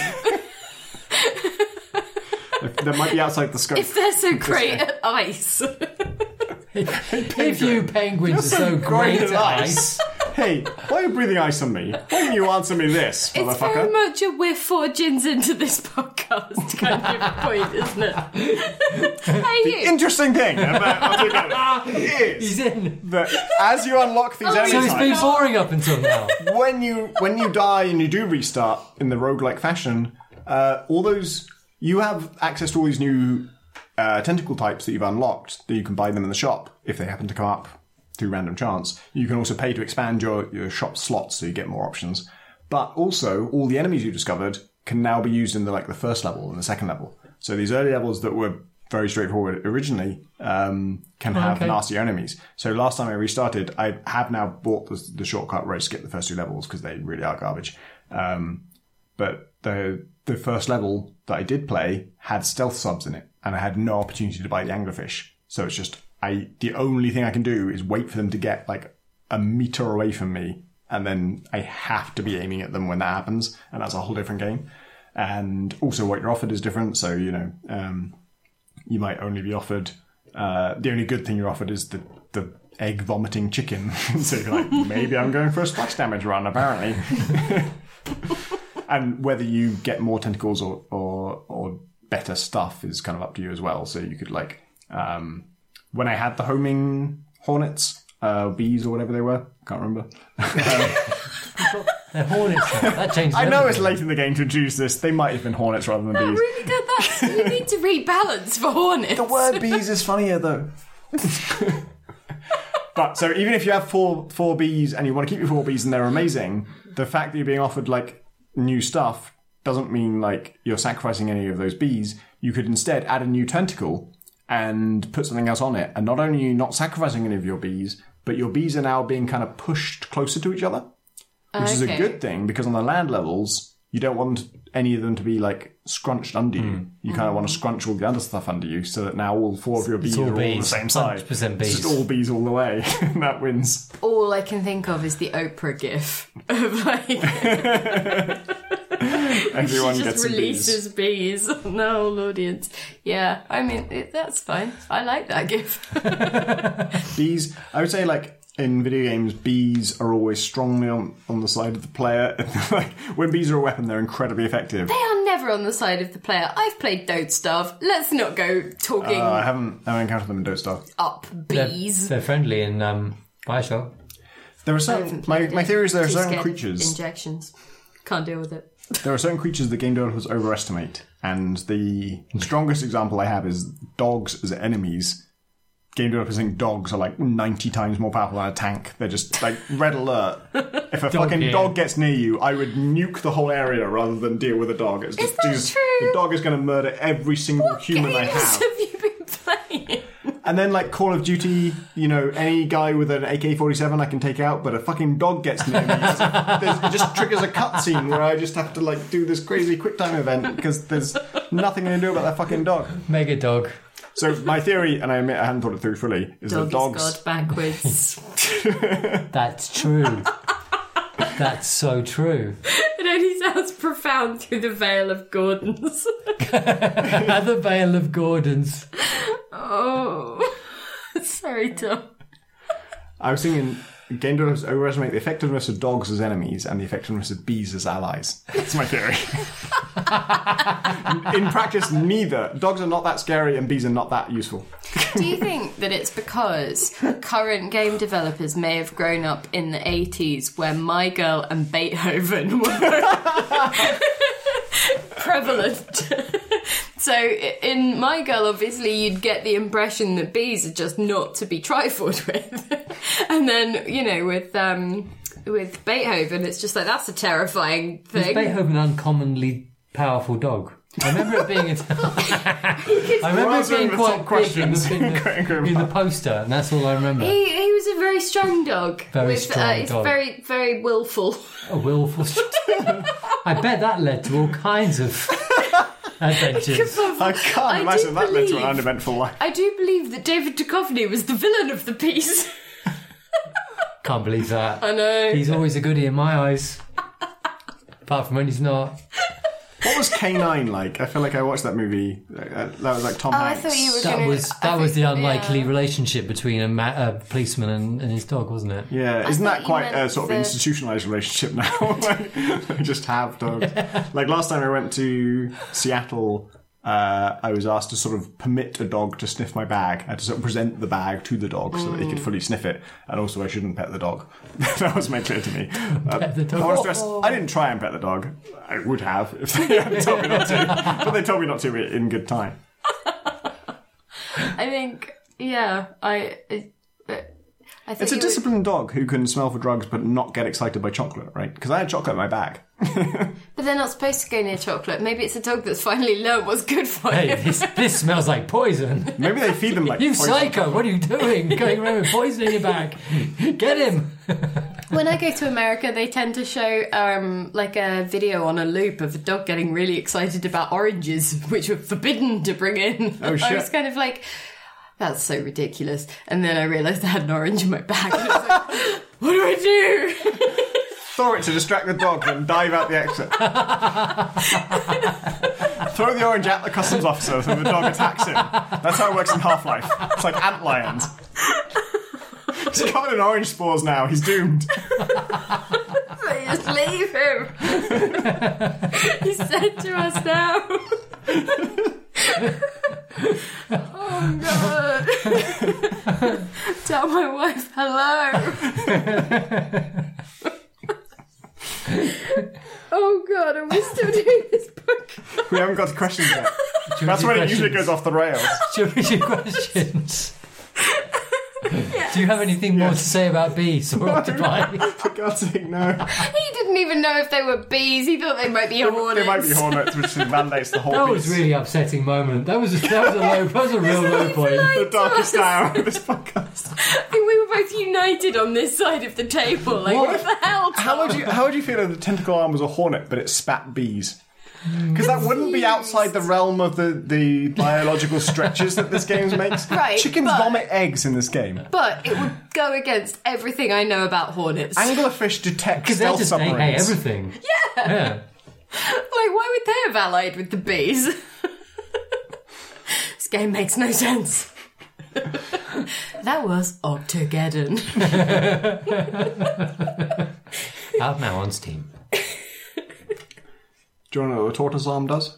that might be outside the scope. if they're so great at ice. If you penguins are so great at ice, hey, why are you breathing ice on me? Why don't you answer me this, It's very motherfucker? much a we're four gins into this podcast kind of point, isn't it? hey, you. Interesting thing about Articulate he's in. that as you unlock these Oh, So it's been types, boring up until now. when you when you die and you do restart in the roguelike fashion, uh, all those you have access to all these new uh, tentacle types that you've unlocked that you can buy them in the shop if they happen to come up through random chance. You can also pay to expand your, your shop slots so you get more options. But also all the enemies you discovered can now be used in the like the first level and the second level. So these early levels that were very straightforward originally um, can have okay. nastier enemies. So last time I restarted, I have now bought the, the shortcut where I skip the first two levels because they really are garbage. Um, but the the first level that I did play had stealth subs in it, and I had no opportunity to buy the anglerfish. So it's just I the only thing I can do is wait for them to get like a meter away from me, and then I have to be aiming at them when that happens, and that's a whole different game. And also, what you're offered is different. So you know, um, you might only be offered uh, the only good thing you're offered is the the egg vomiting chicken. so you're like, maybe I'm going for a splash damage run. Apparently. and whether you get more tentacles or, or or better stuff is kind of up to you as well. So you could like um, when I had the homing hornets, uh, bees or whatever they were, can't remember. They're hornets. now. That changes. I know it's late in the game to introduce this. They might have been hornets rather than That bees. really did that. You need to rebalance for hornets. The word bees is funnier though. but so even if you have four four bees and you want to keep your four bees and they're amazing, the fact that you're being offered like new stuff doesn't mean like you're sacrificing any of those bees. You could instead add a new tentacle and put something else on it. And not only are you not sacrificing any of your bees, but your bees are now being kind of pushed closer to each other. Which is a good thing because on the land levels, you don't want any of them to be like scrunched under you. You kind of want to scrunch all the other stuff under you so that now all four of your bees all are all the same size. 100% It's just all bees all the way. that wins. All I can think of is the Oprah gif of like Everyone she just some bees. releases bees. on the whole audience. Yeah, I mean it, that's fine. I like that gif. Bees, I would say like in video games, bees are always strongly on, on the side of the player. like when bees are a weapon, they're incredibly effective. They are never on the side of the player. I've played Don't Starve. Let's not go talking Uh, I haven't I haven't encountered them in Don't Starve. up They're, bees. they're friendly in um, Bioshock. There are I certain my, my theory is there are Too certain creatures Injections. Can't deal with it. There are certain creatures that game developers overestimate, and the strongest example I have is dogs as enemies game developers think dogs are like 90 times more powerful than a tank. They're just like red alert. If a fucking here. dog gets near you, I would nuke the whole area rather than deal with a dog. It's just, Is that just- true? The dog is going to murder every single human Games I have. have you been playing? And then like Call of Duty, you know, any guy with an AK-47 I can take out, but a fucking dog gets near me. There's a- there's- it just triggers a cutscene where I just have to like do this crazy quick time event because there's nothing I can do about that fucking dog. Mega dog. So my theory, and I admit I hadn't thought it through fully, is Dog that dogs. is God backwards. That's true. That's so true. it only sounds profound through the veil of Gordon's. Another Vale of Gordons. oh. Sorry, Tom. I was thinking game developers overestimate the effectiveness of dogs as enemies and the effectiveness of bees as allies. That's my theory. In practice, neither. Dogs are not that scary and bees are not that useful. Do you think that it's because current game developers may have grown up in the 80s where My Girl and Beethoven were prevalent? so in My Girl, obviously, you'd get the impression that bees are just not to be trifled with. and then, you know, with. Um, with Beethoven, it's just like that's a terrifying thing. thing. Beethoven an uncommonly powerful dog? I remember it being. I remember it being quite top big in questions. the, in, the, in the poster, and that's all I remember. He, he was a very strong dog. Very with, strong uh, he's dog. very very willful. A willful. I bet that led to all kinds of adventures. I can't I imagine that led to an believe- uneventful life. I do believe that David Duchovny was the villain of the piece. Can't believe that. I know. He's always a goodie in my eyes. Apart from when he's not. What was K9 like? I feel like I watched that movie. Uh, that was like Tom Oh, I Hanks. thought you were That gonna, was I that was the unlikely yeah. relationship between a, ma- a policeman and, and his dog, wasn't it? Yeah, isn't that quite a meant sort of institutionalized relationship now? like, just have dogs. Like last time I went to Seattle, uh, I was asked to sort of permit a dog to sniff my bag. I had to sort of present the bag to the dog so that he could fully sniff it, and also I shouldn't pet the dog. that was made clear to me. Uh, Pet the dog. I, want to stress, I didn't try and pet the dog. I would have if they hadn't told me not to, but they told me not to in good time. I think, yeah, I. uh, I think It's a you would- disciplined dog who can smell for drugs but not get excited by chocolate, right? Because I had chocolate in my bag. But they're not supposed to go near chocolate. Maybe it's a dog that's finally learned what's good for it. Hey, you. this, this smells like poison. Maybe they feed them like You poison. psycho! What are you doing? Going around with poison in your bag? Get him! When I go to America, they tend to show um, like a video on a loop of a dog getting really excited about oranges, which were forbidden to bring in. Oh, I was kind of like, that's so ridiculous. And then I realised I had an orange in my bag. And I was like, what do I do? Throw it to distract the dog, then dive out the exit. Throw the orange at the customs officer, so the dog attacks him. That's how it works in Half Life. It's like ant lions. He's covered in orange spores now. He's doomed. I just leave him. He's said to us now. oh god. Tell my wife hello. oh god, are we still doing this book? We haven't got to questions yet. That's do when it usually goes off the rails. Do you have any questions? Do you have anything more to say about bees or octopi? For God's sake, no. He didn't even know if they were bees. He thought they might be hornets. They might be hornets, which validates the whole That was piece. really upsetting moment. That was that was a low, that was a real low point. the darkest hour of this podcast. I think we were both united on this side of the table. Like, what, the hell? How would you how would you feel if the tentacle arm was a hornet but it spat bees? Because that wouldn't be outside the realm of the, the biological stretches that this game makes. Right, Chickens but- vomit eggs in this game. But it would go against everything I know about hornets. Anglerfish detect Because they're stealth just hey, submarines. hey everything. Yeah. Like, why would they have allied with the bees? this game makes no sense. that was Octogeddon. Out now on Steam. Do you want to know what a tortoise arm does?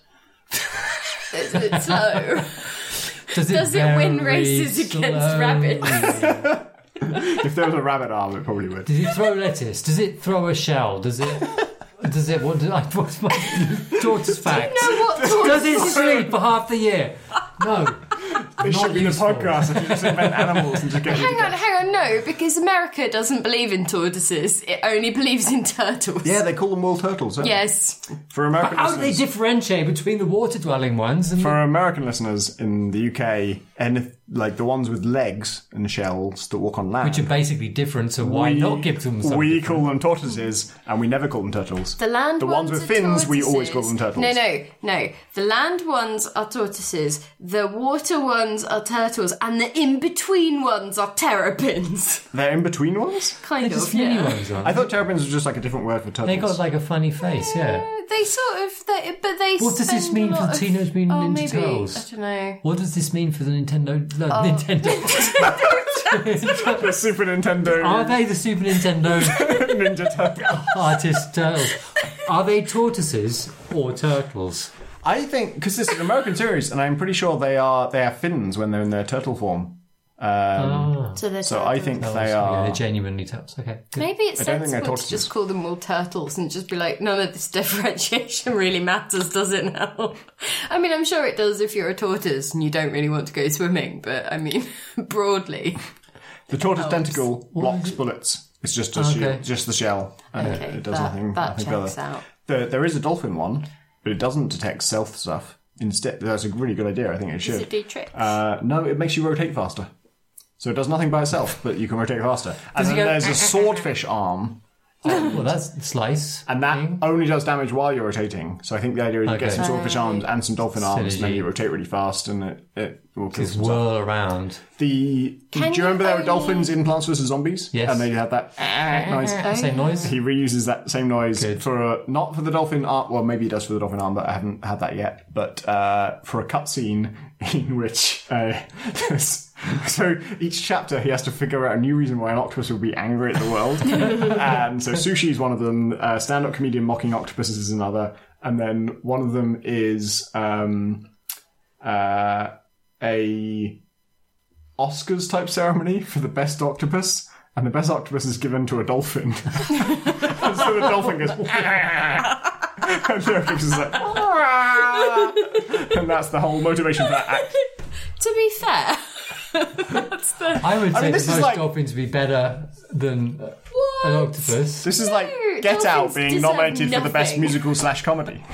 Is it slow? Does it, Does it win very races against slowly? rabbits? if there was a rabbit arm, it probably would. Does it throw lettuce? Does it throw a shell? Does it? Does it? What? do I, what's my daughter's fact? know what Does it sleep for half the year? No. This Not should be the useful. podcast. I should just invent animals and just get Hang on, hang on, no, because America doesn't believe in tortoises. It only believes in turtles. Yeah, they call them wool turtles. Don't Yes. They? For American How do they listeners, differentiate between the water dwelling ones and for American listeners in the UK, and if, like the ones with legs and shells that walk on land, which are basically different, so why we, not give them something? We call them tortoises, and we never call them turtles. The land The ones with are fins, we always call them turtles. No, no, no. The land ones are tortoises, the water ones are turtles, and the in between ones are terrapins. They're in between ones. Kind They're of, just mini yeah. ones, aren't I thought terrapins was just like a different word for turtles. they? They got like a funny face, yeah. They sort of, they, but they. What does this mean for lot the of- Teenage Mutant oh, Ninja maybe, Turtles? I don't know. What does this mean for the Nintendo? No, Oh. Nintendo. the Super Nintendo Are they the Super Nintendo Ninja Turtle. artist turtles? Are they tortoises or turtles? I think because this is an American series, and I'm pretty sure they are they have fins when they're in their turtle form. Um, Oh. So they're so I turtles. think Oh, they so, yeah, are. they're genuinely turtles. Okay. good. Maybe it's I don't sensible to just call them all turtles and just be like, none of this differentiation really matters, does it now? I mean, I'm sure it does if you're a tortoise and you don't really want to go swimming, but I mean, broadly. The tortoise tentacle blocks bullets. It's just a Okay. shield, just the shell, and it- Okay, it, does that, nothing. that nothing checks further. out. There, there is a dolphin one, but it doesn't detect stealth stuff. Instead, that's a really good idea. I think it Does should. it do tricks? Uh, no, it makes you rotate faster. So it does nothing by itself, but you can rotate faster. And Does it then go- there's a swordfish arm, Well, that's slice. and that thing. only does damage while you're rotating. So I think the idea is you get Okay. some swordfish arms and some dolphin arms, and then Synergy. you rotate really fast, and it, it will kill Just some stuff. whirl around. The do Can you remember there were only- dolphins in Plants vs Zombies? Yes. and they had that noise. Same noise. He reuses that same noise Good. for a, not for the dolphin arm. Well, maybe he does for the dolphin arm, but I haven't had that yet. But uh, for a cutscene in which, uh, so each chapter he has to figure out a new reason why an octopus would be angry at the world. and so sushi is one of them. Uh, stand-up comedian mocking octopuses is another, and then one of them is um, uh, a Oscars type ceremony for the best octopus, and the best octopus is given to a dolphin. and so the dolphin goes, and the octopus is like, and that's the whole motivation for that act. to be fair, that's the. I would say mean, this that is most like- dolphins would be better than uh, What? an octopus. This is like No, Get Out dolphins being deserve nominated for the best nothing. musical slash comedy.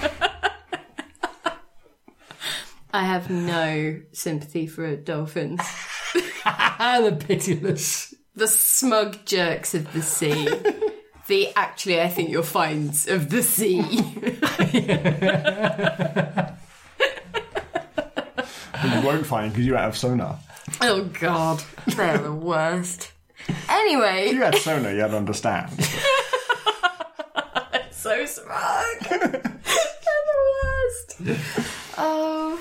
I have no sympathy for dolphins. Ah, the pitiless. The smug jerks of the sea. the actually, I think you'll find of the sea. you won't find because you don't have sonar. Oh god, they're the worst. Anyway, If you had sonar, you'd understand. so smug. they're the worst. Oh,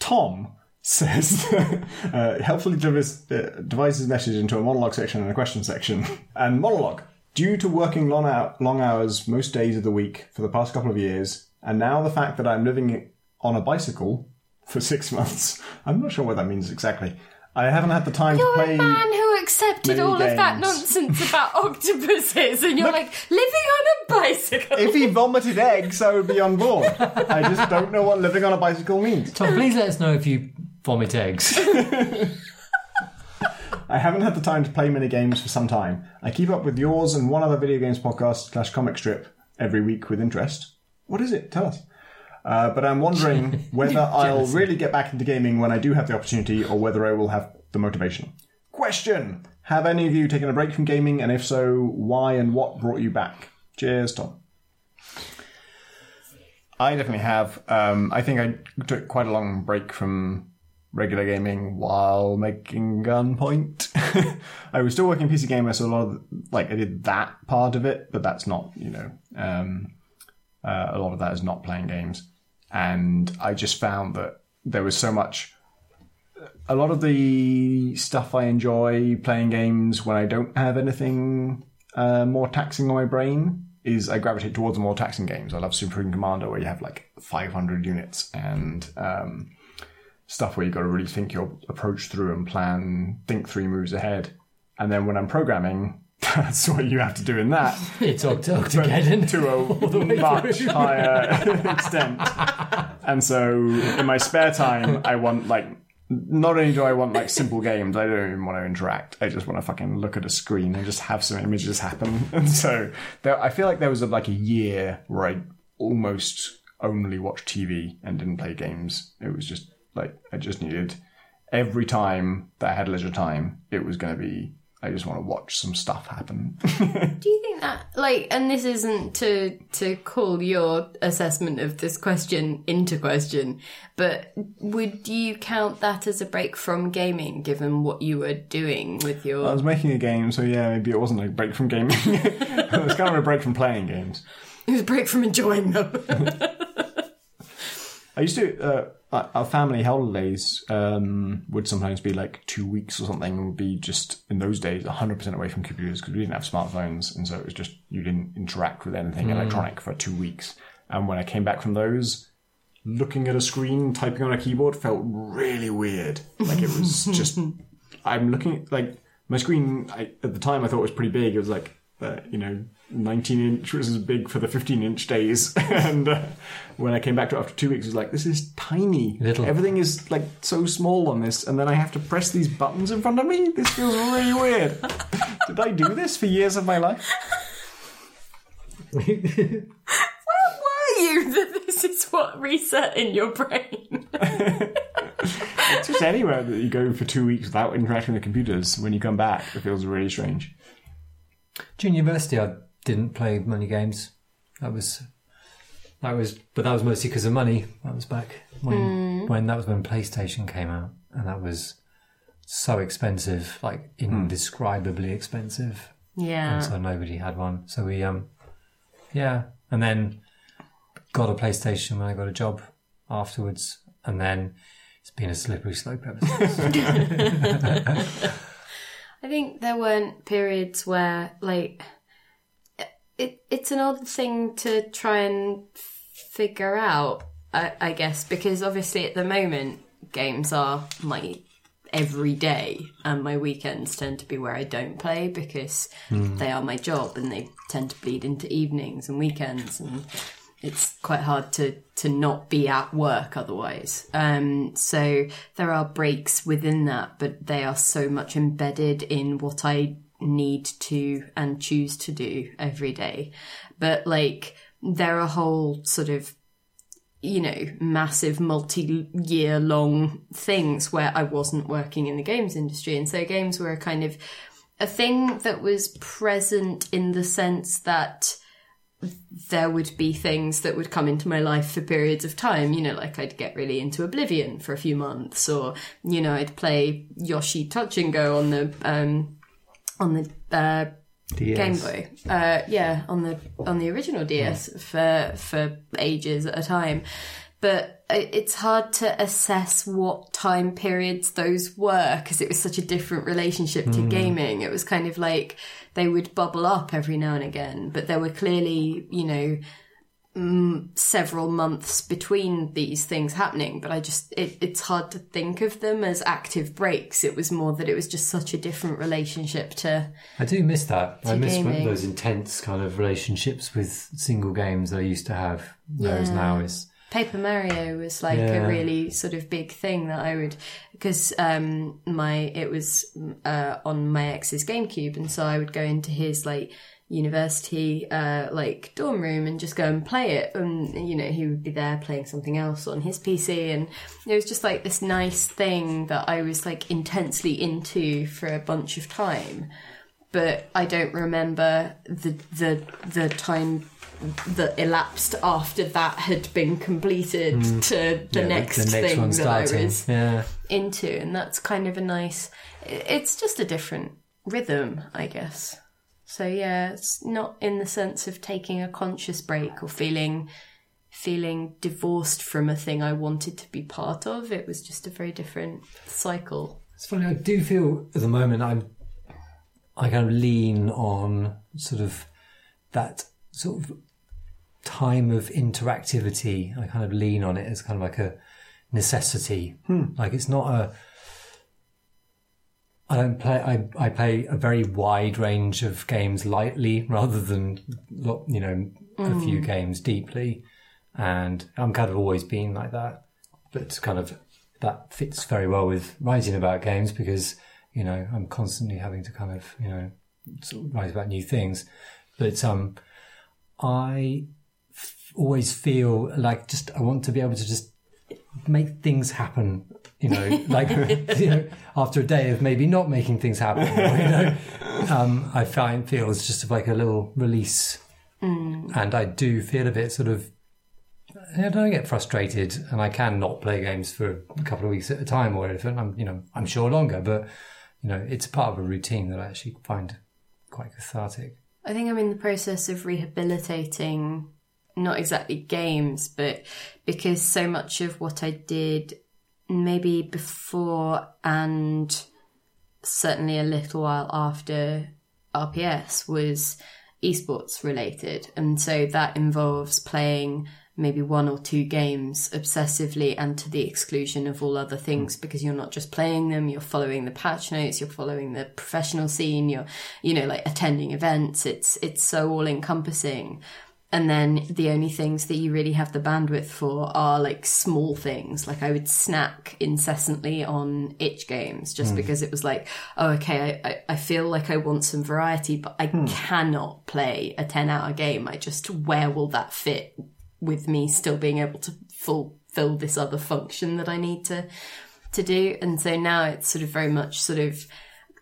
Tom says, uh, helpfully divis- uh, divides his message into a monologue section and a question section. And monologue. Due to working long, hou- long hours most days of the week for the past couple of years, and now the fact that I'm living on a bicycle for six months, I'm not sure what that means exactly. I haven't had the time you're to play. a man who accepted many all of that nonsense about octopuses, and you're like living on a bicycle. If he vomited eggs, I would be on board. I just don't know what living on a bicycle means. Tom, please let us know if you vomit eggs. I haven't had the time to play many games for some time. I keep up with yours and one other video games podcast slash comic strip every week with interest. What is it? Tell us. Uh, but I'm wondering whether I'll really get back into gaming when I do have the opportunity or whether I will have the motivation. Question Have any of you taken a break from gaming? And if so, why and what brought you back? Cheers, Tom. I definitely have. Um, I think I took quite a long break from regular gaming while making Gunpoint. I was still working PC Gamer, so a lot of like I did that part of it, but that's not you know um, uh, a lot of that is not playing games, and I just found that there was so much. A lot of the stuff I enjoy playing games when I don't have anything uh, more taxing on my brain is I gravitate towards more taxing games. I love Supreme Commander where you have like 500 units and um, stuff where you've got to really think your approach through and plan, think three moves ahead. And then when I'm programming, that's what you have to do in that It's Oct- Octogeddon. to a much higher extent. And so in my spare time, I want like not only do I want like simple games, I don't even want to interact. I just want to fucking look at a screen and just have some images happen. And so there, I feel like there was a, like a year where I almost only watched TV and didn't play games. It was just like I just needed every time that I had leisure time, it was going to be. I just want to watch some stuff happen. Do you think that like and this isn't to to call your assessment of this question into question, but would you count that as a break from gaming given what you were doing with your I was making a game, so yeah, maybe it wasn't a break from gaming. it was kind of a break from playing games. it was a break from enjoying them? I used to. Uh, our- family holidays um, would sometimes be like two weeks or something, and would be just in those days 100% away from computers because we didn't have smartphones, and so it was just you didn't interact with anything electronic for two weeks. And when I came back from those, looking at a screen, typing on a keyboard felt really weird. Like it was just. I'm looking like my screen I, at the time. I thought it was pretty big. It was like uh, you know 19 inch was as big for the 15 inch days, and uh, when I came back to it after two weeks, it was like this is tiny. Little. Everything is like so small on this, and then I have to press these buttons in front of me. This feels really weird. Did I do this for years of my life? Where were you that this is what reset in your brain? It's just anywhere that you go for two weeks without interacting with computers. When you come back, it feels really strange. During university, I didn't play many games. That was that was, but that was mostly because of money. That was back when when that was when PlayStation came out, and that was so expensive, like indescribably expensive. Yeah. and so nobody had one. So we, um, yeah, and then got a PlayStation when I got a job afterwards, and then it's been a slippery slope ever since. I think there weren't periods where like it it's an odd thing to try and figure out, I, I guess, because obviously at the moment games are my every day and my weekends tend to be where I don't play because they are my job and they tend to bleed into evenings and weekends and it's quite hard to to not be at work otherwise. Um, so there are breaks within that, but they are so much embedded in what I need to and choose to do every day. But like there are whole sort of you know, massive multi year long things where I wasn't working in the games industry. And so games were a kind of a thing that was present in the sense that there would be things that would come into my life for periods of time. You know, like I'd get really into Oblivion for a few months, or you know, I'd play Yoshi Touch and Go on the um, on the uh, Game Boy. Uh, yeah, on the on the original DS for for ages at a time. But it's hard to assess what time periods those were because it was such a different relationship to gaming. It was kind of like they would bubble up every now and again, but there were clearly, you know, mm, several months between these things happening. But I just, it, it's hard to think of them as active breaks. It was more that it was just such a different relationship to I do miss that. I miss gaming. those intense kind of relationships with single games that I used to have. Whereas Yeah. now it's Paper Mario was like Yeah. a really sort of big thing that I would because um my it was uh on my ex's GameCube and so I would go into his like university uh like dorm room and just go and play it. And you know he would be there playing something else on his PC and it was just like this nice thing that I was like intensely into for a bunch of time. But I don't remember the the the time that elapsed after that had been completed to the yeah, next, thing one that I was Yeah, into, and that's kind of a nice. It's just a different rhythm, I guess. So yeah, it's not in the sense of taking a conscious break or feeling feeling divorced from a thing I wanted to be part of. It was just a very different cycle. it's funny. I do feel at the moment I'm I kind of lean on sort of that sort of time of interactivity. I kind of lean on it as kind of like a necessity. Hmm. Like it's not a. I don't play. I I play a very wide range of games lightly rather than you know a few games deeply, and I'm kind of always been like that. But kind of that fits very well with writing about games because you know I'm constantly having to kind of you know sort of write about new things. But um, I f- always feel like just I want to be able to just make things happen. You know, like you know, after a day of maybe not making things happen, you know, um, I find feels just like a little release, and I do feel a bit sort of. I don't get frustrated, and I can not play games for a couple of weeks at a time or anything. I'm, you know, I'm sure longer, but you know, it's part of a routine that I actually find quite cathartic. I think I'm in the process of rehabilitating not exactly games, but because so much of what I did maybe before and certainly a little while after RPS was esports related. And so that involves playing maybe one or two games obsessively and to the exclusion of all other things hmm. because you're not just playing them, you're following the patch notes, you're following the professional scene, you're, you know, like attending events. It's, it's so all encompassing. And then the only things that you really have the bandwidth for are like small things. Like I would snack incessantly on itch games just hmm. because it was like, oh, okay, I, I, feel like I want some variety, but I hmm. cannot play a 10 hour game. I just, where will that fit with me still being able to fulfill this other function that I need to, to do? And so now it's sort of very much sort of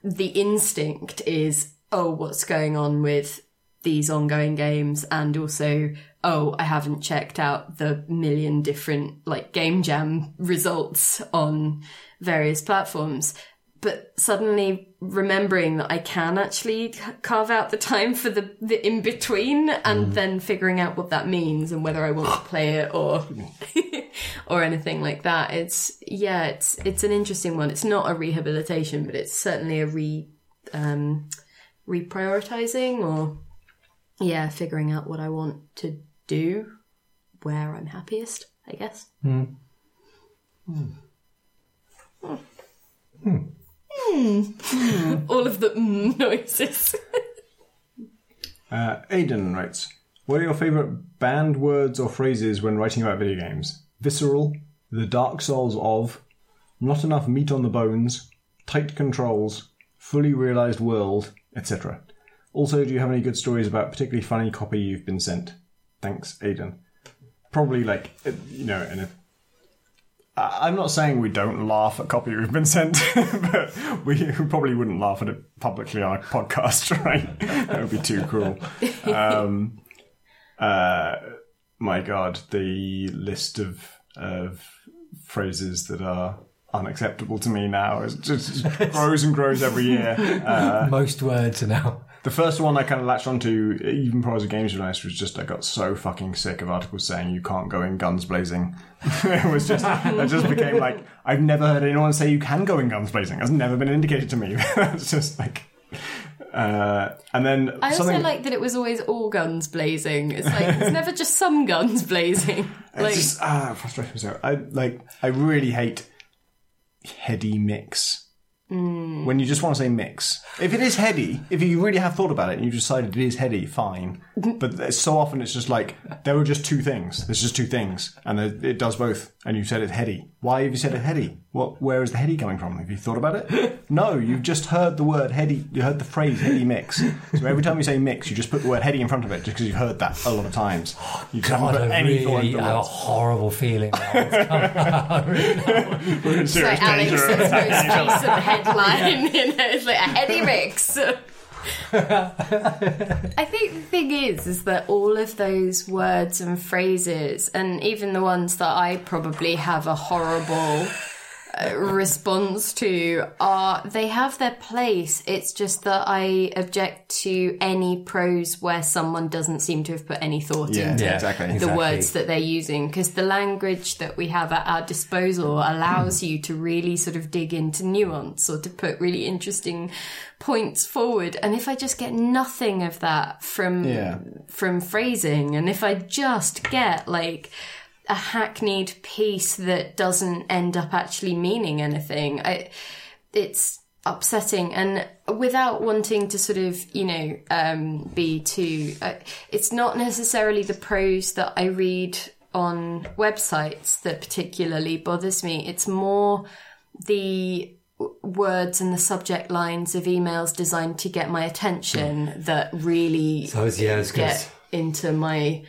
the instinct is, oh, what's going on with these ongoing games and also oh i haven't checked out the million different like game jam results on various platforms. But suddenly remembering that i can actually carve out the time for the, the in between and then figuring out what that means and whether i want to play it or or anything like that it's yeah it's it's an interesting one. It's not a rehabilitation but it's certainly a re um reprioritizing or yeah, figuring out what I want to do, where I'm happiest, I guess. Mm. All of the mm noises. Uh, Aidan writes, What are your favourite banned words or phrases when writing about video games? Visceral, the dark souls of, not enough meat on the bones, tight controls, fully realised world, etc. Also, do you have any good stories about particularly funny copy you've been sent? Thanks, Aidan. Probably like, uh, you know, in a I- I'm not saying we don't laugh at copy we've been sent, but we probably wouldn't laugh at it publicly on a podcast, right? that would be too cruel. Um, uh, my God, the list of of phrases that are unacceptable to me now just grows and grows every year. Uh, Most words are now. The first one I kind of latched onto, even prior to games journalist, was just I got so fucking sick of articles saying you can't go in guns blazing. it was just that just became like I've never heard anyone say you can go in guns blazing. That's never been indicated to me. it's just like, uh, and then I also something. like that it was always all guns blazing. It's like it's never just some guns blazing. It's Like just ah, frustration. So I like I really hate heady mix. Mm. When you just want to say mix. If it is heady, if you really have thought about it and you decided it is heady, fine. Mm-hmm. But so often it's just like there were just two things. There's just two things, and it it does both. And you said it heady. Why have you said it heady? What? Where is the heady coming from? Have you thought about it? No, you've just heard the word heady. You heard the phrase heady mix. So every time you say mix, you just put the word heady in front of it, just because you've heard that a lot of times. You just God, haven't put I any thought really into the have a horrible feeling. now. It's like Alex's most recent headline, you know, it's like a heady mix. I think the thing is, is that all of those words and phrases, and even the ones that I probably have a horrible Uh, response to, are they have their place. It's just that I object to any prose where someone doesn't seem to have put any thought Yeah, into yeah, exactly. the Exactly. words that they're using because the language that we have at our disposal allows you to really sort of dig into nuance or to put really interesting points forward and if i just get nothing of that from Yeah. from phrasing and if i just get like a hackneyed piece that doesn't end up actually meaning anything. I it's upsetting. And without wanting to sort of you know um be too uh, it's not necessarily the prose that i read on websites that particularly bothers me. It's more the words and the subject lines of emails designed to get my attention that really So it's- yeah, it's get into my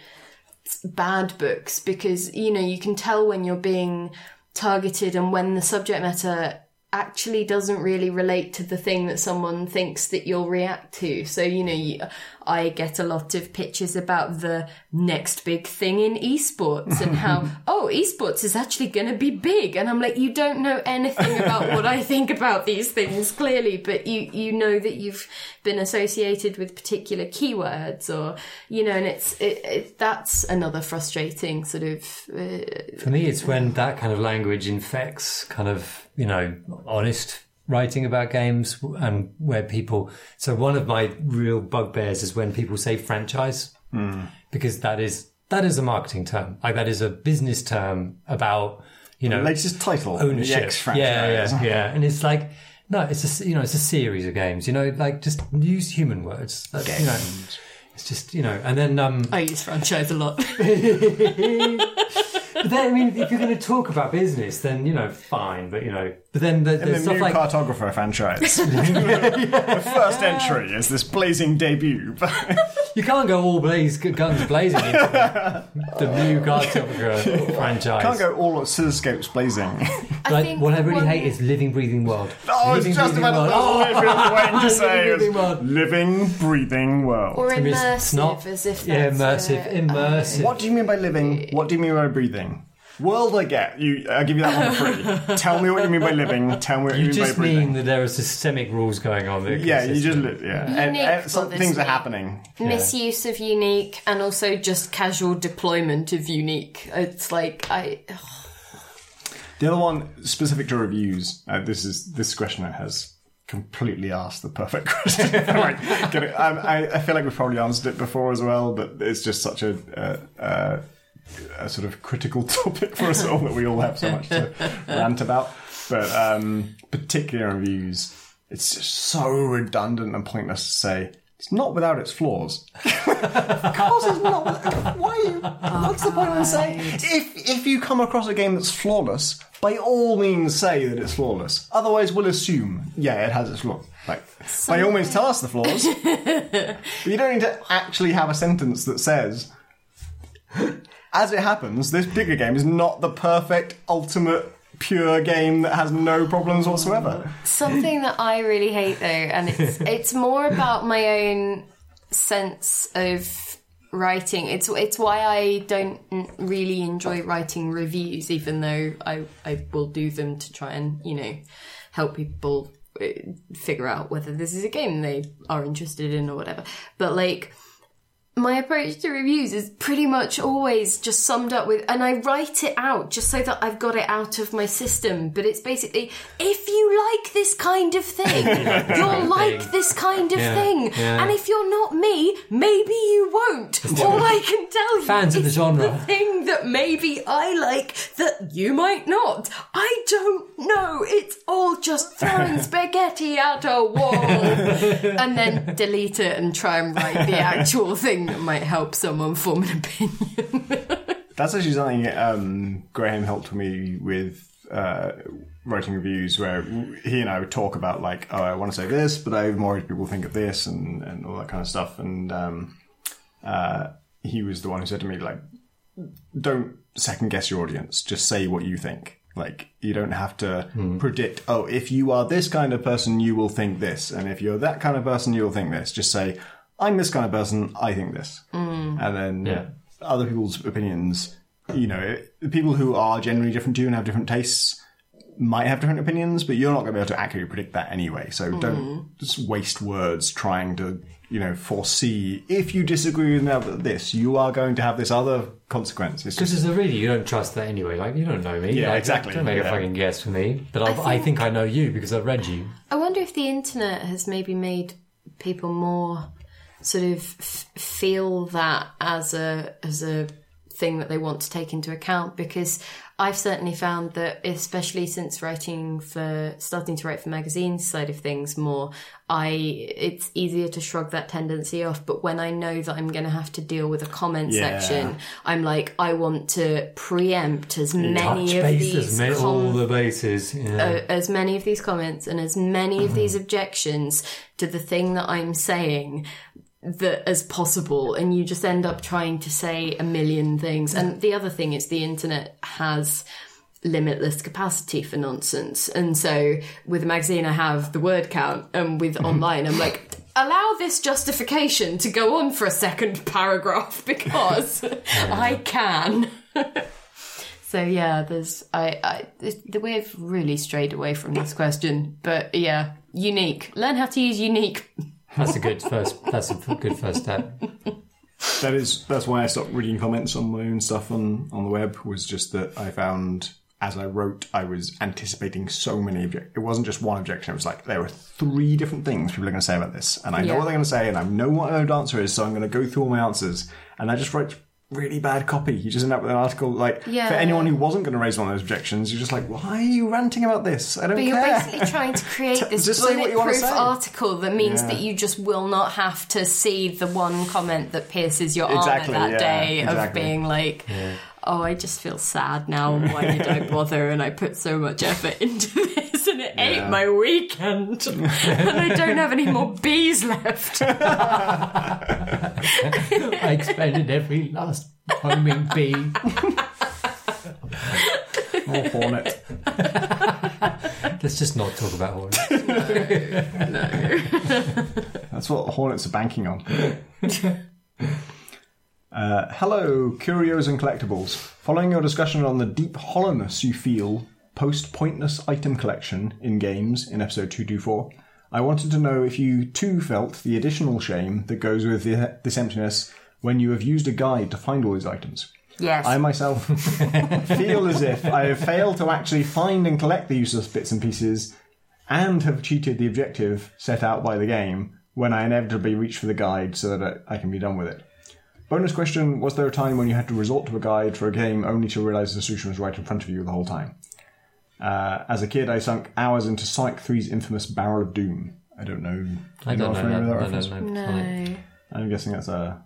bad books because you know you can tell when you're being targeted and when the subject matter actually doesn't really relate to the thing that someone thinks that you'll react to. So you know you, i get a lot of pictures about the next big thing in esports and how oh esports is actually going to be big. And i'm like you don't know anything about what i think about these things clearly but you you know that you've been associated with particular keywords or you know and it's it, it that's another frustrating sort of uh, For me, it's when that kind of language infects kind of, you know, honest writing about games and where people. So one of my real bugbears is when people say franchise because that is that is a marketing term. Like that is a business term about you know Latest title. ownership. The yeah, yeah, yeah. And it's like no, it's a s- you know it's a series of games. You know, like just use human words. That's, you know, it's just you know, and then um. i use franchise a lot But then, I mean, if you're going to talk about business, then you know, fine. But you know, but then the, The there's stuff new like cartographer franchise. the first entry is this blazing debut. you can't go all blaze guns blazing into the, the new cartographer franchise. Can't go all oscilloscopes blazing. I Like think what I really one- hate is living, breathing world. Oh, I was living, just about oh! to world. that's what I've been waiting to say. Living, breathing world. living, breathing world. or I mean, immersive it's not as if yeah, that's immersive, a- immersive. What do you mean by living? What do you mean by breathing? World, I get. You, I give you that one for free. Tell me what you mean by living. Tell me what you, You mean by breathing. You just mean that there are systemic rules going on. That yeah, you just consistent. yeah. And, and some for this things are week. happening. misuse of unique and also just casual deployment of unique it's like i The other one, specific to reviews. Uh, this is this questioner has completely asked the perfect question. Right, get it. Um, I, I feel like we've probably answered it before as well, but it's just such a, uh, uh, a sort of critical topic for us all that we all have so much to rant about. But um, particularly on reviews, it's just so redundant and pointless to say. It's not without its flaws. of course, it's not. Without, why? Are you, what's the point of saying? If if you come across a game that's flawless, by all means say that it's flawless. Otherwise, we'll assume, yeah, it has its flaws. Like, by all means, tell us the flaws. but you don't need to actually have a sentence that says, as it happens, this bigger game is not the perfect, ultimate, pure game that has no problems whatsoever. something that i really hate though and it's it's more about my own sense of writing it's it's why i don't really enjoy writing reviews even though i i will do them to try and you know help people uh, figure out whether this is a game they are interested in or whatever but like my approach to reviews is pretty much always just summed up with, and I write it out just so that I've got it out of my system. But it's basically, if you like this kind of thing, you'll like this kind of Yeah, thing. yeah. And if you're not me, maybe you won't. All I can tell you Fans of the genre. the thing that maybe I like that you might not. I don't know. It's all just throwing spaghetti at a wall and then delete it and try and write the actual thing that might help someone form an opinion. That's actually something um, Graham helped me with uh, writing reviews, where he and I would talk about like, oh, I want to say this, but I'm worried people think of this, and, and all that kind of stuff. And um, uh, he was the one who said to me like, don't second guess your audience. Just say what you think. Like you don't have to predict. Oh, if you are this kind of person, you will think this, and if you're that kind of person, you will think this. Just say, I'm this kind of person. I think this, mm. and then Yeah. other people's opinions. You know, people who are generally different to you and have different tastes might have different opinions, but you're not going to be able to accurately predict that anyway. So mm. don't just waste words trying to, you know, foresee if you disagree with this, you are going to have this other consequence. Because just, as a reader, you don't trust that anyway. Like you don't know me. Yeah, Like, exactly, Don't make a fucking guess for me. But I, I, think... I know you because I've read you. I wonder if the internet has maybe made people more sort of f- feel that as a as a thing that they want to take into account because I've certainly found that especially since writing for starting to write for magazines side of things more I it's easier to shrug that tendency off but when I know that I'm going to have to deal with a comment Yeah. section I'm like I want to preempt as many Touch of bases, these com- all the bases. Yeah. uh, as many of these comments and as many of Mm-hmm. these objections to the thing that I'm saying that as possible and you just end up trying to say a million things and the other thing is the internet has limitless capacity for nonsense and so with a magazine I have the word count and with mm-hmm. online I'm like allow this justification to go on for a second paragraph because I can so yeah, there's I, I the we've really strayed away from this question, but yeah, unique. Learn how to use unique. That's a good first. That's a f- good first step. That is that's why I stopped reading comments on my own stuff on on the web. Was just that I found as I wrote, I was anticipating so many object. It wasn't just one objection. It was like there were three different things people are going to say about this, and I know Yeah. what they're going to say, and I know what my own answer is. So I'm going to go through all my answers, and I just wrote really bad copy. You just end up with an article like Yeah. for anyone who wasn't going to raise one of those objections, you're just like, why are you ranting about this? I don't But you're basically trying to create this Just say what you wanna bulletproof article that means Yeah. that you just will not have to see the one comment that pierces your Exactly, armor that yeah, day of being like, "Oh, I just feel sad now. and Why did I bother? And I put so much effort into this, and it ate my weekend, and I don't have any more bees left." I expended every last homing bee. Or hornet. Let's just not talk about horns. That's what hornets are banking on. Uh, hello, curios and collectibles. Following your discussion on the deep hollowness you feel post pointless item collection in games in episode 224, I wanted to know if you too felt the additional shame that goes with the, this emptiness when you have used a guide to find all these items. Yes. I myself feel as if I have failed to actually find and collect the useless bits and pieces and have cheated the objective set out by the game when I inevitably reach for the guide so that I I can be done with it. Bonus question Was there a time when you had to resort to a guide for a game only to realize the solution was right in front of you the whole time? Uh, as a kid, I sunk hours into Sonic 3's infamous Barrel of Doom. I don't know. I you don't know familiar that. with I reference? don't know. no. I'm guessing that's a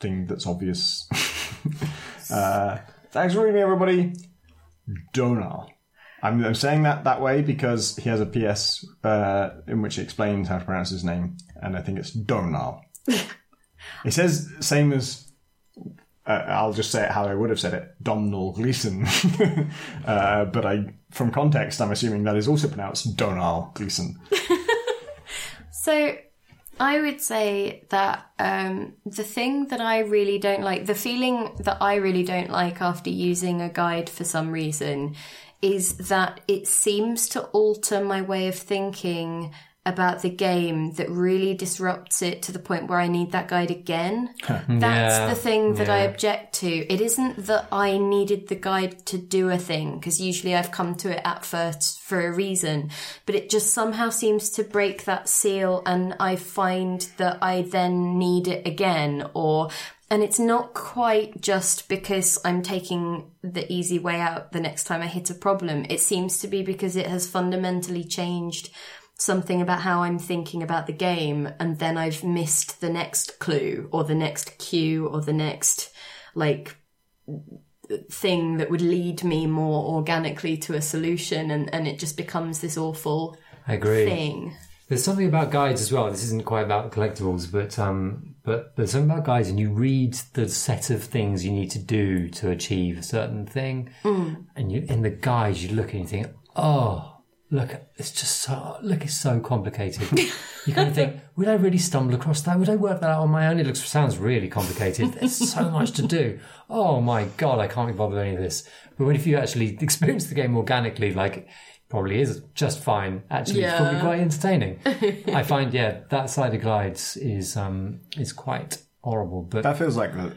thing that's obvious. uh, thanks for reading, everybody. Donal. I'm, I'm saying that that way because he has a PS uh, in which he explains how to pronounce his name, and I think it's Donal. he says same as. Uh, I'll just say it how I would have said it, Domhnall Gleeson. uh, but I, from context, I'm assuming that is also pronounced Donal Gleeson. So I would say that um, the thing that I really don't like, the feeling that I really don't like after using a guide for some reason, is that it seems to alter my way of thinking about the game that really disrupts it to the point where I need that guide again. That's Yeah, the thing that I object to. It isn't that I needed the guide to do a thing, because usually I've come to it at first for a reason, but it just somehow seems to break that seal and I find that I then need it again or and it's not quite just because I'm taking the easy way out the next time I hit a problem. It seems to be because it has fundamentally changed something about how I'm thinking about the game, and then I've missed the next clue or the next cue or the next like thing that would lead me more organically to a solution, and, and it just becomes this awful I agree. thing. There's something about guides as well. This isn't quite about collectibles, but um, but there's something about guides, and you read the set of things you need to do to achieve a certain thing, and you in the guide you look and you think, oh, look, it's just so look, it's so complicated. you kind of think, would I really stumble across that? Would I work that out on my own? It looks sounds really complicated. There's so much to do. Oh my god, I can't be bothered with any of this. But when if you actually experience the game organically, like probably is just fine. Actually, it's probably quite entertaining. I find, yeah, that side of glides is um is quite horrible. But That feels like a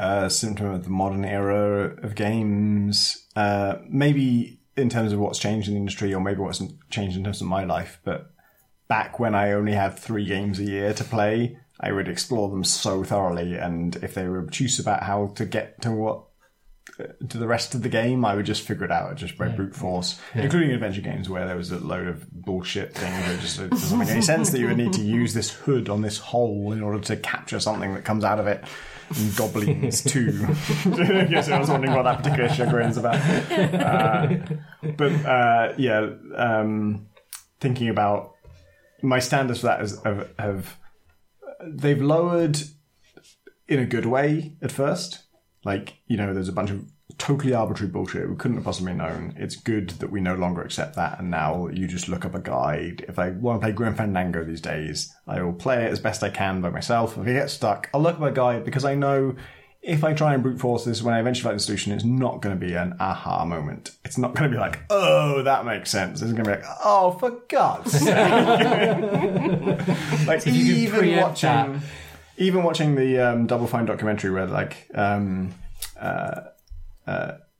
uh, symptom of the modern era of games. Uh, maybe in terms of what's changed in the industry, or maybe what's changed in terms of my life. But back when I only had three games a year to play, I would explore them so thoroughly, and if they were obtuse about how to get to what to the rest of the game, I would just figure it out just by brute force, including adventure games where there was a load of bullshit things that just it doesn't make any sense that you would need to use this hood on this hole in order to capture something that comes out of it. And goblins too. yes, I was wondering what that particular chagrin's about. Uh, but uh, yeah, um, thinking about my standards for that is have, have they've lowered in a good way at first. Like, you know, there's a bunch of totally arbitrary bullshit we couldn't have possibly known. It's good that we no longer accept that, and now you just look up a guide. If I want to play Grim Fandango these days, I will play it as best I can by myself. If I get stuck, I'll look up a guide because I know if I try and brute force this when I eventually find the solution, it's not going to be an aha moment. It's not going to be like, oh, that makes sense. It's going to be like, oh, for God's sake. like, even watching, that. even watching the um, Double Fine documentary where, like, um,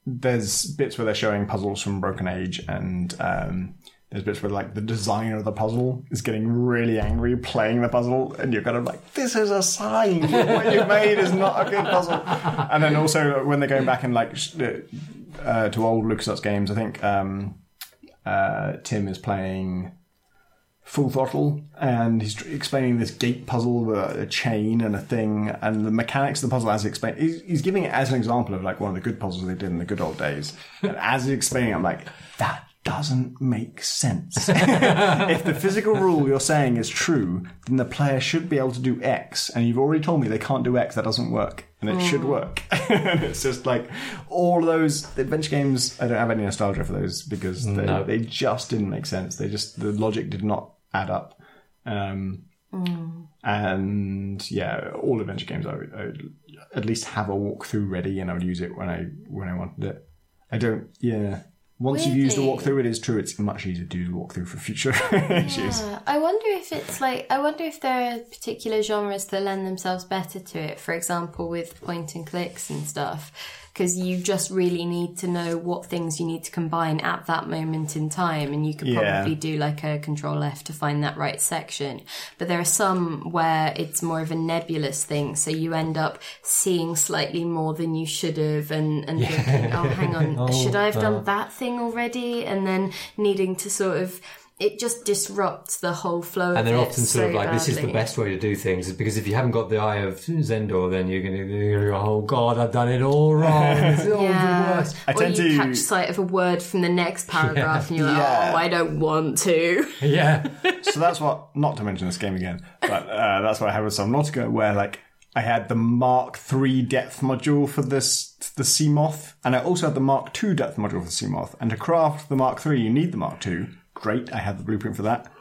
there's bits where they're showing puzzles from Broken Age, and um, there's bits where like the designer of the puzzle is getting really angry playing the puzzle, and you're kind of like, "This is a sign. what you've made is not a good puzzle." And then also when they're going back and like uh, to old LucasArts games, I think um, uh, Tim is playing full throttle and he's explaining this gate puzzle with a chain and a thing and the mechanics of the puzzle as he explains he's, he's giving it as an example of like one of the good puzzles they did in the good old days. And as he's explaining it, i'm like that doesn't make sense. If the physical rule you're saying is true then the player should be able to do x and you've already told me they can't do x that doesn't work and it should mm. work. And it's just like all of those adventure games i don't have any nostalgia for those because they, No. they just didn't make sense. They just the logic did not add up. Um, and yeah all adventure games I would, I would at least have a walkthrough ready and i would use it when i when i wanted it. I don't yeah. Once you've used a walkthrough it is true it's much easier to do the walkthrough for future issues. Yeah, I wonder if it's like I wonder if there are particular genres that lend themselves better to it. For example, with point and clicks and stuff, because you just really need to know what things you need to combine at that moment in time, and you could Yeah. probably do like a Control F to find that right section. But there are some where it's more of a nebulous thing, so you end up seeing slightly more than you should have, and and thinking, oh, hang on, Oh, should I have done that thing already? And then needing to sort of it just disrupts the whole flow of And they're it often sort so of like, this is the best way to do things, because if you haven't got the eye of Zendor, then you're going to go, oh god, I've done it all wrong. It's all the Yeah. worst. I or tend you to- catch sight of a word from the next paragraph and you're like, Yeah. oh, I don't want to. Yeah. so that's what not to mention this game again but uh, that's what i had with some subnautica where like i had the mark 3 depth module for this the Seamoth and i also had the mark 2 depth module for the Seamoth and to craft the mark 3 you need the mark 2 great i have the blueprint for that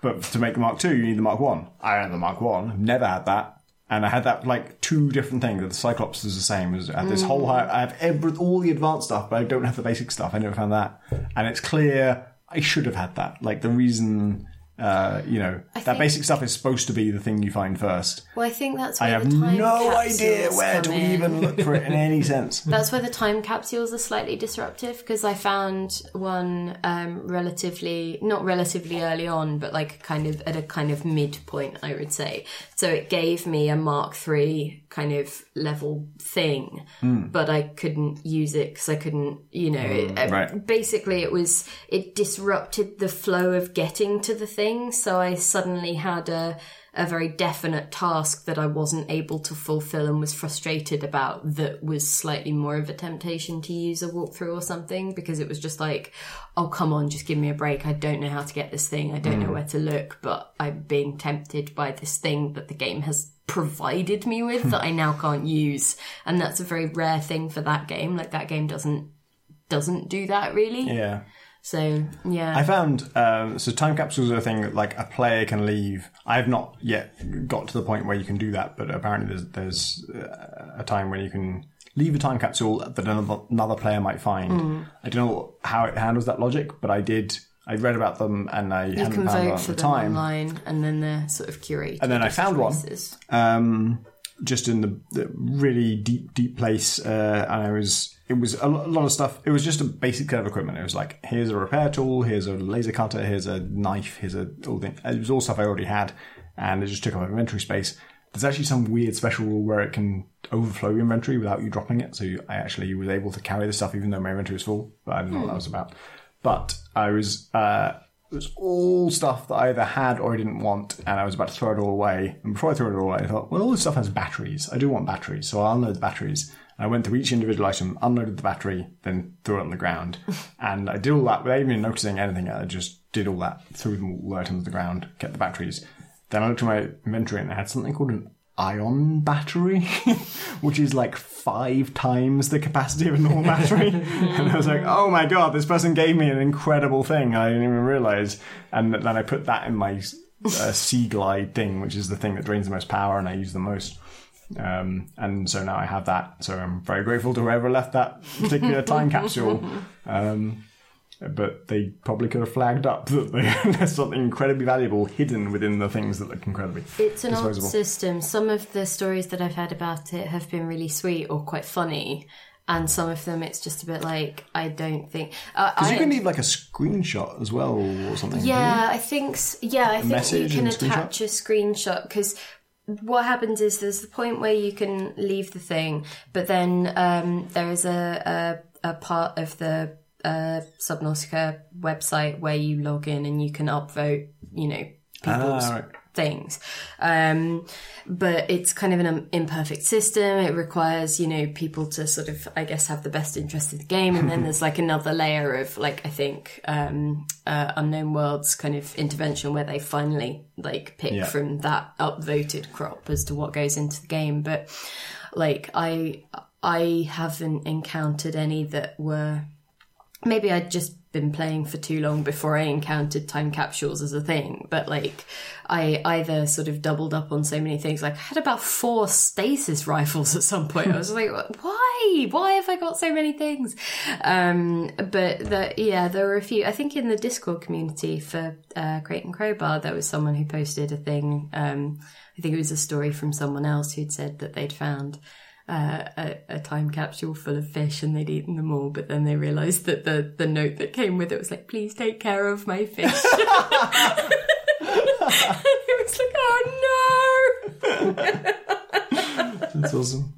but to make the mark 2 you need the mark 1 i had the mark 1 I've never had that and I had that like two different things. The Cyclops is the same. As I this whole I have every, all the advanced stuff, but I don't have the basic stuff. I never found that, and it's clear I should have had that. Like the reason, uh, you know, that think- basic stuff is supposed to be the thing you find first. Well, I think that's where I have the time no idea where to in. even look for it in any sense. That's where the time capsules are slightly disruptive because I found one um, relatively, not relatively early on, but like kind of at a kind of midpoint, I would say. So it gave me a Mark III kind of level thing, but I couldn't use it because I couldn't, you know, it, uh, right. basically it was, it disrupted the flow of getting to the thing. So I suddenly had a, a very definite task that I wasn't able to fulfill and was frustrated about that was slightly more of a temptation to use a walkthrough or something because it was just like, oh, come on, just give me a break. I don't know how to get this thing. I don't know hmm. where to look, but I'm being tempted by this thing that the game has provided me with hmm. that I now can't use. And that's a very rare thing for that game. Like that game doesn't doesn't do that really. Yeah. So yeah. I found um, so time capsules are a thing that like a player can leave. I have not yet got to the point where you can do that, but apparently there's there's uh, a time when you can leave a time capsule that another, another player might find. I don't know how it handles that logic, but I did. I read about them and I you hadn't can found vote one for the them time. online and then they're sort of curated. And then I found one. um, just in the, the really deep, deep place. Uh, and I was, it was a lot of stuff. It was just a basic set of equipment. It was like, here's a repair tool, here's a laser cutter, here's a knife, here's a all thing. It was all stuff I already had, and it just took up inventory space. there's actually some weird special rule where it can overflow your inventory without you dropping it. So you, I actually was able to carry the stuff even though my inventory was full, but I didn't know what that was about. But I was, uh, it was all stuff that I either had or I didn't want, and I was about to throw it all away. And before I threw it all away, I thought, well, all this stuff has batteries. I do want batteries, so I'll unload the batteries. And I went through each individual item, unloaded the battery, then threw it on the ground. and I did all that without even noticing anything. I just did all that, threw them all the items on the ground, kept the batteries. Then I looked at my inventory and I had something called an ion battery, which is like five times the capacity of a normal battery. and I was like, oh my god, this person gave me an incredible thing. I didn't even realize. And then I put that in my uh, Seaglide thing, which is the thing that drains the most power and I use the most. Um, and so now I have that. So I'm very grateful to whoever left that particular time capsule. Um, but they probably could have flagged up that there's something incredibly valuable hidden within the things that look incredibly It's an odd disposable. system. Some of the stories that I've heard about it have been really sweet or quite funny, and some of them it's just a bit like I don't think. Uh, Because I, you can leave like a screenshot as well or something. yeah, I think yeah, I think you can attach a screenshot because what happens is there's the point where you can leave the thing, but then um, there is a, a a part of the uh, Subnautica website where you log in and you can upvote, you know, people's Ah, right. things. Um, but it's kind of an imperfect system. It requires, you know, people to sort of, I guess, have the best interest in the game. And then there's like another layer of, like, I think, um, uh, Unknown Worlds kind of intervention where they finally, like, pick Yeah. from that upvoted crop as to what goes into the game. But, like, I, I haven't encountered any that were maybe I'd just been playing for too long before I encountered time capsules as a thing. But like, I either sort of doubled up on so many things. Like, I had about four stasis rifles at some point. I was like, why? Why have I got so many things? Um, but the, yeah, there were a few. I think in the Discord community for uh, Crate and Crowbar, there was someone who posted a thing. Um, I think it was a story from someone else who'd said that they'd found uh, a, a time capsule full of fish and they'd eaten them all, but then they realised that the, the note that came with it was like, please take care of my fish. and it was like, oh no! That's awesome.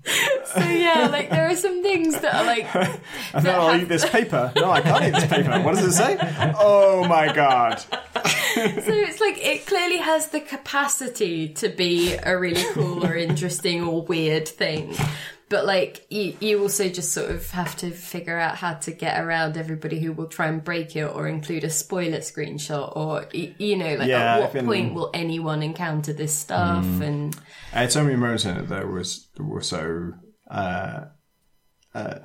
So yeah, like there are some things that are like, I thought I'll eat this paper. No, I can't eat this paper. What does it say? Oh my god. so it's like it clearly has the capacity to be a really cool or interesting or weird thing. But like you, you also just sort of have to figure out how to get around everybody who will try and break it or include a spoiler screenshot or you know like Yeah, at what been- point will anyone encounter this stuff and I had so many moments in it that was were so uh, uh,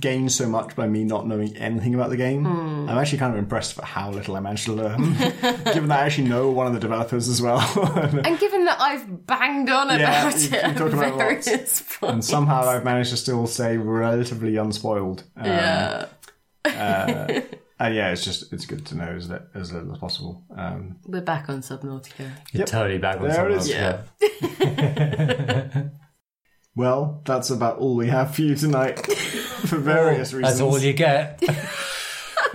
gained so much by me not knowing anything about the game. I'm actually kind of impressed for how little I managed to learn, given that I actually know one of the developers as well. and given that I've banged on Yeah, about you- it you at talk about it lots. various and somehow I've managed to still say relatively unspoiled. Um, yeah. uh, and yeah, it's just it's good to know as, li- as little as possible. Um, We're back on Subnautica. You're Yep. totally back on There it something is. else, Yeah. well, that's about all we have for you tonight, for various reasons. That's all you get.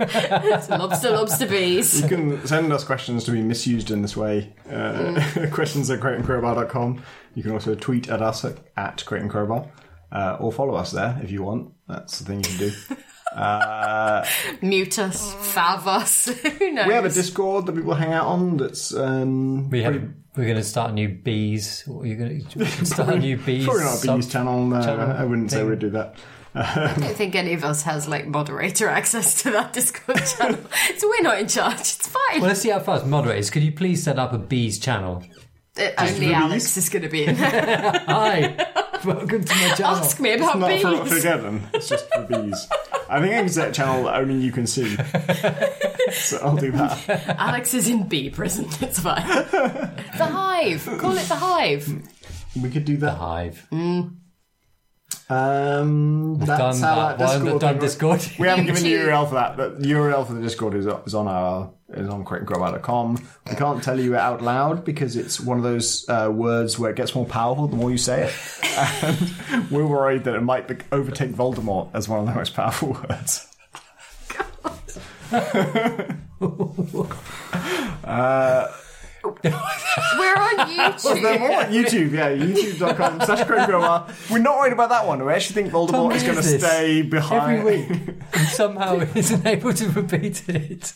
It's lobster, lobster bees. You can send us questions to be misused in this way. Uh, questions at crateandcrowbar.com. You can also tweet at us at, at Crate. Uh, or follow us there if you want. That's the thing you can do. Uh, Mute us, fav us. Who knows? we have a Discord that people hang out on. That's um, We have. pretty- We're going to start a new bees. What are you going to start a new bees? probably not a sub- bees channel. Uh, channel I wouldn't say thing. we'd do that. I don't think any of us has like moderator access to that Discord channel. so we're not in charge. It's fine. Well, let's see how fast. Moderators, could you please set up a bees channel? Uh, only Alex is going to be in. Hi, welcome to my channel. Ask me about it's Not for bees. together. It's just for bees. I think I can set a channel only you can see. so I'll do that. Alex is in bee prison. It's fine. the Hive. Call it the Hive. We could do The that. hive. Um, that's Done how that. that Well, Discord done Discord. We haven't given the URL for that. but The URL for the Discord is, is on our is on crateandcrowbar.com. We can't tell you it out loud because it's one of those uh, words where it gets more powerful the more you say it, and we're worried that it might be- overtake Voldemort as one of the most powerful words. uh, We're on YouTube. They're more on YouTube, yeah, youtube.com slash We're not worried about that one. We actually think Voldemort Tom is going to hears this stay behind. Every week, and somehow isn't able to repeat it.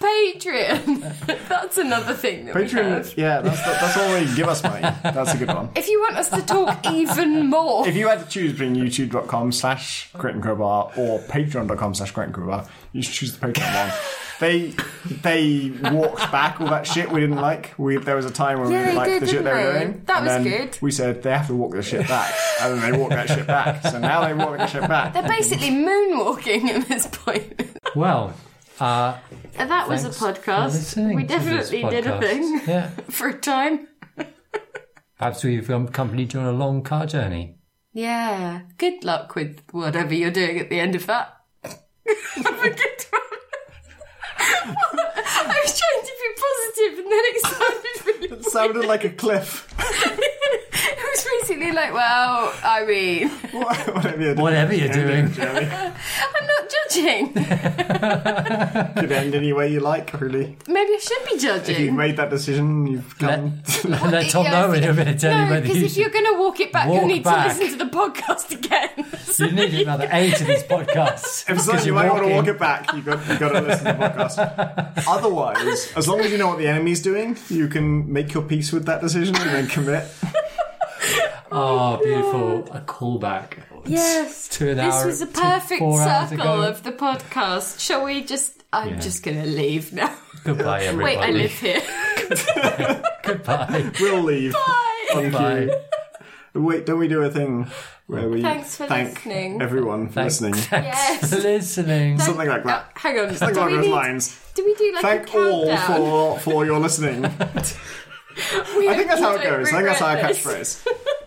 Patreon. That's another thing that we have. Patreon, yeah, that's, that's all they give us money. That's a good one. If you want us to talk even more, If you had to choose between youtube.com slash Crate and Crowbar or patreon.com slash Crate and Crowbar, you should choose the Patreon one. They they walked back all that shit we didn't like. We there was a time when Yeah, we they didn't like did, the shit they were doing. That and was then good. We said they have to walk the shit back, and then they walked that shit back. So now they walk the shit back. they're basically moonwalking at this point. Well, uh, that was a podcast. We definitely did a thing Yeah, for a time. perhaps we've accompanied you on a long car journey. Yeah. Good luck with whatever you're doing at the end of that. Have a good one. I was trying to be positive and then it sounded really It sounded like a cliff. It was basically like, well, I mean, Whatever you're doing. Whatever you're doing. Jeremy. I'm not judging. Could end any way you like, really. Maybe I should be If you've made that decision, you've Let, come. let Tom Yeah, know in a minute. Tell you No, whether because you if you're going to walk it back, Walk you need back. to listen to the podcast again. So You need another eight of these podcasts. If it's because you you're might want to walk it back, you've got, you've got to listen to the podcast. Otherwise, as long as you know what the enemy's doing, you can make your peace with that decision and then commit. Oh, beautiful. A callback. Yes. To an This hour- was a perfect circle of the podcast. Shall we just. I'm Yeah. just going to leave now. Goodbye, everybody. Wait, I live here. Goodbye. We'll leave. Bye. Thank Bye. you. Wait, don't we do a thing where we Thanks for thank listening. everyone for Thanks. listening? Yes. for Listening. Something like that. Uh, hang on. Something do, along we those need, lines. do we do like Thank a all countdown? for for your listening. We I think that's how it goes. I think that's our regret this. catchphrase.